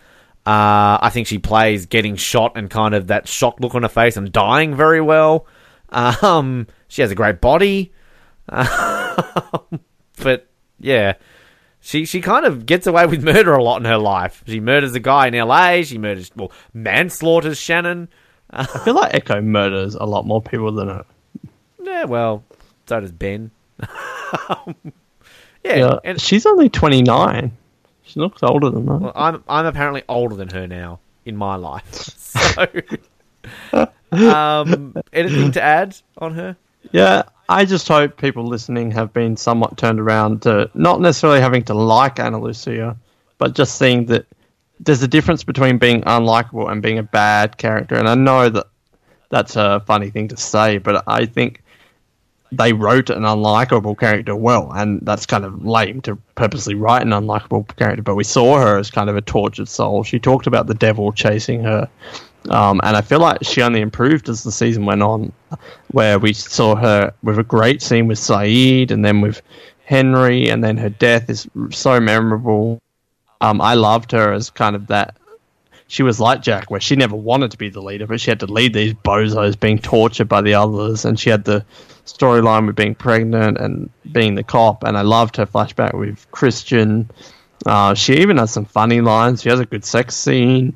Uh, I think she plays getting shot and kind of that shocked look on her face and dying very well. Um, she has a great body. but yeah, she she kind of gets away with murder a lot in her life. She murders a guy in L.A. She murders well manslaughters Shannon. I feel like Eko murders a lot more people than her. Yeah, well, so does Ben. yeah, Yeah, and she's only 29. She looks older than that. well, I'm I'm apparently older than her now in my life. So, um, anything to add on her? Yeah, I just hope people listening have been somewhat turned around to not necessarily having to like Ana Lucia, but just seeing that there's a difference between being unlikable and being a bad character. And I know that that's a funny thing to say, but I think they wrote an unlikable character well, and that's kind of lame to purposely write an unlikable character. But we saw her as kind of a tortured soul. She talked about the devil chasing her, um, and I feel like she only improved as the season went on, where we saw her with a great scene with Sayid, and then with Henry, and then her death is so memorable. Um, I loved her as kind of that she was like Jack, where she never wanted to be the leader, but she had to lead these bozos being tortured by the others, and she had the storyline with being pregnant and being the cop. And I loved her flashback with Christian. Uh, she even has some funny lines. She has a good sex scene.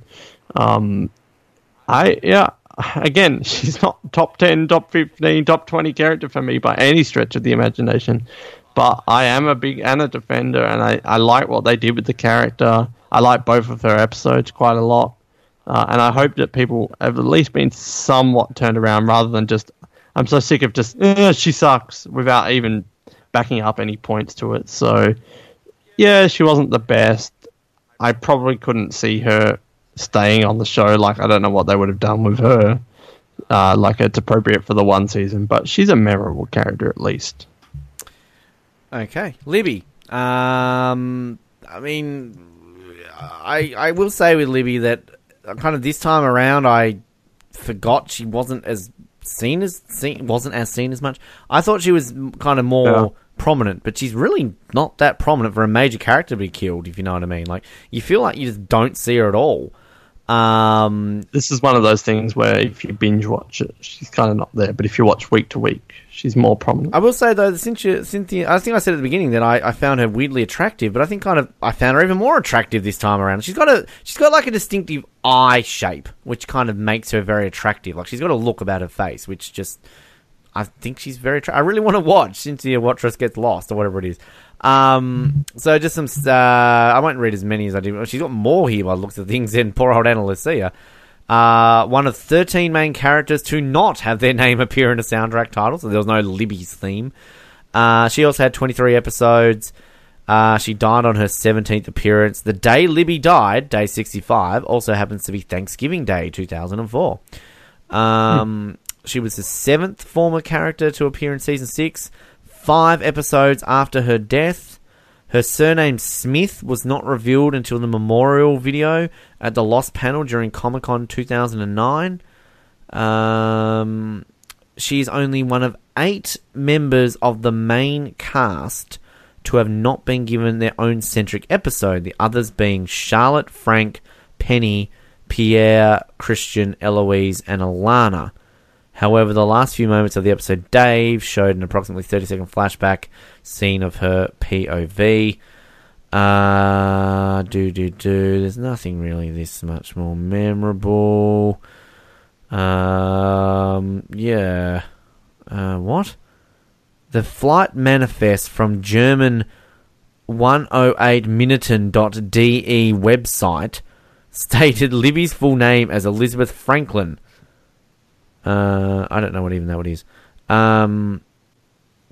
Um, I yeah. Again, she's not top ten, top fifteen, top twenty character for me by any stretch of the imagination. But I am a big Ana defender, and I, I like what they did with the character. I like both of her episodes quite a lot, uh, and I hope that people have at least been somewhat turned around rather than just. I'm so sick of just "Eh, she sucks without even backing up any points to it. So, yeah, she wasn't the best. I probably couldn't see her staying on the show. Like I don't know what they would have done with her. Uh, like it's appropriate for the one season, but she's a memorable character at least. Okay, Libby. Um, I mean, I I will say with Libby that uh, kind of this time around, I forgot she wasn't as seen as seen wasn't as seen as much. I thought she was kind of more Yeah. prominent, but she's really not that prominent for a major character to be killed. If you know what I mean, like you feel like you just don't see her at all. Um, This is one of those things where if you binge watch it, she's kind of not there. But if you watch week to week, she's more prominent. I will say though, that Cynthia, Cynthia, I think I said at the beginning that I, I found her weirdly attractive, but I think kind of I found her even more attractive this time around. She's got a she's got like a distinctive eye shape, which kind of makes her very attractive. Like she's got a look about her face, which just I think she's very. Tra- I really want to watch Cynthia Watros gets lost or whatever it is. Um, so just some. Uh, I won't read as many as I do. She's got more here by the looks of things than poor old Ana Lucia. Uh, one of 13 main characters to not have their name appear in a soundtrack title, so there was no Libby's theme. Uh, she also had 23 episodes. Uh, she died on her 17th appearance. The day Libby died, day 65, also happens to be Thanksgiving Day 2004. Um, She was the seventh former character to appear in season 6, five episodes after her death. Her surname Smith was not revealed until the memorial video at the Lost panel during Comic Con 2009. Um, she's only one of eight members of the main cast to have not been given their own centric episode, the others being Charlotte, Frank, Penny, Pierre, Christian, Eloise, and Ilana. However, the last few moments of the episode, Dave showed an approximately 30 second flashback scene of her POV. Uh, do, do, do. There's nothing really this much more memorable. Um, yeah. Uh, what? The flight manifest from German 108minuten.de website stated Libby's full name as Elizabeth Franklin. Uh, I don't know what even that what is. Um,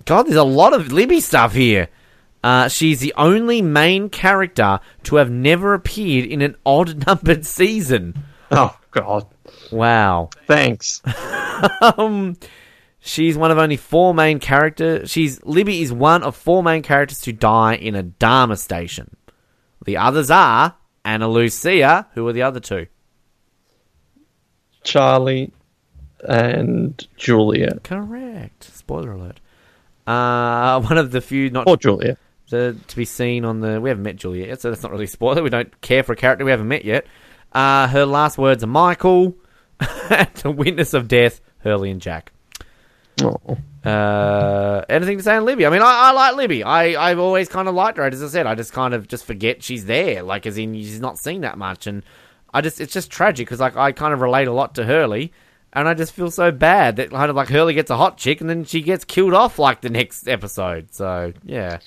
God, there's a lot of Libby stuff here. Uh, she's the only main character to have never appeared in an odd numbered season. Oh God, Wow. thanks. um, she's one of only four main characters. She's Libby is one of four main characters to die in a Dharma station. The others are Ana Lucia. Who are the other two? Charlie and Julia, Correct. Spoiler alert. Uh, one of the few not or Julia. the, to be seen on the. We haven't met Julia yet, so that's not really a spoiler. We don't care for a character we haven't met yet. Uh, her last words are Michael. the witness of death, Hurley and Jack. Oh. Uh, anything to say on Libby? I mean, I, I like Libby. I, I've always kind of liked her. As I said, I just kind of just forget she's there. Like, as in, she's not seen that much. And I just, it's just tragic because, like, I kind of relate a lot to Hurley. And I just feel so bad that kind of like Hurley gets a hot chick and then she gets killed off like the next episode. So, yeah.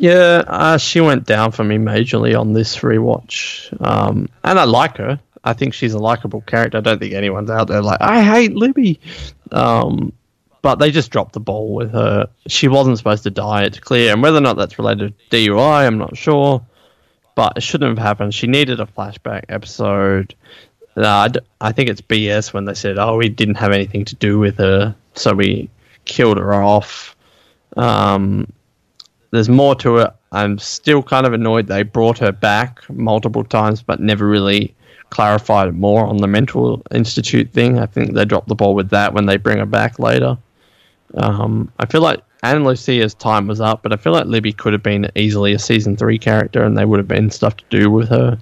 Yeah, uh, she went down for me majorly on this rewatch, um, and I like her. I think she's a likable character. I don't think anyone's out there like I hate Libby, um, but they just dropped the ball with her. She wasn't supposed to die. It's clear, and whether or not that's related to DUI, I'm not sure. But it shouldn't have happened. She needed a flashback episode. Uh, I think it's BS when they said, "Oh, we didn't have anything to do with her, so we killed her off." Um, there's more to it. I'm still kind of annoyed they brought her back multiple times, but never really clarified more on the mental institute thing. I think they dropped the ball with that when they bring her back later. Um, I feel like Ana Lucia's time was up, but I feel like Libby could have been easily a season three character, and they would have been stuff to do with her.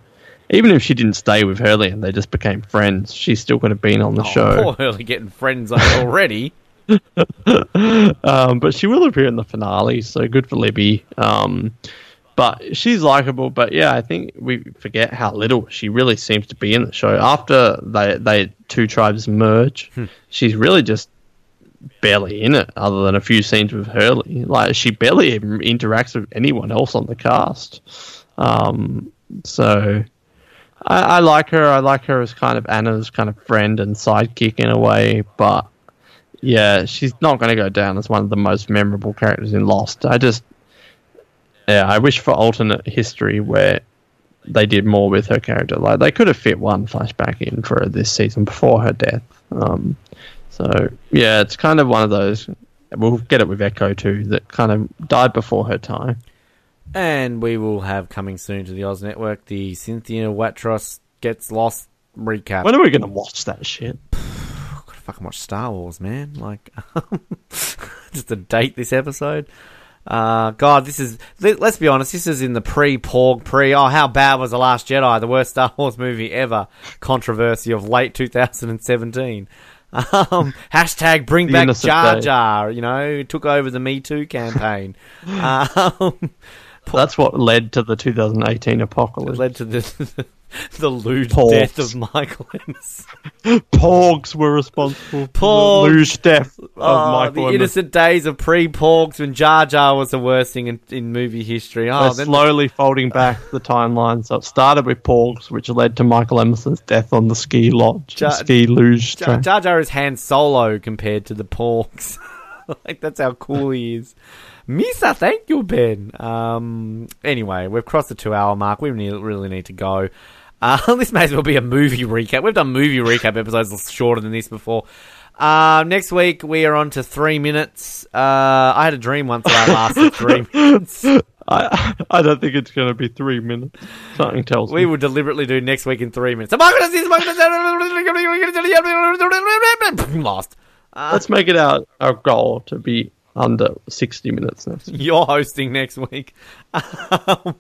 Even if she didn't stay with Hurley and they just became friends, she still could have been on the show. Oh, poor Hurley getting friends already. um, but she will appear in the finale, so good for Libby. Um, but she's likable. But yeah, I think we forget how little she really seems to be in the show. After they they two tribes merge, she's really just barely in it, other than a few scenes with Hurley. Like she barely even interacts with anyone else on the cast. Um, so. I, I like her. I like her as kind of Ana's kind of friend and sidekick in a way, but yeah, she's not going to go down as one of the most memorable characters in Lost. I just, yeah, I wish for alternate history where they did more with her character. Like they could have fit one flashback in for this season before her death. Um, so yeah, it's kind of one of those. We'll get it with Eko too. That kind of died before her time. And we will have coming soon to the Oz Network the Cynthia Watros Gets Lost recap. When are we going to watch that shit? gotta fucking watch Star Wars, man. Like, just to date this episode. Uh, God, this is. Let, let's be honest. This is in the pre-Porg, pre. Oh, how bad was the Last Jedi? The worst Star Wars movie ever. Controversy of late 2017. Um, hashtag bring The back Jar. Jar. You know, took over the Me Too campaign. um, That's what led to the 2018 it apocalypse. led to the the lewd Porgs. death of Michael Emerson. Porgs were responsible for Porgs. the luge death of Oh, Michael the Emerson. innocent days of pre-Porgs when Jar Jar was the worst thing in, in movie history. Oh, They're slowly folding back the timeline. So it started with Porgs, which led to Michael Emerson's death on the ski lodge, Ja- ski luge Jar. Jar Jar is Han Solo compared to the Porgs. like that's how cool he is. Misa, thank you, Ben. Um, anyway, we've crossed the two-hour mark. We need, really need to go. Uh, this may as well be a movie recap. We've done movie recap episodes shorter than this before. Uh, next week we are on to three minutes. Uh, I had a dream once that I lasted three minutes. I, I don't think it's going to be three minutes. Something tells We me. We will deliberately do next week in three minutes. Am I going to see this? Am I gonna see- Lost. Uh, Let's make it our, our goal to be under 60 minutes now. You're hosting next week. Um,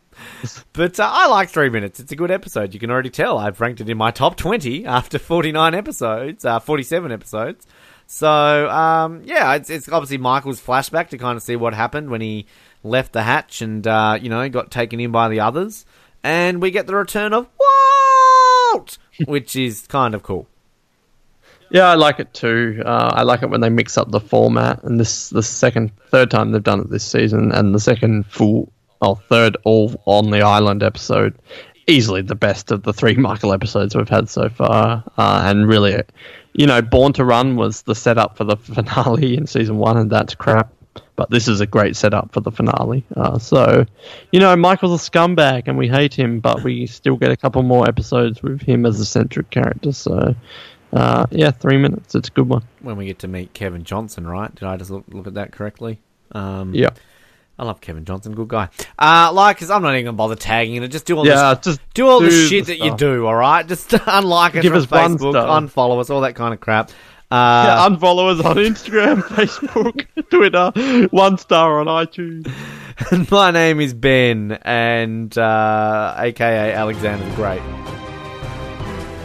but uh, I like three minutes. It's a good episode. You can already tell. I've ranked it in my top 20 after 49 episodes, uh, 47 episodes. So, um, yeah, it's, it's obviously Michael's flashback to kind of see what happened when he left the hatch and, uh, you know, got taken in by the others. And we get the return of Walt, which is kind of cool. Yeah, I like it too. Uh, I like it when they mix up the format, and this the second, third time they've done it this season, and the second full, or third all on the island episode, easily the best of the three Michael episodes we've had so far, uh, and really, you know, Born to Run was the setup for the finale in season one, and that's crap. But this is a great setup for the finale. Uh, so, you know, Michael's a scumbag, and we hate him, but we still get a couple more episodes with him as a centric character. So, uh, yeah, three minutes. It's a good one. When we get to meet Kevin Johnson, right? Did I just look, look at that correctly? Um, Yeah. I love Kevin Johnson, good guy. Uh, like, cause I'm not even gonna bother tagging it. Just do all Yeah, this, just do all the shit the that you do. All right, just unlike us Give us Facebook, unfollow us, all that kind of crap. Yeah, Uh, unfollow us on Instagram, Facebook, Twitter, one star on iTunes. my name is Ben, and uh, AKA Alexander the Great.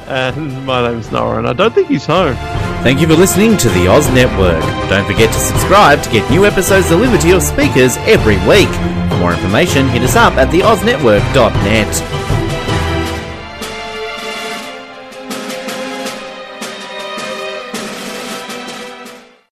And my name's Noah, and I don't think he's home. Thank you for listening to the Oz Network. Don't forget to subscribe to get new episodes delivered to your speakers every week. For more information, hit us up at theoznetwork.net.